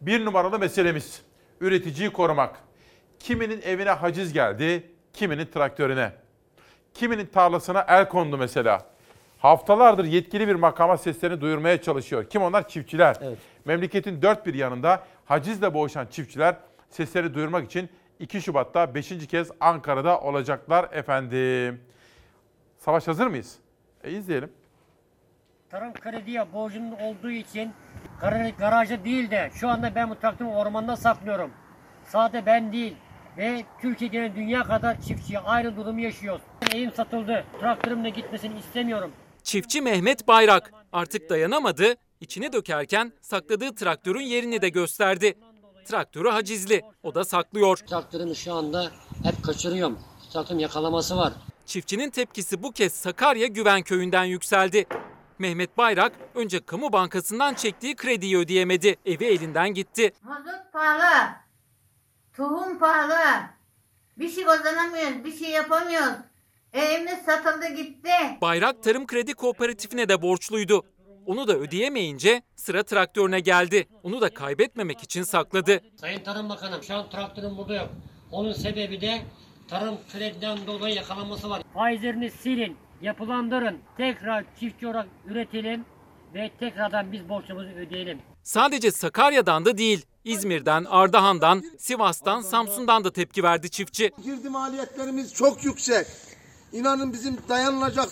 Bir numaralı meselemiz üreticiyi korumak. Kiminin evine haciz geldi, kiminin traktörüne. Kiminin tarlasına el kondu mesela. Haftalardır yetkili bir makama seslerini duyurmaya çalışıyor. Kim onlar? Çiftçiler. Memleketin dört bir yanında hacizle boğuşan çiftçiler sesleri duyurmak için 2 Şubat'ta 5. kez Ankara'da olacaklar efendim. Savaş hazır mıyız? E izleyelim. Tarım krediye borcunun olduğu için gar- garajda değil de şu anda ben bu traktörümü ormanda saklıyorum. Sadece ben değil ve Türkiye genel dünya kadar çiftçi aynı durumu yaşıyor. Evim satıldı. Traktörümle gitmesini istemiyorum. Çiftçi Mehmet Bayrak artık dayanamadı, içine dökerken sakladığı traktörün yerini de gösterdi. Traktörü hacizli, o da saklıyor. Traktörümü şu anda hep kaçırıyorum. Traktörüm yakalaması var. Çiftçinin tepkisi bu kez Sakarya Güven Köyü'nden yükseldi. Mehmet Bayrak önce kamu bankasından çektiği krediyi ödeyemedi. Evi elinden gitti. Mazot pahalı. Tohum pahalı. Bir şey kazanamıyoruz, bir şey yapamıyoruz. Evimiz satıldı gitti. Bayrak Tarım Kredi Kooperatifine de borçluydu. Onu da ödeyemeyince sıra traktörüne geldi. Onu da kaybetmemek için sakladı. Sayın Tarım Bakanım şu an traktörüm burada yok. Onun sebebi de tarım krediden dolayı yakalanması var. Faizlerini silin, yapılandırın. Tekrar çiftçi olarak üretelim ve tekrardan biz borcumuzu ödeyelim. Sadece Sakarya'dan da değil, İzmir'den, Ardahan'dan, Sivas'tan, Samsun'dan da tepki verdi çiftçi. Girdi maliyetlerimiz çok yüksek. İnanın bizim dayanılacak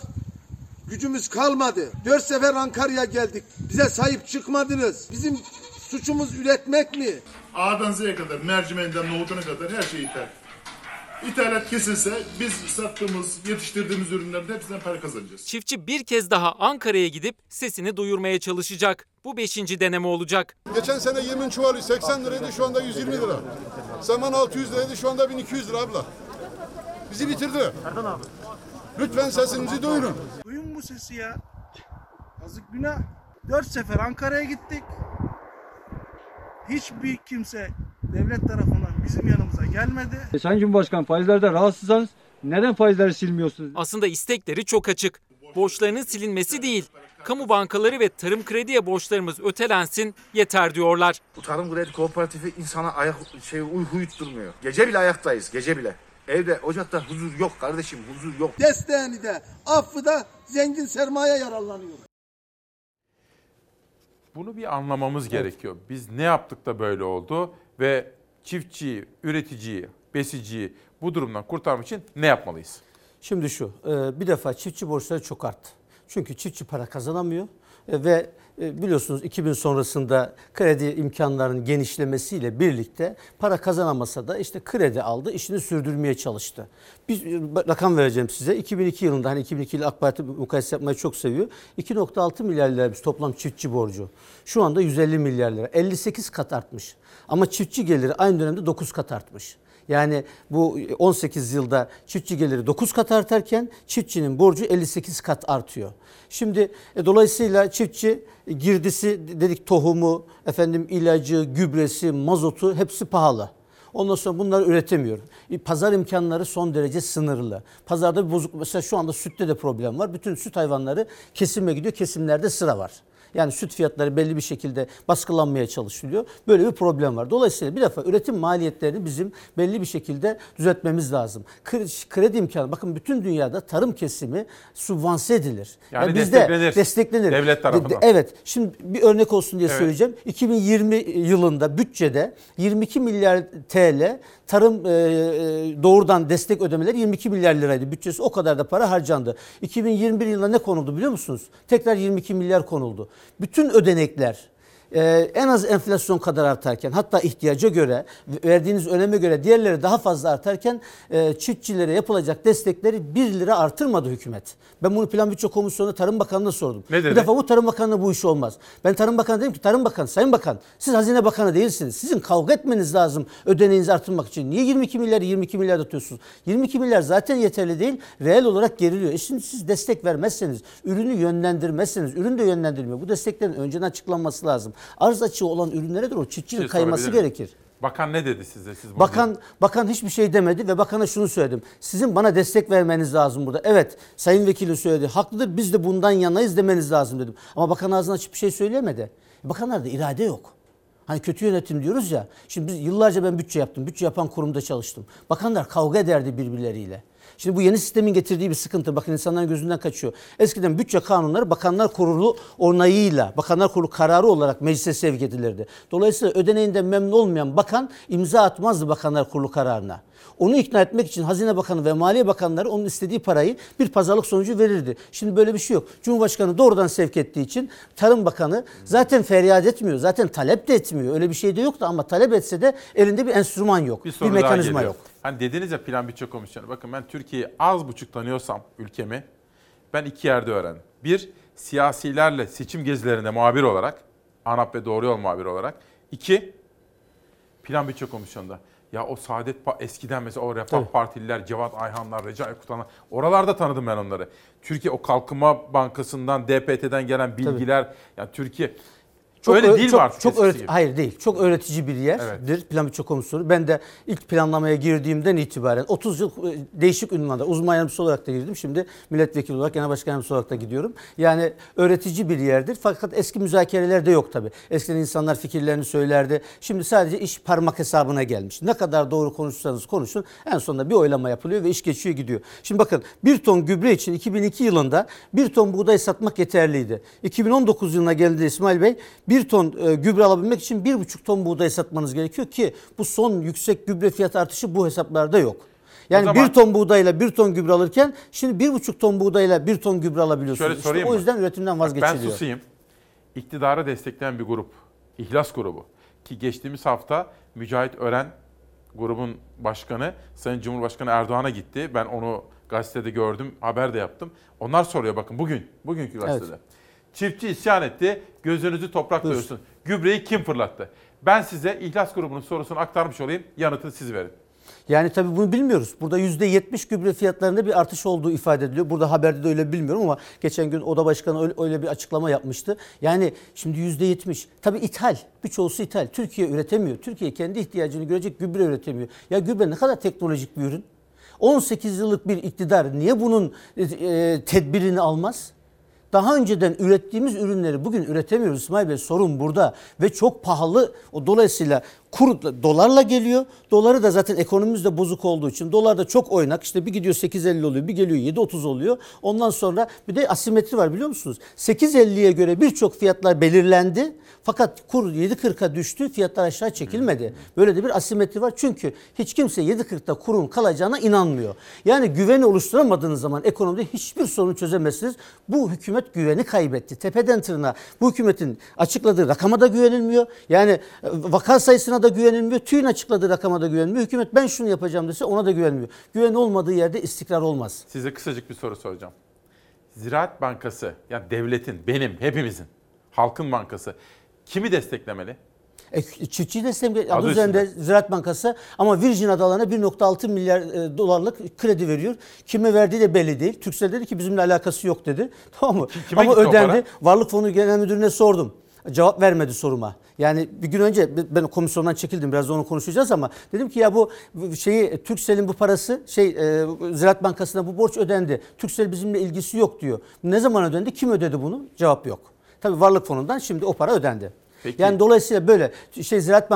gücümüz kalmadı. Dört sefer Ankara'ya geldik. Bize sahip çıkmadınız. Bizim suçumuz üretmek mi? A'dan Z'ye kadar, mercimeğinden nohutuna kadar her şey ithal. İthalat kesilse biz sattığımız, yetiştirdiğimiz ürünlerden hepsinden para kazanacağız. Çiftçi bir kez daha Ankara'ya gidip sesini duyurmaya çalışacak. Bu beşinci deneme olacak. Geçen sene yemin çuvalı 80 liraydı şu anda 120 lira. Saman 600 liraydı şu anda 1200 lira abla. Bizi bitirdi. Erdal abi. Lütfen sesinizi duyurun. Duyun bu sesi ya. Yazık günah. Dört sefer Ankara'ya gittik. Hiçbir kimse devlet tarafından bizim yanımıza gelmedi. Sayın Cumhurbaşkanı faizlerden rahatsızsanız neden faizleri silmiyorsunuz? Aslında istekleri çok açık. Borçlarının silinmesi değil, kamu bankaları ve tarım krediye borçlarımız ötelensin yeter diyorlar. Bu tarım kredi kooperatifi insana ayak şey uy uyutturmuyor. Gece bile ayaktayız, gece bile. Evde, ocakta huzur yok kardeşim, huzur yok. Desteğini de, affı da zengin sermaye yararlanıyor. Bunu bir anlamamız gerekiyor. Biz ne yaptık da böyle oldu ve çiftçiyi, üreticiyi, besiciyi bu durumdan kurtarmak için ne yapmalıyız? Şimdi şu, e, bir defa çiftçi borçları çok arttı. Çünkü çiftçi para kazanamıyor e, ve biliyorsunuz 2000 sonrasında kredi imkanlarının genişlemesiyle birlikte para kazanamasa da işte kredi aldı, işini sürdürmeye çalıştı. Bir rakam vereceğim size. 2002 yılında hani 2002 ile AK Parti mukayese yapmayı çok seviyor. 2.6 milyar lira biz toplam çiftçi borcu. Şu anda 150 milyar lira. 58 kat artmış. Ama çiftçi geliri aynı dönemde 9 kat artmış. Yani bu 18 yılda çiftçi geliri 9 kat artarken çiftçinin borcu 58 kat artıyor. Şimdi e, dolayısıyla çiftçi e, girdisi dedik tohumu, efendim ilacı, gübresi, mazotu hepsi pahalı. Ondan sonra bunları üretemiyor. E, Pazar imkanları son derece sınırlı. Pazarda bir bozuk mesela şu anda sütte de problem var. Bütün süt hayvanları kesime gidiyor. Kesimlerde sıra var. Yani süt fiyatları belli bir şekilde baskılanmaya çalışılıyor. Böyle bir problem var. Dolayısıyla bir defa üretim maliyetlerini bizim belli bir şekilde düzeltmemiz lazım. Kredi, imkanı bakın bütün dünyada tarım kesimi subvanse edilir. Yani bizde desteklenir. desteklenir. Devlet tarafından. Evet. Şimdi bir örnek olsun diye Evet. söyleyeceğim. 2020 yılında bütçede 22 milyar TL tarım e, e, doğrudan destek ödemeleri 22 milyar liraydı. Bütçesi o kadar da para harcandı. 2021 yılında ne konuldu biliyor musunuz? Tekrar 22 milyar konuldu. Bütün ödenekler e, en az enflasyon kadar artarken hatta ihtiyaca göre verdiğiniz öneme göre diğerleri daha fazla artarken e, çiftçilere yapılacak destekleri 1 lira artırmadı hükümet. Ben bunu Plan Bütçe Komisyonu'na Tarım Bakanı'na sordum. Ne dedi? Bir defa bu Tarım Bakanı'na bu iş olmaz. Ben Tarım Bakanı dedim ki Tarım Bakanı, Sayın Bakan siz Hazine Bakanı değilsiniz. Sizin kavga etmeniz lazım ödeneğinizi artırmak için. Niye 22 milyar 22 milyar atıyorsunuz? 22 milyar zaten yeterli değil. Reel olarak geriliyor. E şimdi siz destek vermezseniz, ürünü yönlendirmezseniz, ürün de yönlendirmiyor. Bu desteklerin önceden açıklanması lazım. Arz açığı olan ürünlere de o çiftçinin Şey kayması gerekir. Bakan ne dedi size? Siz bunu Bakan bakan hiçbir şey demedi ve bakana şunu söyledim. Sizin bana destek vermeniz lazım burada. Evet sayın vekilin söyledi. Haklıdır biz de bundan yanayız demeniz lazım dedim. Ama bakan ağzından hiçbir şey söyleyemedi. Bakanlarda irade yok. Hani kötü yönetim diyoruz ya. Şimdi biz yıllarca ben bütçe yaptım. Bütçe yapan kurumda çalıştım. Bakanlar kavga ederdi birbirleriyle. Şimdi bu yeni sistemin getirdiği bir sıkıntı. Bakın insanların gözünden kaçıyor. Eskiden bütçe kanunları Bakanlar Kurulu onayıyla, Bakanlar Kurulu kararı olarak meclise sevk edilirdi. Dolayısıyla ödeneğinden memnun olmayan bakan imza atmazdı Bakanlar Kurulu kararına. Onu ikna etmek için Hazine Bakanı ve Maliye Bakanları onun istediği parayı bir pazarlık sonucu verirdi. Şimdi böyle bir şey yok. Cumhurbaşkanı doğrudan sevk ettiği için Tarım Bakanı zaten feryat etmiyor. Zaten talep de etmiyor. Öyle bir şey de yoktu ama talep etse de elinde bir enstrüman yok. Bir Bir, mekanizma yok. Hani dediniz ya Plan Bütçe Komisyonu. Bakın ben Türkiye'yi az buçuk tanıyorsam ülkemi ben iki yerde öğrendim. Bir, siyasilerle seçim gezilerinde muhabir olarak, ANAP ve Doğru Yol muhabiri olarak. İki, Plan Bütçe Komisyonu'nda. Ya o Saadet eskiden mesela o Refah Tabii. Partililer, Cevat Ayhanlar, Recai Kutanlar oralarda tanıdım ben onları. Türkiye o Kalkınma Bankası'ndan, DPT'den gelen bilgiler yani Türkiye Öyle ö- değil çok, artık Çok öğret- gibi? Hayır değil. Çok öğretici bir yerdir Plan Bütçe Komisyonu. Ben de ilk planlamaya girdiğimden itibaren 30 yıl e, değişik ünvanda uzman yardımcısı olarak da girdim. Şimdi milletvekili olarak genel başkan yardımcısı olarak da gidiyorum. Yani öğretici bir yerdir. Fakat eski müzakerelerde yok tabii. Eskiden insanlar fikirlerini söylerdi. Şimdi sadece iş parmak hesabına gelmiş. Ne kadar doğru konuşsanız konuşun en sonunda bir oylama yapılıyor ve iş geçiyor gidiyor. Şimdi bakın bir ton gübre için 2002 yılında bir ton buğday satmak yeterliydi. 2019 yılına geldiğinde İsmail Bey bir ton e, gübre alabilmek için bir buçuk ton buğday satmanız gerekiyor ki bu son yüksek gübre fiyat artışı bu hesaplarda yok. Yani zaman- bir ton buğdayla bir ton gübre alırken şimdi bir buçuk ton buğdayla bir ton gübre alabiliyorsunuz. Şöyle İşte sorayım o mı? yüzden üretimden Bak vazgeçiliyor. Ben susayım. İktidarı destekleyen bir grup. İhlas grubu. Ki geçtiğimiz hafta Mücahit Ören grubun başkanı Sayın Cumhurbaşkanı Erdoğan'a gitti. Ben onu gazetede gördüm, haber de yaptım. Onlar soruyor bakın bugün, bugünkü gazetede. Çiftçi isyan etti, gözünüzü toprak Buyur. doyursun. Gübreyi kim fırlattı? Ben size İhlas grubunun sorusunu aktarmış olayım, yanıtını siz verin. Yani tabii bunu bilmiyoruz. Burada %70 gübre fiyatlarında bir artış olduğu ifade ediliyor. Burada haberde de öyle bilmiyorum ama geçen gün Oda Başkanı öyle, öyle bir açıklama yapmıştı. Yani şimdi %70. Tabii ithal. Birçoğusu ithal. Türkiye üretemiyor. Türkiye kendi ihtiyacını görecek gübre üretemiyor. Ya gübre ne kadar teknolojik bir ürün. 18 yıllık bir iktidar niye bunun e, tedbirini almaz? Daha önceden ürettiğimiz ürünleri bugün üretemiyoruz İsmail Bey. Sorun burada. Ve çok pahalı. O dolayısıyla kur dolarla geliyor. Doları da zaten ekonomimiz de bozuk olduğu için dolar da çok oynak işte bir gidiyor 8.50 oluyor bir geliyor 7.30 oluyor. Ondan sonra bir de asimetri var biliyor musunuz? 8.50'ye göre birçok fiyatlar belirlendi fakat kur 7.40'a düştü fiyatlar aşağı çekilmedi. Böyle de bir asimetri var çünkü hiç kimse 7.40'da kurun kalacağına inanmıyor. Yani güveni oluşturamadığınız zaman ekonomide hiçbir sorunu çözemezsiniz. Bu hükümet güveni kaybetti. Tepeden tırnağa bu hükümetin açıkladığı rakama da güvenilmiyor. Yani e, vaka sayısına da güvenilmiyor. TÜİ'nin açıkladığı rakama da güvenilmiyor. Hükümet ben şunu yapacağım dese ona da güvenmiyor. Güven olmadığı yerde istikrar olmaz. Size kısacık bir soru soracağım. Ziraat Bankası, yani devletin, benim, hepimizin, halkın bankası kimi desteklemeli? E, çiftçiyi desteklemek Adı adı üzerinde Ziraat Bankası ama Virgin adalarına 1.6 milyar e, dolarlık kredi veriyor. Kime verdiği de belli değil. Türksel dedi ki bizimle alakası yok dedi. *laughs* Tamam mı? Kime ama ödendi. Varlık Fonu Genel Müdürü'ne sordum. Cevap vermedi soruma. Yani bir gün önce ben komisyondan çekildim biraz da onu konuşacağız ama dedim ki ya bu şeyi Türksel'in bu parası şey e, Ziraat Bankası'na bu borç ödendi. Türksel bizimle ilgisi yok diyor. Ne zaman ödendi? Kim ödedi bunu? Cevap yok. Tabii Varlık Fonu'ndan şimdi o para ödendi. Peki. Yani dolayısıyla böyle şey Ziraat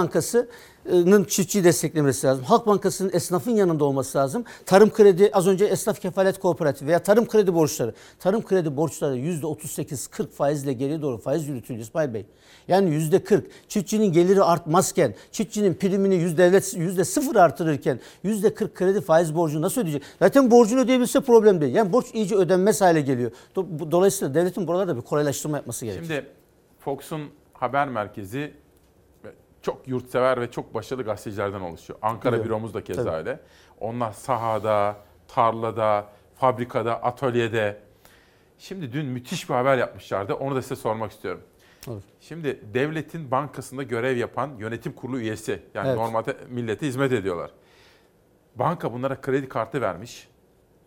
Bankası'nın çiftçiyi desteklemesi lazım. Halk Bankası'nın esnafın yanında olması lazım. Tarım kredi az önce esnaf kefalet kooperatifi veya tarım kredi borçları. Tarım kredi borçları %38-40 faizle geriye doğru faiz yürütülüyor İsmail Bey. Yani %40 çiftçinin geliri artmazken, çiftçinin primini yüz devlet %0 artırırken %40 kredi faiz borcunu nasıl ödeyecek? Zaten borcunu ödeyebilse problem değil. Yani borç iyice ödenmez hale geliyor. Dolayısıyla devletin buralarda bir kolaylaştırma yapması gerekiyor. Şimdi Fox'un haber merkezi çok yurtsever ve çok başarılı gazetecilerden oluşuyor. Ankara Biliyorum. büromuz da keza Tabii. öyle. Onlar sahada, tarlada, fabrikada, atölyede. Şimdi dün müthiş bir haber yapmışlardı. Onu da size sormak istiyorum. Olur. Şimdi devletin bankasında görev yapan yönetim kurulu üyesi. Yani Evet. normalde millete hizmet ediyorlar. Banka bunlara kredi kartı vermiş.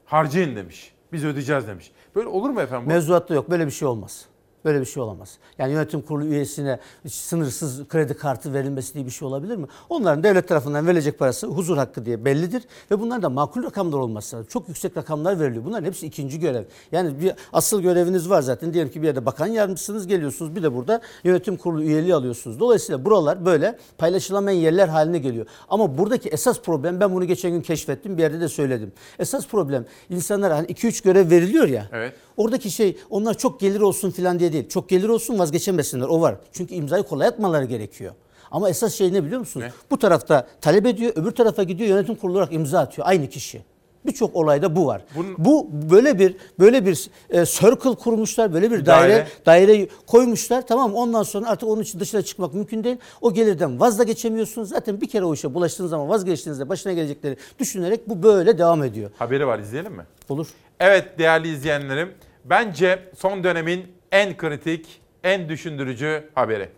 Harcayın demiş. Biz ödeyeceğiz demiş. Böyle olur mu efendim? bu? Mevzuatta yok. Böyle bir şey olmaz. Böyle bir şey olamaz. Yani yönetim kurulu üyesine sınırsız kredi kartı verilmesi diye bir şey olabilir mi? Onların devlet tarafından verilecek parası huzur hakkı diye bellidir ve bunların da makul rakamlar olması lazım. Çok yüksek rakamlar veriliyor. Bunların hepsi ikinci görev. Yani bir asıl göreviniz var zaten. Diyelim ki bir yerde bakan yardımcısınız geliyorsunuz. Bir de burada yönetim kurulu üyeliği alıyorsunuz. Dolayısıyla buralar böyle paylaşılamayan yerler haline geliyor. Ama buradaki esas problem ben bunu geçen gün keşfettim. Bir yerde de söyledim. Esas problem insanlara hani 2-3 görev veriliyor ya. Evet. Oradaki şey onlar çok gelir olsun filan diye değil. Çok gelir olsun vazgeçemesinler o var. Çünkü imzayı kolay atmaları gerekiyor. Ama esas şey ne biliyor musunuz? Bu tarafta talep ediyor, öbür tarafa gidiyor yönetim kurulu olarak imza atıyor aynı kişi. Birçok olayda bu var. Bu böyle bir böyle bir e, circle kurmuşlar, böyle bir daire Daire. daire koymuşlar. Tamam ondan sonra artık onun için dışına çıkmak mümkün değil. O gelirden vazgeçemiyorsunuz. Zaten bir kere o işe bulaştığınız zaman vazgeçtiğinizde başına gelecekleri düşünerek bu böyle devam ediyor. Haberi var izleyelim mi? Olur. Evet değerli izleyenlerim. Bence son dönemin en kritik, en düşündürücü haberi.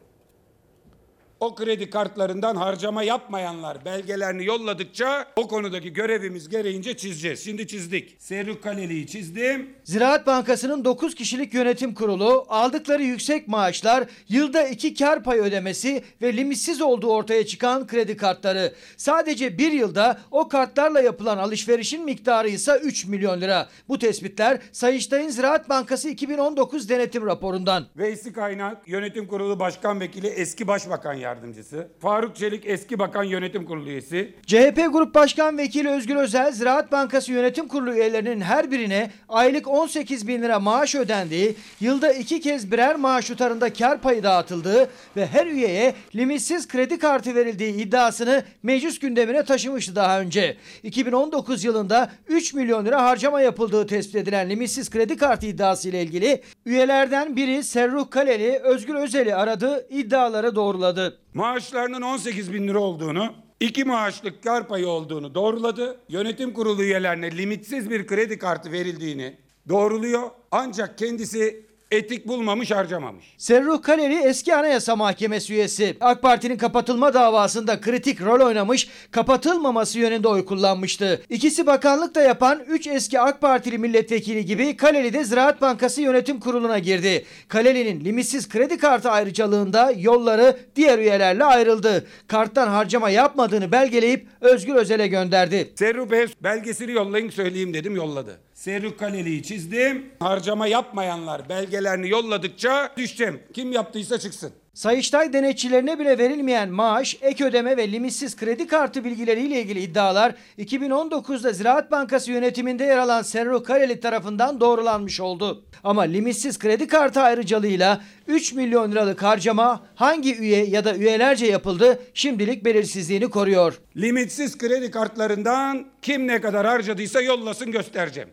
O kredi kartlarından harcama yapmayanlar belgelerini yolladıkça o konudaki görevimiz gereğince çizeceğiz. Şimdi çizdik. Serruk Kaleli'yi çizdim. Ziraat Bankası'nın 9 kişilik yönetim kurulu aldıkları yüksek maaşlar, yılda 2 kar pay ödemesi ve limitsiz olduğu ortaya çıkan kredi kartları. Sadece bir yılda o kartlarla yapılan alışverişin miktarı ise 3 milyon lira. Bu tespitler Sayıştay'ın Ziraat Bankası 2019 denetim raporundan. Veysi Kaynak Yönetim Kurulu Başkan Vekili eski Başbakan Yardımcısı. Faruk Çelik eski Bakan Yönetim Kurulu üyesi. CHP Grup Başkan Vekili Özgür Özel, Ziraat Bankası Yönetim Kurulu üyelerinin her birine aylık 18 bin lira maaş ödendiği, yılda iki kez birer maaş tutarında kar payı dağıtıldığı ve her üyeye limitsiz kredi kartı verildiği iddiasını meclis gündemine taşımıştı daha önce. 2019 yılında 3 milyon lira harcama yapıldığı tespit edilen limitsiz kredi kartı iddiası ile ilgili üyelerden biri Serruh Kaleli Özgür Özel'i aradı, iddiaları doğruladı. Maaşlarının 18 bin lira olduğunu, iki maaşlık kar payı olduğunu doğruladı. Yönetim kurulu üyelerine limitsiz bir kredi kartı verildiğini doğruluyor. Ancak kendisi etik bulmamış harcamamış. Serruh Kaleli eski Anayasa Mahkemesi üyesi. AK Parti'nin kapatılma davasında kritik rol oynamış, kapatılmaması yönünde oy kullanmıştı. İkisi bakanlık da yapan 3 eski AK Partili milletvekili gibi Kaleli de Ziraat Bankası Yönetim Kurulu'na girdi. Kaleli'nin limitsiz kredi kartı ayrıcalığında yolları diğer üyelerle ayrıldı. Karttan harcama yapmadığını belgeleyip Özgür Özel'e gönderdi. Serru Bey belgesini yollayın söyleyeyim dedim yolladı. Serru Kaleli'yi çizdim. Harcama yapmayanlar belgelerini yolladıkça düşeceğim. Kim yaptıysa çıksın. Sayıştay denetçilerine bile verilmeyen maaş, ek ödeme ve limitsiz kredi kartı bilgileriyle ilgili iddialar 2019'da Ziraat Bankası yönetiminde yer alan Serro Kareli tarafından doğrulanmış oldu. Ama limitsiz kredi kartı ayrıcalığıyla 3 milyon liralık harcama hangi üye ya da üyelerce yapıldı şimdilik belirsizliğini koruyor. Limitsiz kredi kartlarından kim ne kadar harcadıysa yollasın göstereceğim.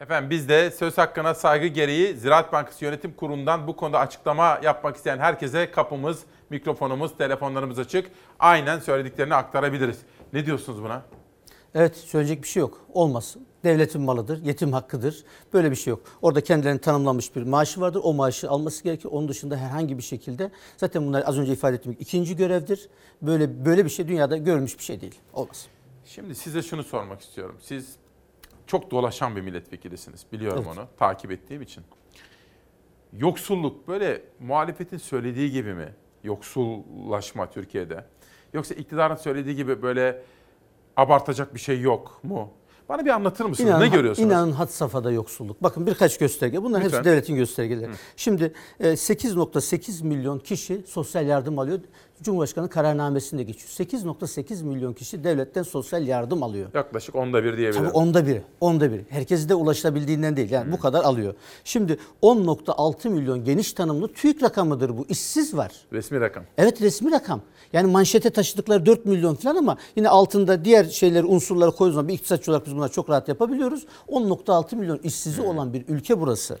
Efendim biz de söz hakkına saygı gereği Ziraat Bankası Yönetim Kurulu'ndan bu konuda açıklama yapmak isteyen herkese kapımız, mikrofonumuz, telefonlarımız açık. Aynen söylediklerini aktarabiliriz. Ne diyorsunuz buna? Evet söyleyecek bir şey yok. Olmasın. Devletin malıdır, yetim hakkıdır. Böyle bir şey yok. Orada kendilerine tanımlanmış bir maaşı vardır. O maaşı alması gerekir. Onun dışında herhangi bir şekilde zaten bunlar az önce ifade ettiğim ikinci görevdir. Böyle böyle bir şey dünyada görülmüş bir şey değil. Olmaz. Şimdi size şunu sormak istiyorum. Siz çok dolaşan bir milletvekilisiniz. Biliyorum Evet. onu. Takip ettiğim için. Yoksulluk böyle muhalefetin söylediği gibi mi? Yoksullaşma Türkiye'de. Yoksa iktidarın söylediği gibi böyle abartacak bir şey yok mu? Bana bir anlatır mısınız? İnanın, ne görüyorsunuz? İnanın had safhada yoksulluk. Bakın birkaç gösterge. Bunlar Lütfen. hepsi devletin göstergeleri. Şimdi e, 8.8 milyon kişi sosyal yardım alıyor. Cumhurbaşkanı kararnamesinde geçiyor. 8.8 milyon kişi devletten sosyal yardım alıyor. Yaklaşık onda bir diyebilirim. Tabii onda biri. Onda biri. Herkesi de ulaşabildiğinden değil. Yani bu kadar alıyor. Şimdi 10.6 milyon geniş tanımlı TÜİK rakamıdır bu. İşsiz var. Resmi rakam. Evet resmi rakam. Yani manşete taşıdıkları 4 milyon falan ama yine altında diğer şeyleri unsurları koyduğumuz zaman bir iktisatçı olarak biz bunları çok rahat yapabiliyoruz. 10.6 milyon işsizi olan bir ülke burası.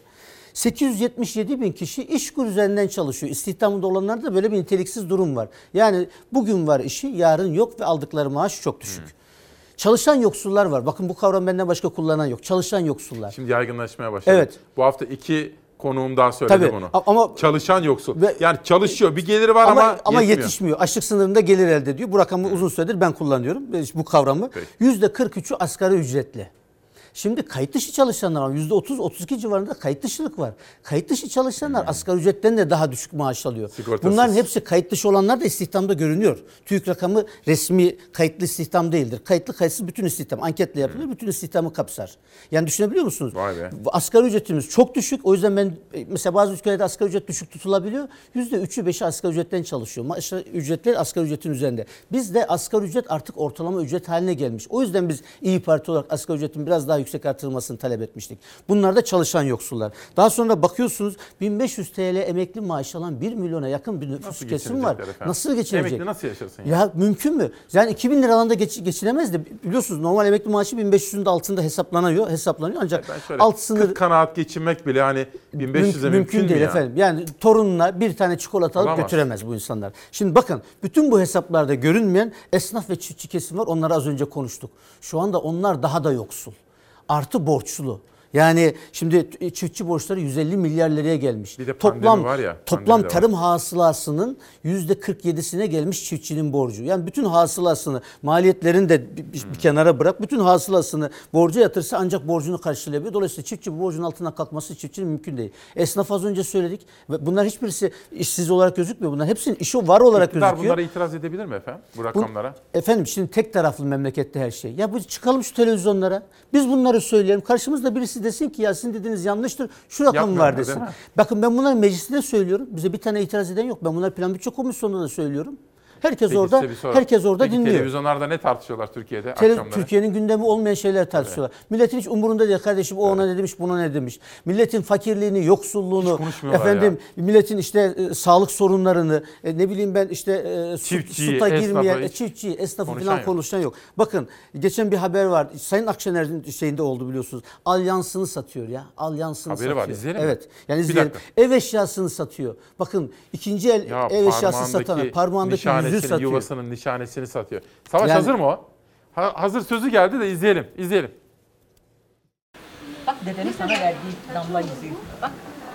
877 bin kişi iş kur üzerinden çalışıyor. İstihdamında olanlarda da böyle bir niteliksiz durum var. Yani bugün var işi, yarın yok ve aldıkları maaş çok düşük. Çalışan yoksullar var. Bakın bu kavram benden başka kullanan yok. Çalışan yoksullar. Şimdi yaygınlaşmaya başladı. Evet. Bu hafta iki konuğum daha söyledi Tabii, bunu. ama- Çalışan yoksul. yani çalışıyor bir geliri var ama, ama, ama yetmiyor. yetişmiyor. Açlık sınırında gelir elde ediyor. Bu rakamı uzun süredir ben kullanıyorum bu kavramı. Yüzde 43'ü asgari ücretli. Şimdi kayıt dışı çalışanlar var. Yüzde 30-32 civarında kayıt dışılık var. Kayıt dışı çalışanlar asgari ücretten de daha düşük maaş alıyor. Sigortasız. Bunların hepsi kayıt dışı olanlar da istihdamda görünüyor. TÜİK rakamı resmi kayıtlı istihdam değildir. Kayıtlı kayıtsız bütün istihdam. Anketle yapılır. Bütün istihdamı kapsar. Yani düşünebiliyor musunuz? Vay be. Asgari ücretimiz çok düşük. O yüzden ben e, mesela bazı ülkelerde asgari ücret düşük tutulabiliyor. Yüzde üçü beşi asgari ücretten çalışıyor. Maaş ücretler asgari ücretin üzerinde. Bizde asgari ücret artık ortalama ücret haline gelmiş. O yüzden biz İyi Parti olarak asgari ücretin biraz daha yüksek artırılmasını talep etmiştik. Bunlar da çalışan yoksullar. Daha sonra bakıyorsunuz 1500 TL emekli maaş alan 1 milyona yakın bir nüfus Nasıl kesim var. efendim? Nasıl geçinecek? Emekli nasıl yaşarsın ya? Ya mümkün mü? Yani 2000 lira alanda geç, geçinemez de biliyorsunuz normal emekli maaşı 1500'ün de altında hesaplanıyor, hesaplanıyor ancak Şöyle alt sınır 40 kanaat geçinmek bile hani 1500'e mümkün, mü değil ya? efendim. Yani torununa bir tane çikolata alıp Olamaz. götüremez bu insanlar. Şimdi bakın bütün bu hesaplarda görünmeyen esnaf ve çiftçi kesim var. Onları az önce konuştuk. Şu anda onlar daha da yoksul. Artı borçlu. Yani şimdi çiftçi borçları 150 milyar liraya gelmiş. Bir de toplam var ya, toplam de var. tarım hasılasının %47'sine gelmiş çiftçinin borcu. Yani bütün hasılasını, maliyetlerini de bir, bir- bir kenara bırak. Bütün hasılasını borca yatırsa ancak borcunu karşılayabilir. Dolayısıyla çiftçi bu borcun altına kalkması çiftçinin mümkün değil. Esnaf az önce söyledik. Bunlar hiçbirisi işsiz olarak gözükmüyor. Bunlar hepsinin işi var olarak İktidar gözüküyor. bunlara itiraz edebilir mi efendim bu Bu- rakamlara? efendim şimdi tek taraflı memlekette her şey. Ya bu çıkalım şu televizyonlara. Biz bunları söyleyelim. Karşımızda birisi desin ki ya sizin dediğiniz yanlıştır. Şu rakam var desin. Bakın ben bunları mecliste de söylüyorum. Bize bir tane itiraz eden yok. Ben bunları plan bütçe komisyonunda da söylüyorum. Herkes Peki orada herkes orada Peki dinliyor. televizyonlarda ne tartışıyorlar Türkiye'de Tele- akşamları? Türkiye'nin gündemi olmayan şeyler tartışıyorlar. Milletin hiç umurunda değil kardeşim o ona ne demiş buna ne demiş. Milletin fakirliğini, yoksulluğunu, efendim milletin işte e, sağlık sorunlarını, e, ne bileyim ben işte e, su, Çiftçiyi, suta esnafı girmeyen, hiç e, çiftçi, esnafı konuşan falan yok. konuşan yok. Bakın geçen bir haber var. Sayın Akşener'in şeyinde oldu biliyorsunuz. Alyansını satıyor ya. Alyansını Haberi satıyor. var, izleyelim mi? Evet. Yani izleyelim. Ev eşyasını satıyor. Bakın ikinci el Ya ev eşyası satan parmağındaki nişanesini, satıyor. yuvasının nişanesini satıyor. Savaş Yani- hazır mı o? Ha- hazır sözü geldi de izleyelim. İzleyelim. Bak dedenin sana verdiği damla yüzüğü. Bak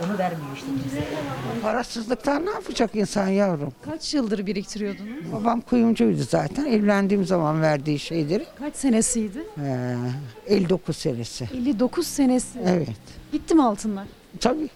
onu vermiyor işte kimse. Parasızlıktan ne yapacak insan yavrum? Kaç yıldır biriktiriyordunuz? Babam kuyumcuydu zaten. Evlendiğim zaman verdiği şeyleri. Kaç senesiydi? Ee, 59 senesi. 59 senesi. Evet. Gitti mi altınlar? Tabii.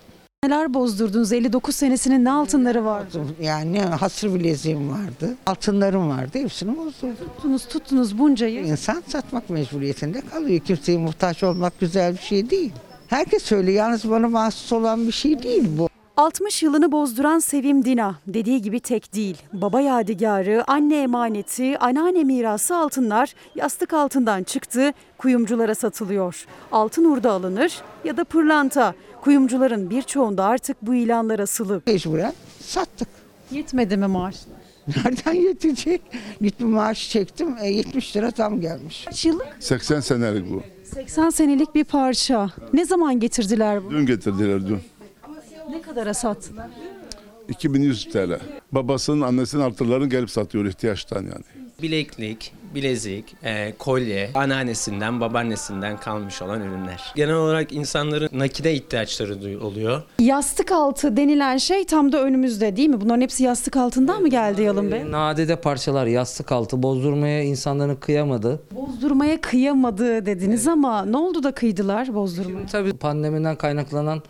Neler bozdurdunuz? 59 senesinin ne altınları vardı? Yani hasır bileziğim vardı. Altınlarım vardı. Hepsini bozdurdum. Tuttunuz tuttunuz buncayı. İnsan satmak mecburiyetinde kalıyor. Kimseye muhtaç olmak güzel bir şey değil. Herkes söylüyor. Yalnız bana mahsus olan bir şey değil bu. 60 yılını bozduran Sevim Dina dediği gibi tek değil. Baba yadigarı, anne emaneti, anneanne mirası altınlar yastık altından çıktı, kuyumculara satılıyor. Altın urda alınır ya da pırlanta. Kuyumcuların birçoğunda artık bu ilanlar asılı. Mecburen sattık. Yetmedi mi maaşlar? Nereden yetecek? Gittim maaşı çektim. E, 70 lira tam gelmiş. Kaç yıllık? 80 senelik bu. 80 senelik bir parça. Ne zaman getirdiler bunu? Dün getirdiler dün. Ne kadara sattılar? 2100 TL. Babasının annesinin artırlarını gelip satıyor ihtiyaçtan yani. Bileklik, bilezik, e, kolye, anneannesinden, babaannesinden kalmış olan ürünler. Genel olarak insanların nakide ihtiyaçları oluyor. Yastık altı denilen şey tam da önümüzde değil mi? Bunların hepsi yastık altından mı geldi Yalın Bey? Nadide parçalar yastık altı bozdurmaya insanların kıyamadı. Bozdurmaya kıyamadı dediniz ama ne oldu da kıydılar bozdurmaya? Tabii pandemiden kaynaklanan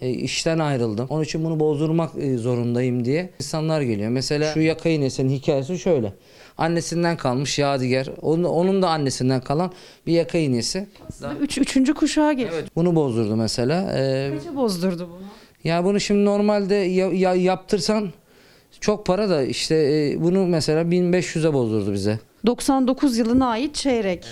e, işten ayrıldım. Onun için bunu bozdurmak e, zorundayım diye insanlar geliyor. Mesela şu yaka iğnesinin hikayesi şöyle. Annesinden kalmış yadigar. Onun, onun da annesinden kalan bir yaka iğnesi. Üç, üçüncü kuşağa geçti. Bunu bozdurdu mesela. E, Kaça bozdurdu bunu? ya bunu şimdi normalde ya- ya- yaptırsan çok para da işte e, bunu mesela 1500'e bozdurdu bize. 99 yılına ait çeyrek.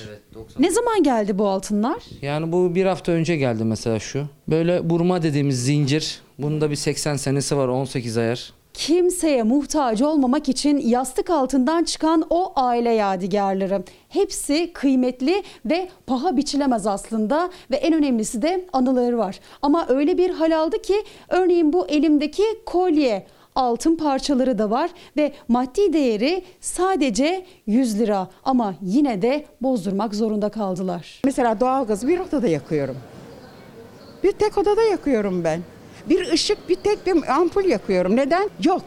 Ne zaman geldi bu altınlar? Yani bu bir hafta önce geldi mesela şu. Böyle burma dediğimiz zincir. Bunda bir 80 senesi var 18 ayar. Kimseye muhtaç olmamak için yastık altından çıkan o aile yadigarları. Hepsi kıymetli ve paha biçilemez aslında ve en önemlisi de anıları var. Ama öyle bir hal aldı ki örneğin bu elimdeki kolye altın parçaları da var ve maddi değeri sadece 100 lira ama yine de bozdurmak zorunda kaldılar. Mesela doğalgazı bir odada yakıyorum. Bir tek odada yakıyorum ben. Bir ışık, bir tek bir ampul yakıyorum. Neden? Yok.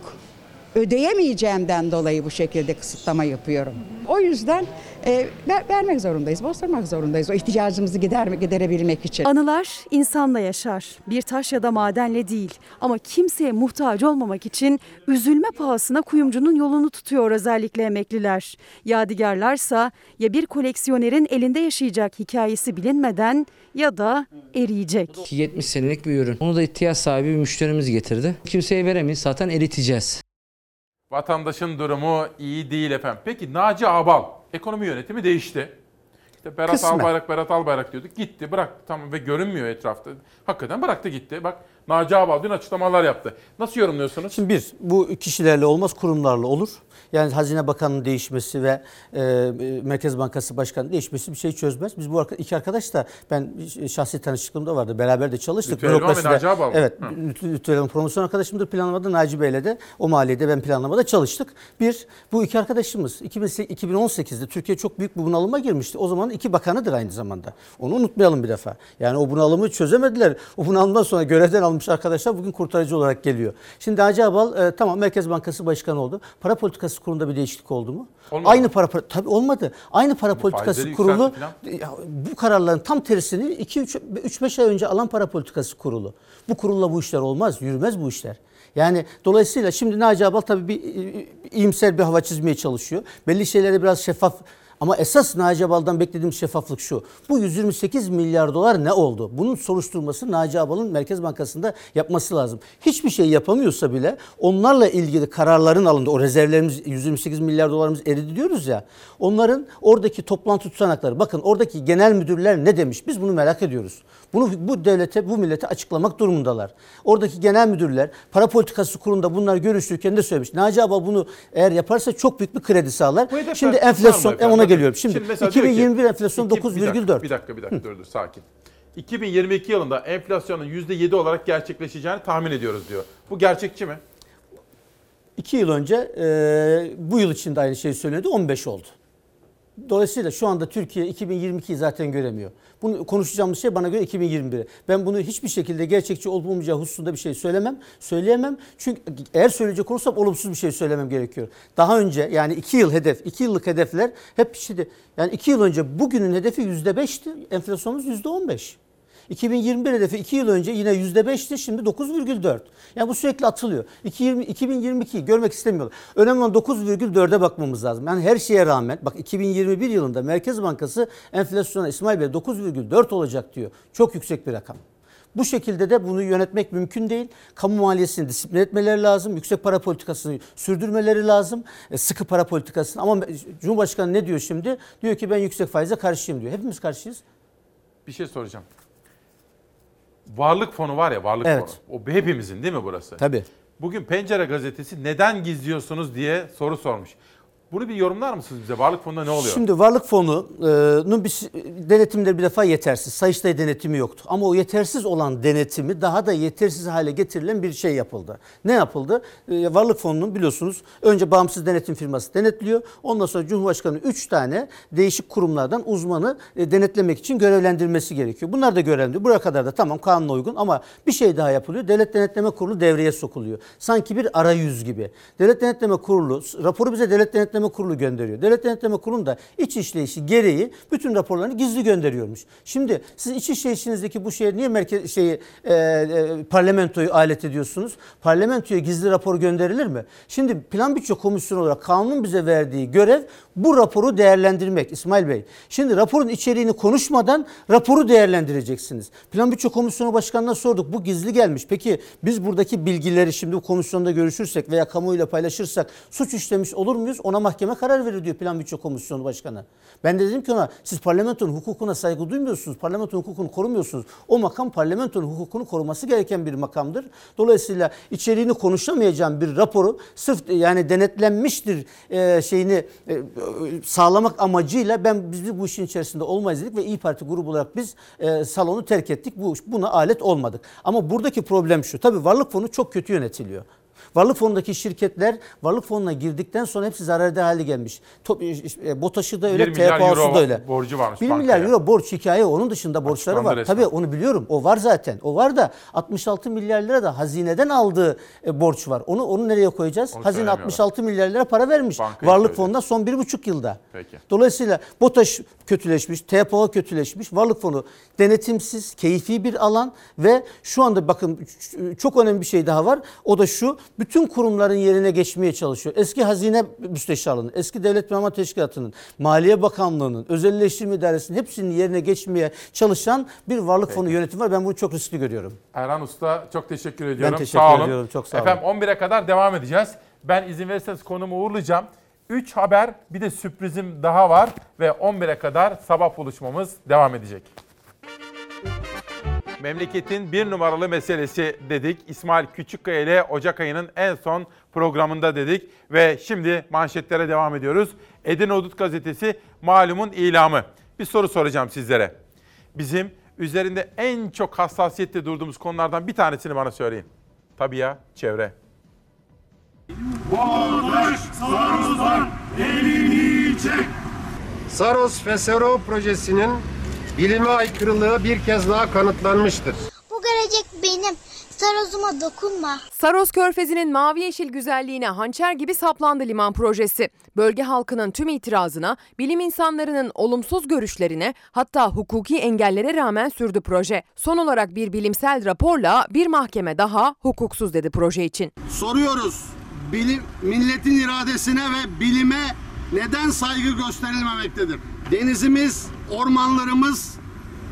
Ödeyemeyeceğimden dolayı bu şekilde kısıtlama yapıyorum. O yüzden e, ver- vermek zorundayız, bozdurmak zorundayız o ihtiyacımızı gider giderebilmek için. Anılar insanla yaşar. Bir taş ya da madenle değil. Ama kimseye muhtaç olmamak için üzülme pahasına kuyumcunun yolunu tutuyor özellikle emekliler. Yadigarlarsa ya bir koleksiyonerin elinde yaşayacak hikayesi bilinmeden ya da eriyecek. 70 senelik bir ürün. Onu da ihtiyaç sahibi bir müşterimiz getirdi. Kimseye veremeyiz zaten eriteceğiz. Vatandaşın durumu iyi değil efendim. Peki Naci Abal ekonomi yönetimi değişti. İşte Berat Kısmen. Albayrak, Berat Albayrak diyorduk. Gitti, bıraktı tamam ve görünmüyor etrafta. Hakikaten bıraktı gitti. Bak Naci Ağbal dün açıklamalar yaptı. Nasıl yorumluyorsunuz? Şimdi bir, bu kişilerle olmaz kurumlarla olur. Yani Hazine Bakanı'nın değişmesi ve e, Merkez Bankası Başkanı'nın değişmesi bir şey çözmez. Biz bu iki arkadaş da ben şahsi tanışıklığımda vardı. Beraber de çalıştık. Bürokraside-? Evet. Elvan promosyon arkadaşımdır. Planlamada Naci Bey'le de o maliyede ben planlamada çalıştık. Bir, bu iki arkadaşımız 2008 2018'de Türkiye çok büyük bir bunalıma girmişti. O zaman iki bakanıdır aynı zamanda. Onu unutmayalım bir defa. Yani o bunalımı çözemediler. O bunalımdan sonra görevden almış arkadaşlar bugün kurtarıcı olarak geliyor. Şimdi Naci Ağbal e, tamam Merkez Bankası Başkanı oldu. Para politikası kurulunda bir değişiklik oldu mu? Olmadı. Aynı para tabii olmadı. Aynı para politikası faizleri kurulu yükseltti ya, bu kararların tam tersini 2-3-5 ay önce alan para politikası kurulu. Bu kurulla bu işler olmaz, yürümez bu işler. Yani dolayısıyla şimdi Naci Abal tabii bir e, iyimser bir hava çizmeye çalışıyor. Belli şeyleri biraz şeffaf ama esas Naci Abal'dan beklediğim şeffaflık şu. Bu 128 milyar dolar ne oldu? Bunun soruşturması Naci Abal'ın Merkez Bankası'nda yapması lazım. Hiçbir şey yapamıyorsa bile onlarla ilgili kararların alındı. O rezervlerimiz 128 milyar dolarımız eridi diyoruz ya. Onların oradaki toplantı tutanakları. Bakın oradaki genel müdürler ne demiş? Biz bunu merak ediyoruz. Bunu bu devlete, bu millete açıklamak durumundalar. Oradaki genel müdürler para politikası kurulunda bunlar görüştürken de söylemiş. Naci Abal bunu eğer yaparsa çok büyük bir kredi sağlar. Şimdi enflasyon efendim? ona geliyorum. Şimdi, ki, 2021 enflasyon iki- bir dakika, 9,4. Bir dakika bir dakika dur dur sakin. 2022 yılında enflasyonun %7 olarak gerçekleşeceğini tahmin ediyoruz diyor. Bu gerçekçi mi? İki yıl önce e, bu yıl içinde aynı şeyi söyledi 15 oldu. Dolayısıyla şu anda Türkiye 2022'yi zaten göremiyor. Bunu konuşacağımız şey bana göre 2021. Ben bunu hiçbir şekilde gerçekçi olup olmayacağı hususunda bir şey söylemem, söyleyemem. Çünkü eğer söyleyecek olursam olumsuz bir şey söylemem gerekiyor. Daha önce yani 2 yıl hedef, 2 yıllık hedefler hep şimdi yani 2 yıl önce bugünün hedefi %5'ti, enflasyonumuz %15. 2021 hedefi 2 yıl önce yine %5'ti şimdi 9,4. Yani bu sürekli atılıyor. 2020, 2022'yi görmek istemiyorlar. Önemli olan 9,4'e bakmamız lazım. Yani her şeye rağmen bak 2021 yılında Merkez Bankası enflasyona İsmail Bey 9,4 olacak diyor. Çok yüksek bir rakam. Bu şekilde de bunu yönetmek mümkün değil. Kamu maliyesini disiplin etmeleri lazım. Yüksek para politikasını sürdürmeleri lazım. E, Sıkı para politikasını. Ama Cumhurbaşkanı ne diyor şimdi? Diyor ki ben yüksek faize karşıyım diyor. Hepimiz karşıyız. Bir şey soracağım. Varlık fonu var ya varlık Evet. fonu. O hepimizin değil mi burası? Tabii. Bugün Pencere gazetesi neden gizliyorsunuz diye soru sormuş. Bunu bir yorumlar mısınız bize? Varlık fonunda ne oluyor? Şimdi varlık fonunun bir denetimleri bir defa yetersiz. Sayıştay denetimi yoktu. Ama o yetersiz olan denetimi daha da yetersiz hale getirilen bir şey yapıldı. Ne yapıldı? Ee, varlık fonunun biliyorsunuz önce bağımsız denetim firması denetliyor. Ondan sonra Cumhurbaşkanı 3 tane değişik kurumlardan uzmanı e, denetlemek için görevlendirmesi gerekiyor. Bunlar da görevlendiriyor. Buraya kadar da tamam kanuna uygun ama bir şey daha yapılıyor. Devlet Denetleme Kurulu devreye sokuluyor. Sanki bir arayüz gibi. Devlet Denetleme Kurulu raporu bize Devlet Denetleme Kurulu gönderiyor. Devlet Denetleme Kurulu da iç işleyişi gereği bütün raporlarını gizli gönderiyormuş. Şimdi siz iç işleyişinizdeki bu şeye niye merkez şeyi e, e, parlamentoyu alet ediyorsunuz? Parlamentoya gizli rapor gönderilir mi? Şimdi Plan Bütçe Komisyonu olarak kanunun bize verdiği görev bu raporu değerlendirmek İsmail Bey. Şimdi raporun içeriğini konuşmadan raporu değerlendireceksiniz. Plan Bütçe Komisyonu Başkanı'na sorduk. Bu gizli gelmiş. Peki biz buradaki bilgileri şimdi bu komisyonda görüşürsek veya kamuoyuyla paylaşırsak suç işlemiş olur muyuz? Ona mahkeme karar verir diyor Plan Bütçe Komisyonu Başkanı. Ben de dedim ki ona siz parlamentonun hukukuna saygı duymuyorsunuz. Parlamentonun hukukunu korumuyorsunuz. O makam parlamentonun hukukunu koruması gereken bir makamdır. Dolayısıyla içeriğini konuşamayacağım bir raporu sırf yani denetlenmiştir e, şeyini e, sağlamak amacıyla ben biz bu işin içerisinde olmayız dedik ve İyi Parti grubu olarak biz e, salonu terk ettik. Bu buna alet olmadık. Ama buradaki problem şu. Tabii varlık fonu çok kötü yönetiliyor. Varlık fonundaki şirketler varlık fonuna girdikten sonra hepsi zararda hale gelmiş. Top, e, BOTAŞ'ı da öyle, 1 milyar TFA'sı euro da öyle. borcu varmış 1 bankaya. milyar euro borç hikaye onun dışında borçları var. resmen. Tabii onu biliyorum. O var zaten. O var da 66 milyar lira da hazineden aldığı e, borç var. Onu onu nereye koyacağız? Onu Hazine söylemiyorlar. 66 milyar lira para vermiş. Bankaya Varlık söylüyor. fonuna son bir buçuk yılda. Peki. Dolayısıyla BOTAŞ kötüleşmiş, TPO kötüleşmiş, varlık fonu denetimsiz, keyfi bir alan ve şu anda bakın çok önemli bir şey daha var. O da şu, bütün kurumların yerine geçmeye çalışıyor. Eski Hazine Müsteşarlığı'nın, eski Devlet Memur Teşkilatı'nın, Maliye Bakanlığı'nın, Özelleştirme İdaresi'nin hepsinin yerine geçmeye çalışan bir varlık fonu yönetimi var. Ben bunu çok riskli görüyorum. Erhan Usta çok teşekkür ediyorum. teşekkür sağ olun. ediyorum, çok sağ olun. Efendim 11'e kadar devam edeceğiz. Ben izin verirseniz konumu uğurlayacağım. 3 haber bir de sürprizim daha var ve 11'e kadar sabah buluşmamız devam edecek. Memleketin bir numaralı meselesi dedik. İsmail Küçükkaya ile Ocak ayının en son programında dedik. Ve şimdi manşetlere devam ediyoruz. Edirne Udut Gazetesi malumun ilamı. Bir soru soracağım sizlere. Bizim üzerinde en çok hassasiyetle durduğumuz konulardan bir tanesini bana söyleyin. Tabii ya çevre. Saros'tan elini çek. Saros Fesero projesinin bilime aykırılığı bir kez daha kanıtlanmıştır. Bu gelecek benim. Sarozuma dokunma. Saros Körfezi'nin mavi yeşil güzelliğine hançer gibi saplandı liman projesi. Bölge halkının tüm itirazına, bilim insanlarının olumsuz görüşlerine hatta hukuki engellere rağmen sürdü proje. Son olarak bir bilimsel raporla bir mahkeme daha hukuksuz dedi proje için. Soruyoruz. Bilim, milletin iradesine ve bilime neden saygı gösterilmemektedir? Denizimiz, ormanlarımız,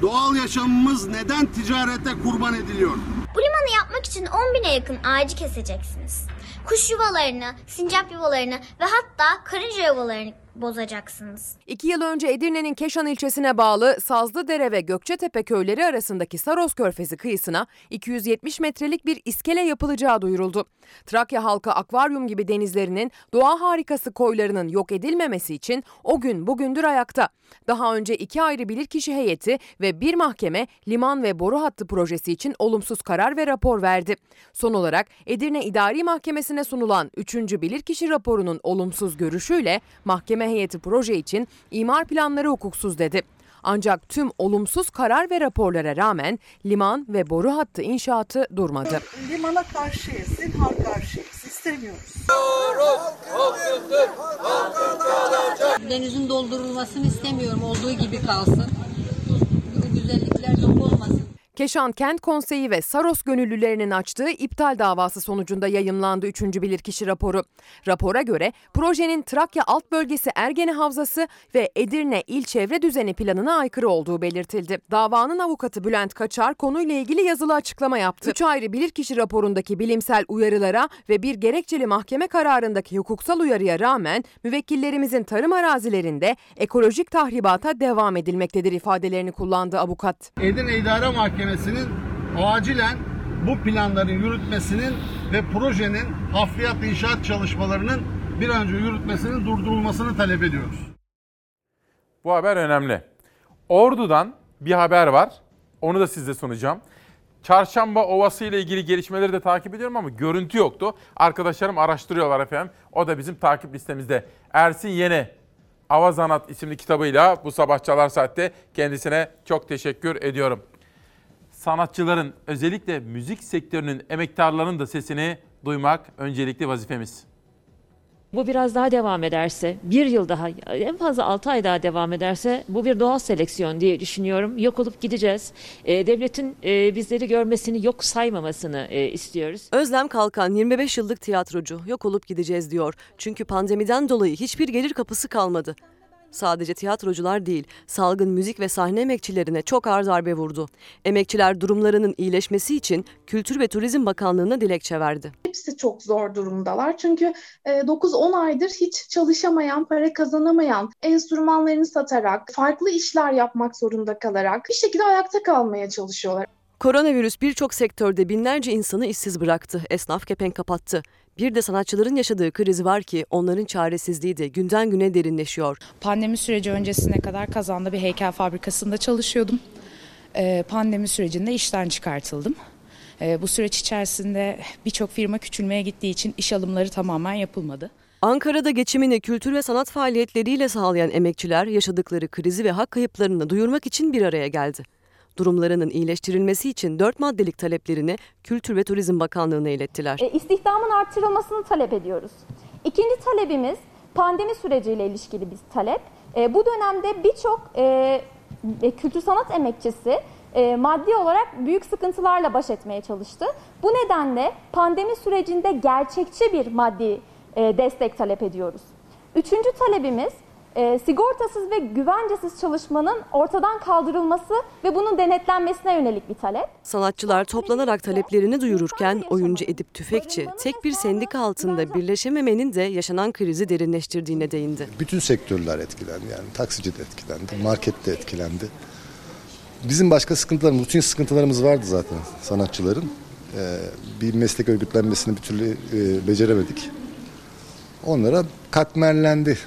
doğal yaşamımız neden ticarete kurban ediliyor? Bu limanı yapmak için 10 bine yakın ağacı keseceksiniz. Kuş yuvalarını, sincap yuvalarını ve hatta karınca yuvalarını bozacaksınız. İki yıl önce Edirne'nin Keşan ilçesine bağlı Sazlıdere ve Gökçetepe köyleri arasındaki Saros Körfezi kıyısına 270 metrelik bir iskele yapılacağı duyuruldu. Trakya halkı akvaryum gibi denizlerinin doğa harikası koylarının yok edilmemesi için o gün bugündür ayakta. Daha önce iki ayrı bilirkişi heyeti ve bir mahkeme liman ve boru hattı projesi için olumsuz karar ve rapor verdi. Son olarak Edirne İdari Mahkemesi'ne sunulan 3. bilirkişi raporunun olumsuz görüşüyle mahkeme heyeti proje için imar planları hukuksuz dedi. Ancak tüm olumsuz karar ve raporlara rağmen liman ve boru hattı inşaatı durmadı. Limana karşıyız, zinhar karşıyız. İstemiyoruz. Denizin doldurulmasını istemiyorum. Olduğu gibi kalsın. Bu güzellikler yok olmasın. Keşan Kent Konseyi ve Saros gönüllülerinin açtığı iptal davası sonucunda yayımlandı 3. bilirkişi raporu. Rapora göre projenin Trakya alt bölgesi Ergene Havzası ve Edirne İl Çevre Düzeni planına aykırı olduğu belirtildi. Davanın avukatı Bülent Kaçar konuyla ilgili yazılı açıklama yaptı. Üç ayrı bilirkişi raporundaki bilimsel uyarılara ve bir gerekçeli mahkeme kararındaki hukuksal uyarıya rağmen müvekkillerimizin tarım arazilerinde ekolojik tahribata devam edilmektedir ifadelerini kullandı avukat. Edirne İdare Mahkemesi'nin acilen bu planların yürütmesinin ve projenin hafriyat inşaat çalışmalarının bir an önce yürütmesinin durdurulmasını talep ediyoruz. Bu haber önemli. Ordu'dan bir haber var. Onu da size sunacağım. Çarşamba Ovası ile ilgili gelişmeleri de takip ediyorum ama görüntü yoktu. Arkadaşlarım araştırıyorlar efendim. O da bizim takip listemizde. Ersin Yene Avazanat isimli kitabıyla bu sabah Çalar Saat'te kendisine çok teşekkür ediyorum. Sanatçıların özellikle müzik sektörünün emektarlarının da sesini duymak öncelikli vazifemiz. Bu biraz daha devam ederse, bir yıl daha, en fazla 6 ay daha devam ederse bu bir doğal seleksiyon diye düşünüyorum. Yok olup gideceğiz. E, devletin e, bizleri görmesini, yok saymamasını e, istiyoruz. Özlem Kalkan 25 yıllık tiyatrocu yok olup gideceğiz diyor. Çünkü pandemiden dolayı hiçbir gelir kapısı kalmadı. Sadece tiyatrocular değil, salgın müzik ve sahne emekçilerine çok ağır darbe vurdu. Emekçiler durumlarının iyileşmesi için Kültür ve Turizm Bakanlığı'na dilekçe verdi. Hepsi çok zor durumdalar. Çünkü e, 9-10 aydır hiç çalışamayan, para kazanamayan, enstrümanlarını satarak, farklı işler yapmak zorunda kalarak bir şekilde ayakta kalmaya çalışıyorlar. Koronavirüs birçok sektörde binlerce insanı işsiz bıraktı. Esnaf kepenk kapattı. Bir de sanatçıların yaşadığı kriz var ki onların çaresizliği de günden güne derinleşiyor. Pandemi süreci öncesine kadar kazanda bir heykel fabrikasında çalışıyordum. Ee, pandemi sürecinde işten çıkartıldım. Ee, bu süreç içerisinde birçok firma küçülmeye gittiği için iş alımları tamamen yapılmadı. Ankara'da geçimini kültür ve sanat faaliyetleriyle sağlayan emekçiler yaşadıkları krizi ve hak kayıplarını duyurmak için bir araya geldi. Durumlarının iyileştirilmesi için dört maddelik taleplerini Kültür ve Turizm Bakanlığı'na ilettiler. E, istihdamın artırılmasını talep ediyoruz. İkinci talebimiz pandemi süreciyle ilişkili bir talep. E, bu dönemde birçok e, kültür sanat emekçisi e, maddi olarak büyük sıkıntılarla baş etmeye çalıştı. Bu nedenle pandemi sürecinde gerçekçi bir maddi e, destek talep ediyoruz. Üçüncü talebimiz e, sigortasız ve güvencesiz çalışmanın ortadan kaldırılması ve bunun denetlenmesine yönelik bir talep. Sanatçılar toplanarak taleplerini duyururken oyuncu Edip Tüfekçi tek bir sendika altında birleşememenin de yaşanan krizi derinleştirdiğine değindi. Bütün sektörler etkilendi yani taksici de etkilendi, market de etkilendi. Bizim başka sıkıntılarımız, rutin sıkıntılarımız vardı zaten sanatçıların. Ee, bir meslek örgütlenmesini bir türlü e, beceremedik. Onlara katmerlendi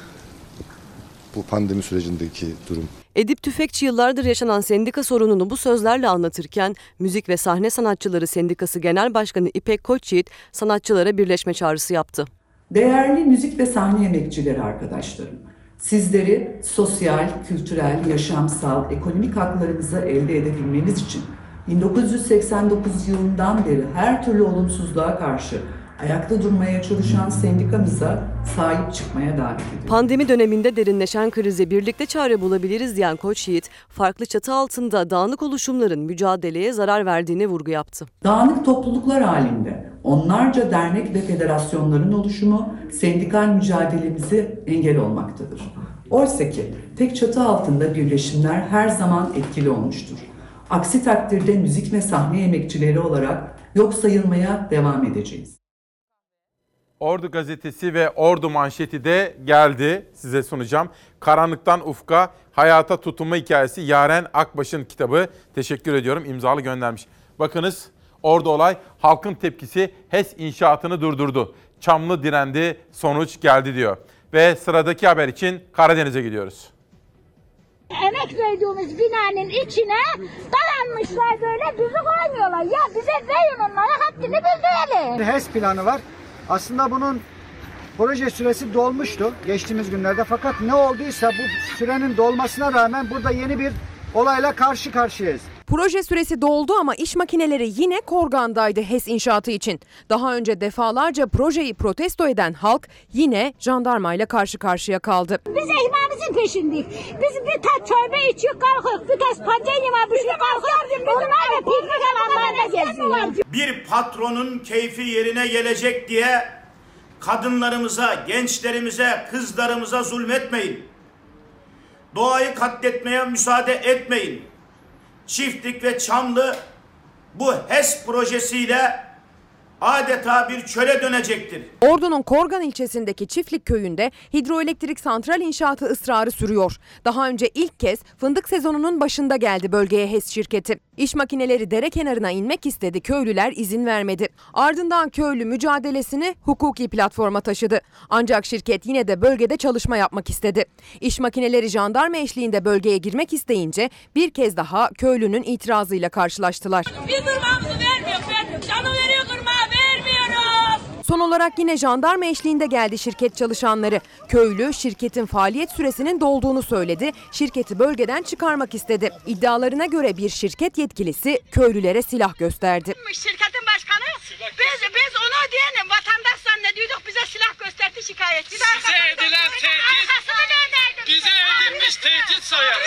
bu pandemi sürecindeki durum. Edip Tüfekçi yıllardır yaşanan sendika sorununu bu sözlerle anlatırken Müzik ve Sahne Sanatçıları Sendikası Genel Başkanı İpek Koçyiğit sanatçılara birleşme çağrısı yaptı. Değerli müzik ve sahne emekçileri arkadaşlarım, sizleri sosyal, kültürel, yaşamsal, ekonomik haklarınızı elde edebilmeniz için 1989 yılından beri her türlü olumsuzluğa karşı ayakta durmaya çalışan sendikamıza sahip çıkmaya davet ediyorum. Pandemi döneminde derinleşen krize birlikte çare bulabiliriz diyen Koç Yiğit, farklı çatı altında dağınık oluşumların mücadeleye zarar verdiğine vurgu yaptı. Dağınık topluluklar halinde onlarca dernek ve federasyonların oluşumu sendikal mücadelemizi engel olmaktadır. Oysa ki tek çatı altında birleşimler her zaman etkili olmuştur. Aksi takdirde müzik ve sahne emekçileri olarak yok sayılmaya devam edeceğiz. Ordu gazetesi ve Ordu manşeti de geldi. Size sunacağım. Karanlıktan Ufka, Hayata Tutunma Hikayesi Yaren Akbaş'ın kitabı. Teşekkür ediyorum. İmzalı göndermiş. Bakınız orada olay halkın tepkisi HES inşaatını durdurdu. Çamlı direndi, sonuç geldi diyor. Ve sıradaki haber için Karadeniz'e gidiyoruz. Emek verdiğimiz binanın içine dayanmışlar böyle bizi koymuyorlar. Ya bize verin onlara haddini bildirelim. HES planı var. Aslında bunun proje süresi dolmuştu geçtiğimiz günlerde. Fakat ne olduysa bu sürenin dolmasına rağmen burada yeni bir olayla karşı karşıyayız. Proje süresi doldu ama iş makineleri yine Korgan'daydı HES inşaatı için. Daha önce defalarca projeyi protesto eden halk yine jandarmayla karşı karşıya kaldı. Biz ekmeğimizin peşindeyiz. Biz bir tas çorba içiyor kalkıyoruz. Bir tas pancar yemeği kalkıyoruz. Onlar da piknik alanlarına geziyor. Bir patronun keyfi yerine gelecek diye kadınlarımıza, gençlerimize, kızlarımıza zulmetmeyin. Doğayı katletmeye müsaade etmeyin. Çiftlik ve Çamlı bu HES projesiyle adeta bir çöle dönecektir. Ordu'nun Korgan ilçesindeki Çiftlik köyünde hidroelektrik santral inşaatı ısrarı sürüyor. Daha önce ilk kez fındık sezonunun başında geldi bölgeye HES şirketi. İş makineleri dere kenarına inmek istedi, köylüler izin vermedi. Ardından köylü mücadelesini hukuki platforma taşıdı. Ancak şirket yine de bölgede çalışma yapmak istedi. İş makineleri jandarma eşliğinde bölgeye girmek isteyince bir kez daha köylünün itirazıyla karşılaştılar. Bir durmamızı vermiyor. Son olarak yine jandarma eşliğinde geldi şirket çalışanları. Köylü şirketin faaliyet süresinin dolduğunu söyledi. Şirketi bölgeden çıkarmak istedi. İddialarına göre bir şirket yetkilisi köylülere silah gösterdi. Şirketin başkanı biz, biz onu diyelim vatandaş zannediyorduk bize silah gösterdi şikayetçi. Size edilen tehdit bize edilmiş tehdit sayar.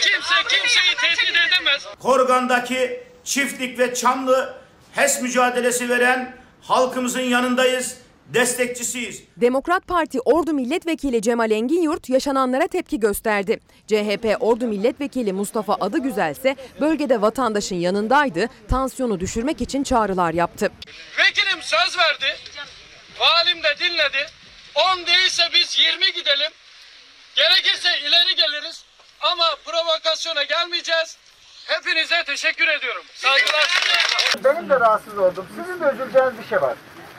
Kimse kimseyi tehdit edemez. Korgan'daki çiftlik ve Çamlı HES mücadelesi veren halkımızın yanındayız, destekçisiyiz. Demokrat Parti Ordu Milletvekili Cemal Enginyurt yaşananlara tepki gösterdi. CHP Ordu Milletvekili Mustafa Adıgüzel ise bölgede vatandaşın yanındaydı, tansiyonu düşürmek için çağrılar yaptı. Vekilim söz verdi. Valim de dinledi. 10 değilse biz 20 gidelim. Gerekirse ileri geliriz. Ama provokasyona gelmeyeceğiz. Hepinize teşekkür ediyorum. Saygılar. Benim de rahatsız oldum. Sizin de üzüleceğiniz bir şey var.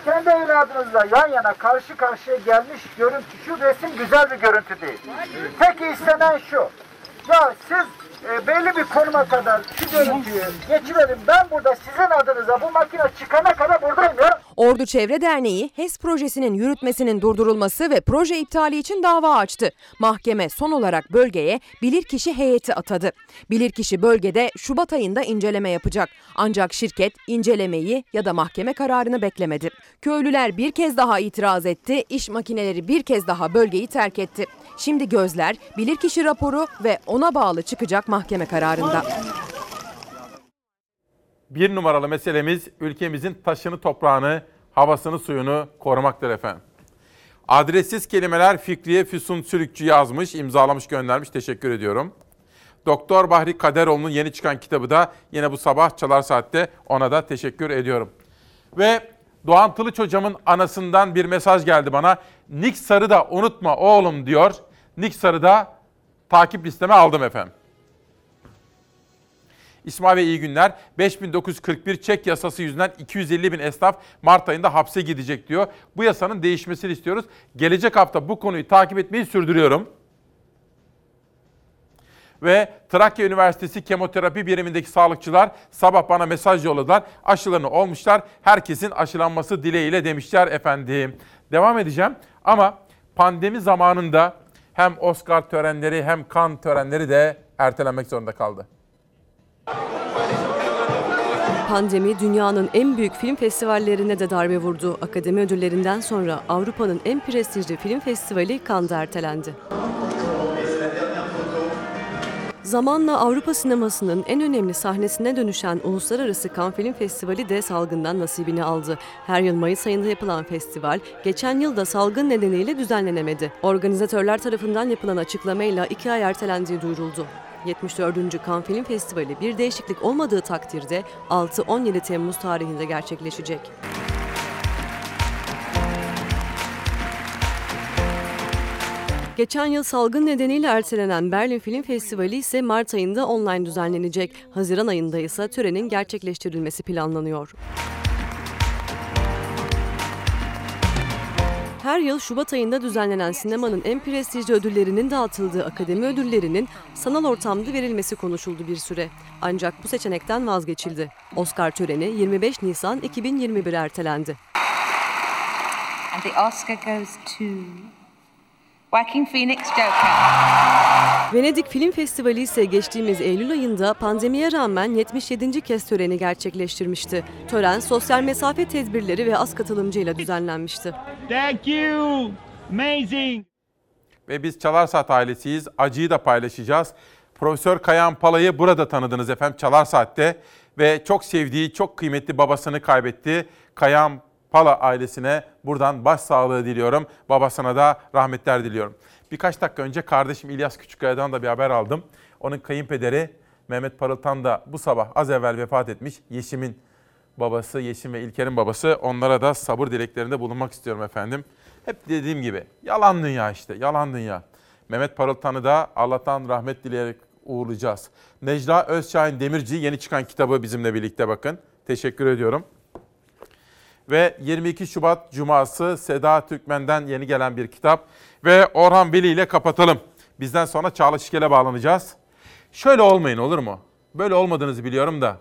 Kendi evladınızla yan yana karşı karşıya gelmiş görüntü, şu resim güzel bir görüntü değil. Tek istenen şu. Ya siz e, belli bir konuma kadar şu görüntüyü geçirelim. Ben burada sizin adınıza bu makine çıkana kadar buradayım ya. Ordu Çevre Derneği HES projesinin yürütmesinin durdurulması ve proje iptali için dava açtı. Mahkeme son olarak bölgeye bilirkişi heyeti atadı. Bilirkişi bölgede Şubat ayında inceleme yapacak. Ancak şirket incelemeyi ya da mahkeme kararını beklemedi. Köylüler bir kez daha itiraz etti, iş makineleri bir kez daha bölgeyi terk etti. Şimdi gözler bilirkişi raporu ve ona bağlı çıkacak mahkeme kararında. Bir numaralı meselemiz ülkemizin taşını, toprağını, havasını, suyunu korumaktır efendim. Adressiz kelimeler Fikriye Füsun Sürükçü yazmış, imzalamış, göndermiş. Teşekkür ediyorum. Doktor Bahri Kaderoğlu'nun yeni çıkan kitabı da yine bu sabah Çalar Saat'te ona da teşekkür ediyorum. Ve Doğan Tılıç hocamın anasından bir mesaj geldi bana. Nick Sarı da unutma oğlum diyor. Nick Sarı da takip listeme aldım efendim. İsmail Bey iyi günler. 5941 çek yasası yüzünden 250 bin esnaf Mart ayında hapse gidecek diyor. Bu yasanın değişmesini istiyoruz. Gelecek hafta bu konuyu takip etmeyi sürdürüyorum ve Trakya Üniversitesi Kemoterapi Birimindeki sağlıkçılar sabah bana mesaj yolladılar. Aşılarını olmuşlar. Herkesin aşılanması dileğiyle demişler efendim. Devam edeceğim ama pandemi zamanında hem Oscar törenleri hem kan törenleri de ertelenmek zorunda kaldı. Pandemi dünyanın en büyük film festivallerine de darbe vurdu. Akademi ödüllerinden sonra Avrupa'nın en prestijli film festivali Cannes'da ertelendi. Zamanla Avrupa sinemasının en önemli sahnesine dönüşen Uluslararası Cannes Film Festivali de salgından nasibini aldı. Her yıl Mayıs ayında yapılan festival, geçen yıl da salgın nedeniyle düzenlenemedi. Organizatörler tarafından yapılan açıklamayla iki ay ertelendiği duyuruldu. 74. Cannes Film Festivali bir değişiklik olmadığı takdirde 6-17 Temmuz tarihinde gerçekleşecek. Geçen yıl salgın nedeniyle ertelenen Berlin Film Festivali ise Mart ayında online düzenlenecek. Haziran ayında ise törenin gerçekleştirilmesi planlanıyor. Her yıl Şubat ayında düzenlenen sinemanın en prestijli ödüllerinin dağıtıldığı akademi ödüllerinin sanal ortamda verilmesi konuşuldu bir süre. Ancak bu seçenekten vazgeçildi. Oscar töreni 25 Nisan 2021 ertelendi. And the Oscar goes to Joaquin Phoenix Joker. Venedik Film Festivali ise geçtiğimiz Eylül ayında pandemiye rağmen 77. kez töreni gerçekleştirmişti. Tören sosyal mesafe tedbirleri ve az katılımcıyla düzenlenmişti. Thank you. Amazing. Ve biz Çalar Saat ailesiyiz. Acıyı da paylaşacağız. Profesör Kayan Pala'yı burada tanıdınız efendim Çalar Saat'te. Ve çok sevdiği, çok kıymetli babasını kaybetti. Kayan Pala ailesine buradan başsağlığı diliyorum. Babasına da rahmetler diliyorum. Birkaç dakika önce kardeşim İlyas Küçükkaya'dan da bir haber aldım. Onun kayınpederi Mehmet Parıltan da bu sabah az evvel vefat etmiş. Yeşim'in babası, Yeşim ve İlker'in babası. Onlara da sabır dileklerinde bulunmak istiyorum efendim. Hep dediğim gibi yalan dünya işte, yalan dünya. Mehmet Parıltan'ı da Allah'tan rahmet dileyerek uğurlayacağız. Necla Özşahin Demirci yeni çıkan kitabı bizimle birlikte bakın. Teşekkür ediyorum. Ve 22 Şubat Cuması Seda Türkmen'den yeni gelen bir kitap. Ve Orhan Veli ile kapatalım. Bizden sonra Çağla Şikel'e bağlanacağız. Şöyle olmayın olur mu? Böyle olmadığınızı biliyorum da.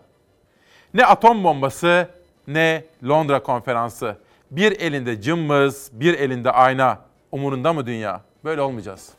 Ne atom bombası ne Londra konferansı. Bir elinde cımbız, bir elinde ayna. Umurunda mı dünya? Böyle olmayacağız.